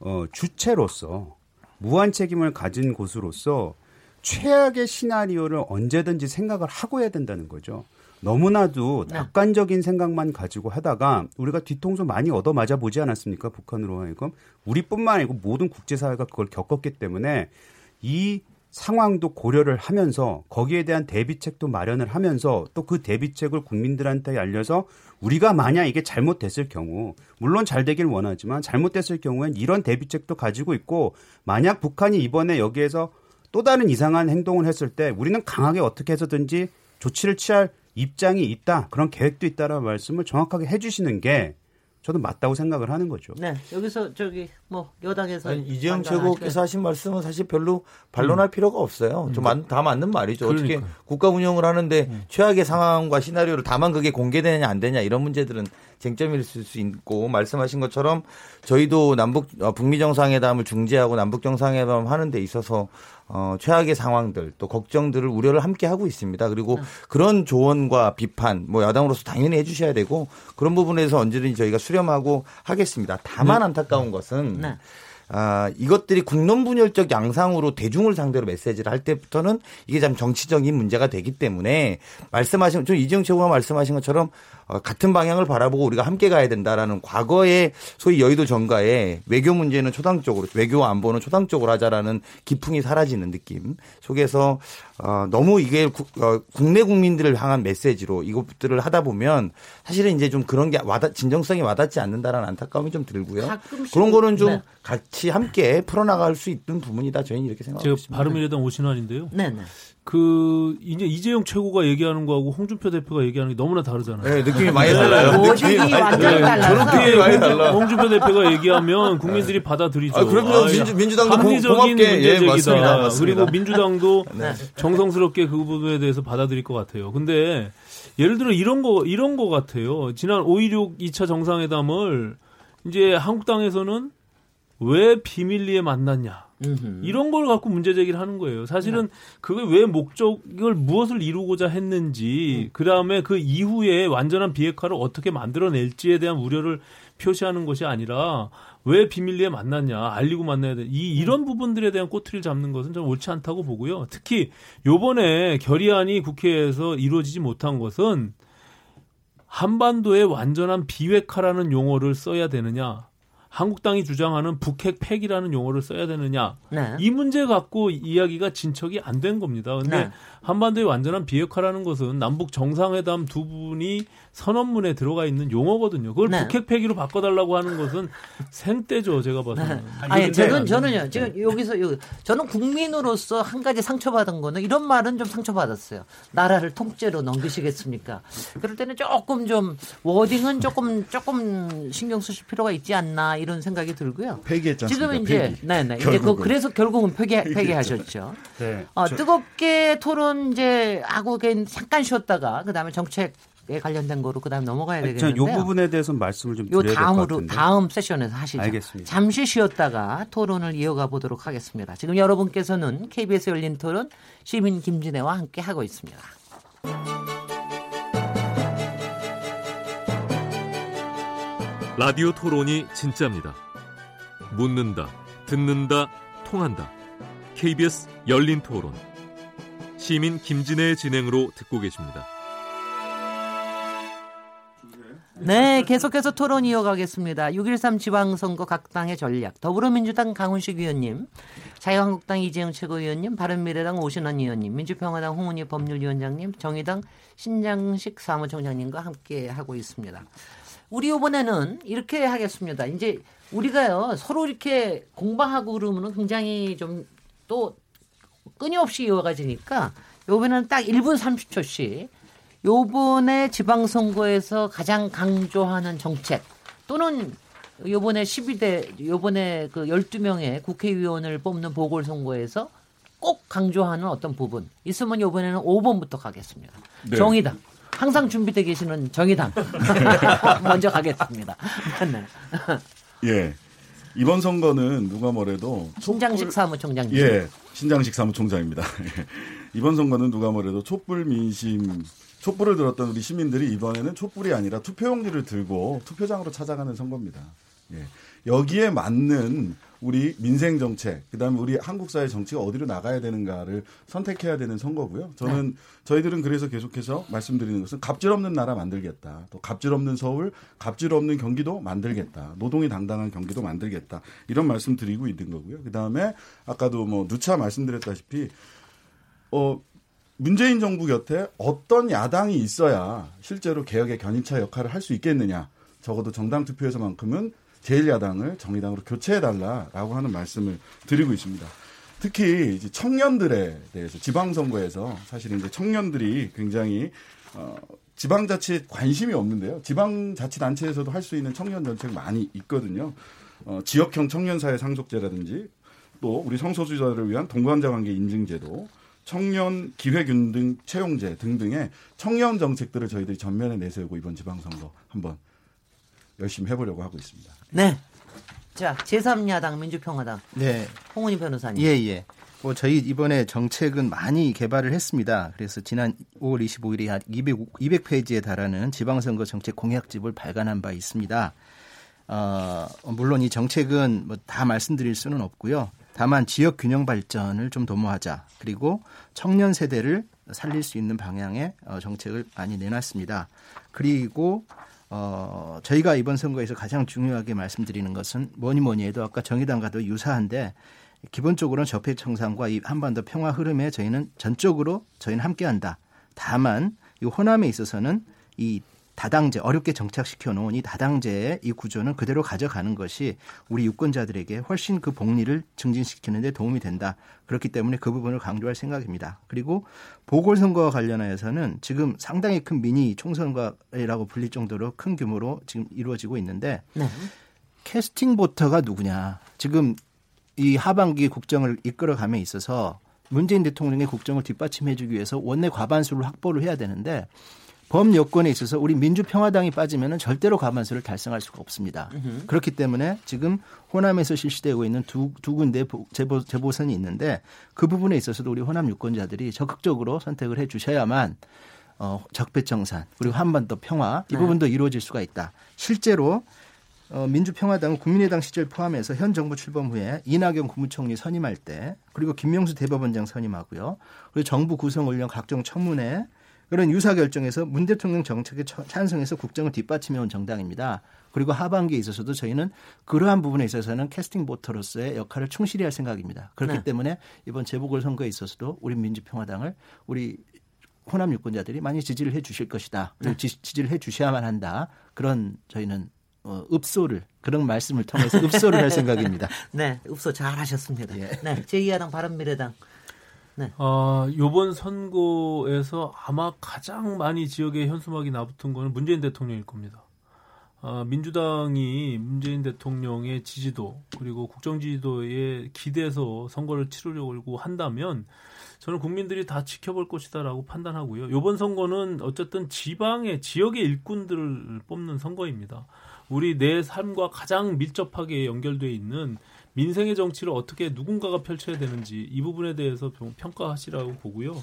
어 주체로서 무한 책임을 가진 곳으로서 최악의 시나리오를 언제든지 생각을 하고 해야 된다는 거죠. 너무나도 네. 낙관적인 생각만 가지고 하다가 우리가 뒤통수 많이 얻어 맞아 보지 않았습니까? 북한으로 하여금 우리뿐만 아니고 모든 국제사회가 그걸 겪었기 때문에 이 상황도 고려를 하면서 거기에 대한 대비책도 마련을 하면서 또 그 대비책을 국민들한테 알려서 우리가 만약 이게 잘못됐을 경우 물론 잘 되길 원하지만 잘못됐을 경우엔 이런 대비책도 가지고 있고 만약 북한이 이번에 여기에서 또 다른 이상한 행동을 했을 때 우리는 강하게 어떻게 해서든지 조치를 취할 입장이 있다. 그런 계획도 있다라는 말씀을 정확하게 해주시는 게 저도 맞다고 생각을 하는 거죠. 네, 여기서 저기 뭐 여당에서 아니, 이재용 최고께서 하신 말씀은 사실 별로 반론할 필요가 없어요. 좀다 맞는 말이죠. 어떻게 그러니까요. 국가 운영을 하는데 최악의 상황과 시나리오를 다만 그게 공개되느냐 안 되냐 이런 문제들은 쟁점일 수 있고 말씀하신 것처럼 저희도 남북 어, 북미 정상회담을 중재하고 남북 정상회담 하는 데 있어서 어, 최악의 상황들 또 걱정들을 우려를 함께 하고 있습니다. 그리고 그런 조언과 비판 뭐 야당으로서 당연히 해주셔야 되고 그런 부분에서 언제든지 저희가 수렴하고 하겠습니다. 다만 안타까운 것은 네. 아, 이것들이 국론분열적 양상으로 대중을 상대로 메시지를 할 때부터는 이게 참 정치적인 문제가 되기 때문에 말씀하신, 좀 이재용 최고가 말씀하신 것처럼 어, 같은 방향을 바라보고 우리가 함께 가야 된다라는 과거의 소위 여의도 정가에 외교 문제는 초당적으로, 외교 안보는 초당적으로 하자라는 기풍이 사라지는 느낌 속에서 어, 너무 이게 국, 어, 국내 국민들을 향한 메시지로 이것들을 하다 보면 사실은 이제 좀 그런 게 와닿, 진정성이 와닿지 않는다라는 안타까움이 좀 들고요. 가끔씩- 그런 거는 좀 네. 같이 함께 풀어나갈 수 있는 부분이다. 저희는 이렇게 생각하고 있습니다. 바른미래당 오신환인데요. 네, 네. 그 이제 이재용 최고가 얘기하는 거하고 홍준표 대표가 얘기하는 게 너무나 다르잖아요. 네, 느낌이 많이 달라요. 모델이 느낌이 완전히 달라요. 저렇게 많이 홍준- 달라. 홍준표 대표가 얘기하면 국민들이 받아들이죠. 아, 그럼요. 아, 민주- 민주당도 고- 합리적인 고맙게, 예, 문제제기다. 맞습니다. 맞습니다. 그리고 민주당도 네. 정성스럽게 그 부분에 대해서 받아들일 것 같아요. 근데 예를 들어 이런 거 이런 거 같아요. 지난 5.16 2차 정상회담을 이제 한국당에서는 왜 비밀리에 만났냐. 음흠. 이런 걸 갖고 문제 제기를 하는 거예요. 사실은 네. 그게 왜 목적을 무엇을 이루고자 했는지, 음. 그 다음에 그 이후에 완전한 비핵화를 어떻게 만들어낼지에 대한 우려를 표시하는 것이 아니라 왜 비밀리에 만났냐, 알리고 만나야 돼. 이, 이런 부분들에 대한 꼬투리를 잡는 것은 좀 옳지 않다고 보고요. 특히 요번에 결의안이 국회에서 이루어지지 못한 것은 한반도의 완전한 비핵화라는 용어를 써야 되느냐, 한국당이 주장하는 북핵 폐기라는 용어를 써야 되느냐, 네. 이 문제 갖고 이야기가 진척이 안 된 겁니다. 근데 네. 한반도의 완전한 비핵화라는 것은 남북 정상회담 두 분이 선언문에 들어가 있는 용어거든요. 그걸 네. 북핵 폐기로 바꿔달라고 하는 것은 생떼죠, 제가 봐서는. 아니, 저는, 저는요, 지금 여기서, 여기, 저는 국민으로서 한 가지 상처받은 거는 이런 말은 좀 상처받았어요. 나라를 통째로 넘기시겠습니까? 그럴 때는 조금 좀, 워딩은 조금, 조금 신경 쓰실 필요가 있지 않나, 이런 생각이 들고요. 않습니까? 지금 이제, 폐기. 네네. 이제 그, 결국은. 그래서 결국은 폐기, 폐기하셨죠. 네. 어, 뜨겁게 토론 이제 하고 그냥 잠깐 쉬었다가, 그 다음에 정책 에 관련된 거로 그 다음에 넘어가야 저는 이 되겠는데요. 부분에 대해서 말씀을 좀요 드려야 될것 다음으로. 다음 세션에서 하시죠. 알겠습니다. 잠시 쉬었다가 토론을 이어가 보도록 하겠습니다. 지금 여러분께서는 KBS 열린 토론 시민 김진애와 함께 하고 있습니다. 라디오 토론이 진짜입니다. 묻는다, 듣는다, 통한다. KBS 열린 토론. 시민 김진애의 진행으로 듣고 계십니다. 네, 계속해서 토론 이어가겠습니다. 6.13 지방선거 각 당의 전략. 더불어민주당 강훈식 의원님, 자유한국당 이재용 최고위원님, 바른미래당 오신환 의원님, 민주평화당 홍은희 법률위원장님, 정의당 신장식 사무총장님과 함께 하고 있습니다. 우리 이번에는 이렇게 하겠습니다. 이제 우리가요 서로 이렇게 공방하고 그러면은 굉장히 좀 또 끊임없이 이어가지니까 요번에는 딱 1분 30초씩 요번에 지방선거에서 가장 강조하는 정책 또는 요번에 12대 요번에 그 12명의 국회의원을 뽑는 보궐선거에서 꼭 강조하는 어떤 부분 있으면 요번에는 5번부터 가겠습니다. 네. 정의당. 항상 준비되어 계시는 정의당. 먼저 가겠습니다. 네. 예. 이번 선거는 누가 뭐래도 신장식 사무총장님. 예, 신장식 사무총장입니다. 예. 이번 선거는 누가 뭐래도 촛불 민심, 촛불을 들었던 우리 시민들이 이번에는 촛불이 아니라 투표용지를 들고 투표장으로 찾아가는 선거입니다. 예. 여기에 맞는 우리 민생 정책, 그다음에 우리 한국 사회 정치가 어디로 나가야 되는가를 선택해야 되는 선거고요. 저는 저희들은 그래서 계속해서 말씀드리는 것은 갑질 없는 나라 만들겠다. 또 갑질 없는 서울, 갑질 없는 경기도 만들겠다. 노동이 당당한 경기도 만들겠다. 이런 말씀 드리고 있는 거고요. 그다음에 아까도 뭐 누차 말씀드렸다시피 어 문재인 정부 곁에 어떤 야당이 있어야 실제로 개혁의 견인차 역할을 할 수 있겠느냐. 적어도 정당 투표에서만큼은 제1야당을 정의당으로 교체해달라라고 하는 말씀을 드리고 있습니다. 특히 이제 청년들에 대해서 지방선거에서 사실 이제 청년들이 굉장히 어, 지방자치에 관심이 없는데요. 지방자치단체에서도 할 수 있는 청년 정책 많이 있거든요. 어, 지역형 청년사회 상속제라든지 또 우리 성소수자들을 위한 동반자 관계 인증제도 청년 기회균 등 채용제 등등의 청년 정책들을 저희들이 전면에 내세우고 이번 지방선거 한번 열심히 해보려고 하고 있습니다. 네. 자, 제3야당 민주평화당 네. 홍은희 변호사님. 예, 예. 뭐 저희 이번에 정책은 많이 개발을 했습니다. 그래서 지난 5월 25일에 약 200, 200페이지에 달하는 지방선거 정책 공약집을 발간한 바 있습니다. 어, 물론 이 정책은 뭐 다 말씀드릴 수는 없고요. 다만 지역 균형 발전을 좀 도모하자. 그리고 청년 세대를 살릴 수 있는 방향의 어, 정책을 많이 내놨습니다. 그리고 어, 저희가 이번 선거에서 가장 중요하게 말씀드리는 것은 뭐니 뭐니 해도 아까 정의당과도 유사한데 기본적으로는 적폐 청산과 이 한반도 평화 흐름에 저희는 전적으로 저희는 함께한다. 다만 이 호남에 있어서는 이 다당제 어렵게 정착시켜 놓은 이 다당제의 이 구조는 그대로 가져가는 것이 우리 유권자들에게 훨씬 그 복리를 증진시키는 데 도움이 된다. 그렇기 때문에 그 부분을 강조할 생각입니다. 그리고 보궐선거와 관련하여서는 지금 상당히 큰 미니 총선과라고 불릴 정도로 큰 규모로 지금 이루어지고 있는데 네. 캐스팅 보터가 누구냐. 지금 이 하반기 국정을 이끌어감에 있어서 문재인 대통령의 국정을 뒷받침해주기 위해서 원내 과반수를 확보를 해야 되는데 범 여건에 있어서 우리 민주평화당이 빠지면 절대로 과반수를 달성할 수가 없습니다. 그렇기 때문에 지금 호남에서 실시되고 있는 두, 두 군데 재보, 재보선이 있는데 그 부분에 있어서도 우리 호남 유권자들이 적극적으로 선택을 해 주셔야만 어, 적폐청산 그리고 한반도 평화 이 부분도 이루어질 수가 있다. 실제로 어, 민주평화당은 국민의당 시절 포함해서 현 정부 출범 후에 이낙연 국무총리 선임할 때 그리고 김명수 대법원장 선임하고요. 그리고 정부 구성 관련 각종 청문회 그런 유사 결정에서 문 대통령 정책에 찬성해서 국정을 뒷받침해 온 정당입니다. 그리고 하반기에 있어서도 저희는 그러한 부분에 있어서는 캐스팅 보터로서의 역할을 충실히 할 생각입니다. 그렇기 네. 때문에 이번 재보궐 선거에 있어서도 우리 민주평화당을 우리 호남 유권자들이 많이 지지를 해 주실 것이다. 그리고 지, 지지를 해 주셔야만 한다. 그런 저희는 어, 읍소를 그런 말씀을 통해서 읍소를 할 생각입니다. 네, 읍소 잘 하셨습니다. 예. 네, 제2야당 바른미래당. 아, 요번 선거에서 아마 가장 많이 지역에 현수막이 나붙은 거는 문재인 대통령일 겁니다. 아, 민주당이 문재인 대통령의 지지도 그리고 국정 지지도에 기대서 선거를 치르려고 한다면 저는 국민들이 다 지켜볼 것이다라고 판단하고요. 요번 선거는 어쨌든 지방의 지역의 일꾼들을 뽑는 선거입니다. 우리 내 삶과 가장 밀접하게 연결돼 있는 민생의 정치를 어떻게 누군가가 펼쳐야 되는지 이 부분에 대해서 좀 평가하시라고 보고요.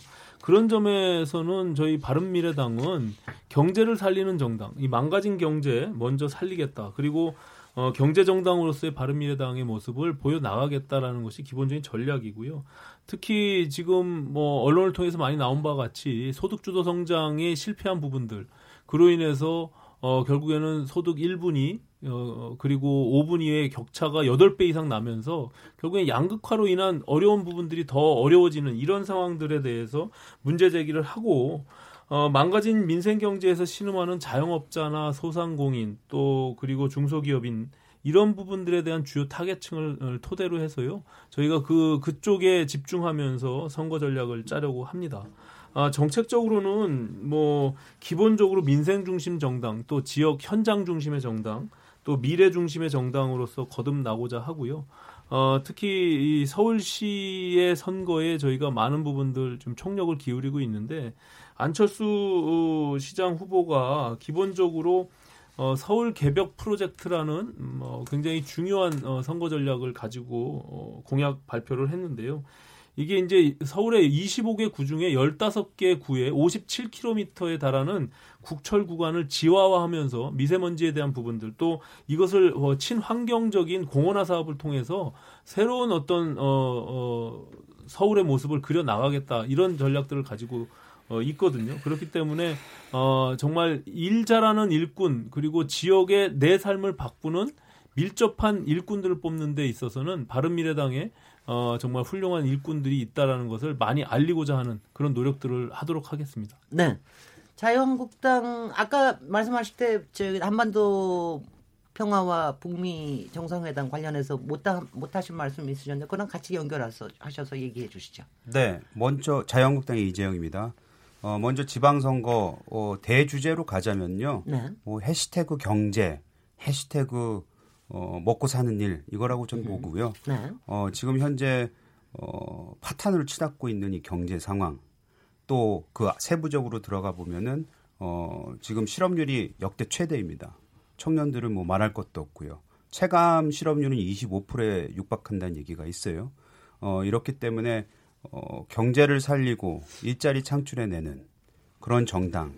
그런 점에서는 저희 바른미래당은 경제를 살리는 정당, 이 망가진 경제 먼저 살리겠다. 그리고 어, 경제 정당으로서의 바른미래당의 모습을 보여 나가겠다라는 것이 기본적인 전략이고요. 특히 지금 뭐 언론을 통해서 많이 나온 바와 같이 소득 주도 성장에 실패한 부분들 그로 인해서 어, 결국에는 소득 1분위, 어, 그리고 5분 이의 격차가 8배 이상 나면서 결국엔 양극화로 인한 어려운 부분들이 더 어려워지는 이런 상황들에 대해서 문제 제기를 하고 어, 망가진 민생 경제에서 신음하는 자영업자나 소상공인 또 그리고 중소기업인 이런 부분들에 대한 주요 타겟층을 토대로 해서요. 저희가 그 그쪽에 집중하면서 선거 전략을 짜려고 합니다. 아, 정책적으로는 뭐 기본적으로 민생 중심 정당 또 지역 현장 중심의 정당 또 미래 중심의 정당으로서 거듭나고자 하고요. 어, 특히 이 서울시의 선거에 저희가 많은 부분들 좀 총력을 기울이고 있는데 안철수 시장 후보가 기본적으로 어, 서울 개벽 프로젝트라는 음, 어, 굉장히 중요한 어, 선거 전략을 가지고 어, 공약 발표를 했는데요. 이게 이제 서울의 25개 구 중에 15개 구에 57km에 달하는 국철 구간을 지화화하면서 미세먼지에 대한 부분들 또 이것을 어, 친환경적인 공원화 사업을 통해서 새로운 어떤 어, 어, 서울의 모습을 그려 나가겠다 이런 전략들을 가지고 어, 있거든요. 그렇기 때문에 어, 정말 일 잘하는 일꾼 그리고 지역의 내 삶을 바꾸는 밀접한 일꾼들을 뽑는 데 있어서는 바른미래당에 어, 정말 훌륭한 일꾼들이 있다라는 것을 많이 알리고자 하는 그런 노력들을 하도록 하겠습니다. 네. 자유한국당 아까 말씀하실 때 저기 한반도 평화와 북미 정상회담 관련해서 못하, 못하신 말씀 있으셨는데 그랑 같이 연결해서 하셔서 얘기해 주시죠. 네, 먼저 자유한국당의 이재영입니다. 어, 먼저 지방선거 어, 대주제로 가자면요. 네. 뭐 해시태그 경제, 해시태그 어, 먹고 사는 일 이거라고 좀 보고요. 네. 어, 지금 현재 어, 파탄을 치닫고 있는 이 경제 상황 또 그 세부적으로 들어가 보면은 어, 지금 실업률이 역대 최대입니다. 청년들은 뭐 말할 것도 없고요. 체감 실업률은 25%에 육박한다는 얘기가 있어요. 어, 이렇기 때문에 어, 경제를 살리고 일자리 창출해내는 그런 정당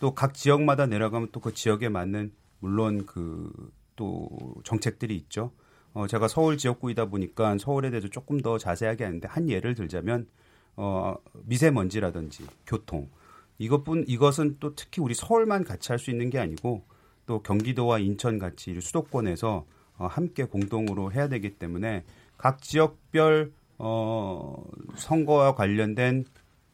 또 각 지역마다 내려가면 또 그 지역에 맞는 물론 그 또 정책들이 있죠. 어, 제가 서울 지역구이다 보니까 서울에 대해서 조금 더 자세하게 하는데 한 예를 들자면 어, 미세먼지라든지 교통 이것뿐 이것은 또 특히 우리 서울만 같이 할 수 있는 게 아니고 또 경기도와 인천 같이 수도권에서 어, 함께 공동으로 해야 되기 때문에 각 지역별 어, 선거와 관련된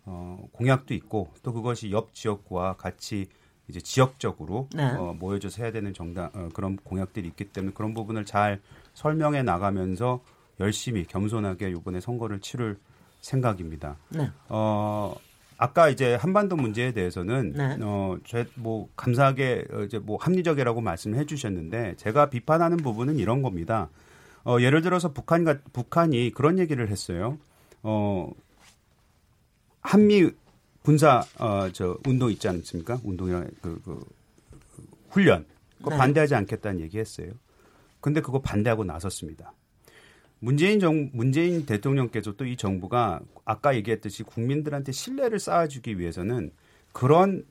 어, 공약도 있고 또 그것이 옆 지역구와 같이 이제 지역적으로 네. 어, 모여져서 해야 되는 정당 어, 그런 공약들이 있기 때문에 그런 부분을 잘 설명해 나가면서 열심히 겸손하게 이번에 선거를 치를 생각입니다. 네. 어 아까 이제 한반도 문제에 대해서는 네. 어 제뭐 감사하게 어, 이제 뭐 합리적이라고 말씀해 주셨는데 제가 비판하는 부분은 이런 겁니다. 어 예를 들어서 북한과 북한이 그런 얘기를 했어요. 어 한미 군사 어저 운동 있지 않습니까? 운동이랑 그, 그 훈련 그거 네. 반대하지 않겠다는 얘기했어요. 근데 그거 반대하고 나섰습니다. 문재인 정 문재인 대통령께서 또 이 정부가 아까 얘기했듯이 국민들한테 신뢰를 쌓아주기 위해서는 그런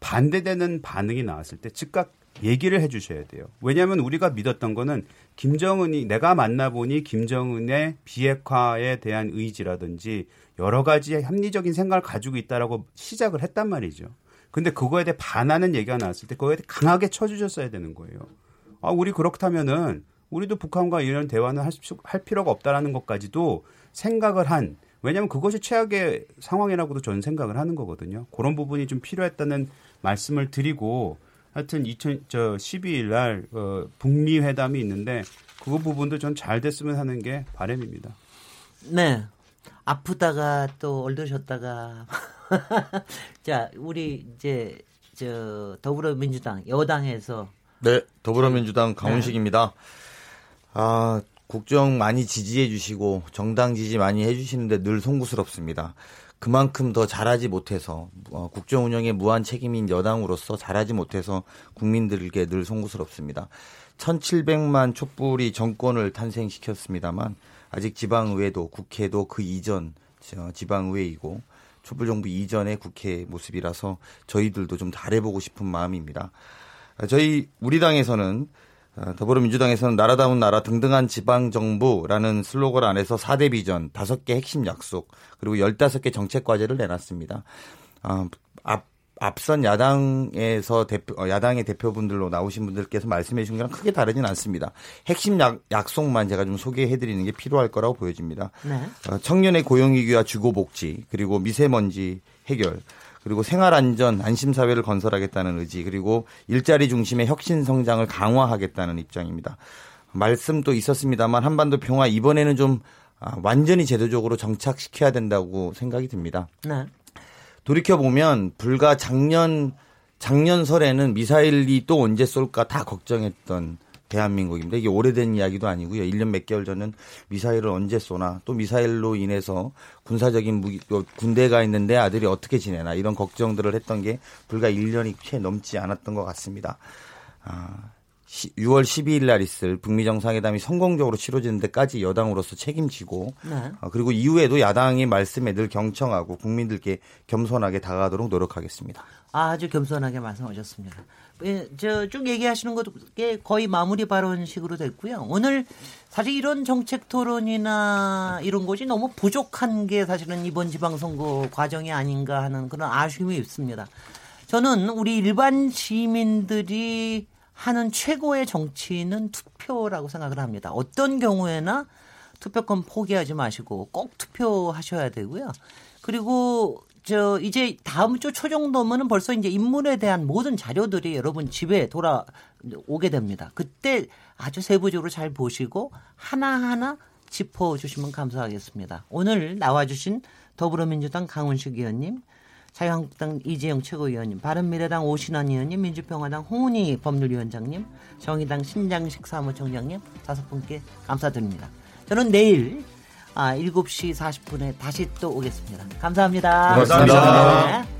반대되는 반응이 나왔을 때 즉각 얘기를 해주셔야 돼요. 왜냐하면 우리가 믿었던 거는 김정은이 내가 만나보니 김정은의 비핵화에 대한 의지라든지 여러 가지 합리적인 생각을 가지고 있다라고 시작을 했단 말이죠. 근데 그거에 대해 반하는 얘기가 나왔을 때 그거에 대해 강하게 쳐주셨어야 되는 거예요. 아, 우리 그렇다면은 우리도 북한과 이런 대화는 할, 수- 할 필요가 없다라는 것까지도 생각을 한 왜냐하면 그것이 최악의 상황이라고도 저는 생각을 하는 거거든요. 그런 부분이 좀 필요했다는 말씀을 드리고 하여튼 2000, 저 12일 날 어, 북미 회담이 있는데 그 부분도 전 잘 됐으면 하는 게 바람입니다. 네. 아프다가 또 얼드셨다가 자 우리 이제 저 더불어민주당 여당에서 네, 더불어민주당 강훈식입니다. 아, 국정 많이 지지해 주시고 정당 지지 많이 해 주시는데 늘 송구스럽습니다. 그만큼 더 잘하지 못해서 어, 국정 운영에 무한 책임인 여당으로서 잘하지 못해서 국민들에게 늘 송구스럽습니다. 1,700만 촛불이 정권을 탄생시켰습니다만 아직 지방의회도 국회도 그 이전 저 지방의회이고 촛불정부 이전의 국회 모습이라서 저희들도 좀 잘해보고 싶은 마음입니다. 아, 저희 우리 당에서는 아, 더불어민주당에서는 나라다운 나라 등등한 지방 정부라는 슬로건 안에서 4대 비전, 5개 핵심 약속, 그리고 15개 정책 과제를 내놨습니다. 아, 앞 앞선 야당에서 대표 어, 야당의 대표분들로 나오신 분들께서 말씀해 주신 거랑 크게 다르진 않습니다. 핵심 약, 약속만 제가 좀 소개해 드리는 게 필요할 거라고 보여집니다. 네. 어, 청년의 고용위기와 주거복지 그리고 미세먼지 해결 그리고 생활안전 안심사회를 건설하겠다는 의지 그리고 일자리 중심의 혁신 성장을 강화하겠다는 입장입니다. 말씀도 있었습니다만 한반도 평화 이번에는 좀 아, 완전히 제도적으로 정착시켜야 된다고 생각이 듭니다. 네. 돌이켜 보면 불과 작년 작년 설에는 미사일이 또 언제 쏠까 다 걱정했던 대한민국입니다. 이게 오래된 이야기도 아니고요. 1년 몇 개월 전은 미사일을 언제 쏘나 또 미사일로 인해서 군사적인 무기 또 군대가 있는데 아들이 어떻게 지내나 이런 걱정들을 했던 게 불과 1년이 채 넘지 않았던 것 같습니다. 아, 6월 12일 날 있을 북미 정상회담이 성공적으로 치러지는 데까지 여당으로서 책임지고 네. 어, 그리고 이후에도 야당의 말씀에 늘 경청하고 국민들께 겸손하게 다가가도록 노력하겠습니다. 아주 겸손하게 말씀하셨습니다. 예, 저쭉 얘기하시는 것게 거의 마무리 발언식으로 됐고요. 오늘 사실 이런 정책 토론이나 이런 것이 너무 부족한 게 사실은 이번 지방선거 과정이 아닌가 하는 그런 아쉬움이 있습니다. 저는 우리 일반 시민들이 하는 최고의 정치는 투표라고 생각을 합니다. 어떤 경우에나 투표권 포기하지 마시고 꼭 투표하셔야 되고요. 그리고 저 이제 다음 주 초 정도면은 벌써 이제 인물에 대한 모든 자료들이 여러분 집에 돌아오게 됩니다. 그때 아주 세부적으로 잘 보시고 하나하나 짚어주시면 감사하겠습니다. 오늘 나와주신 더불어민주당 강훈식 의원님, 자유한국당 이재영 최고위원님, 바른미래당 오신환 의원님, 민주평화당 홍은희 법률위원장님, 정의당 신장식 사무총장님 다섯 분께 감사드립니다. 저는 내일 아, 7시 40분에 다시 또 오겠습니다. 감사합니다. 네.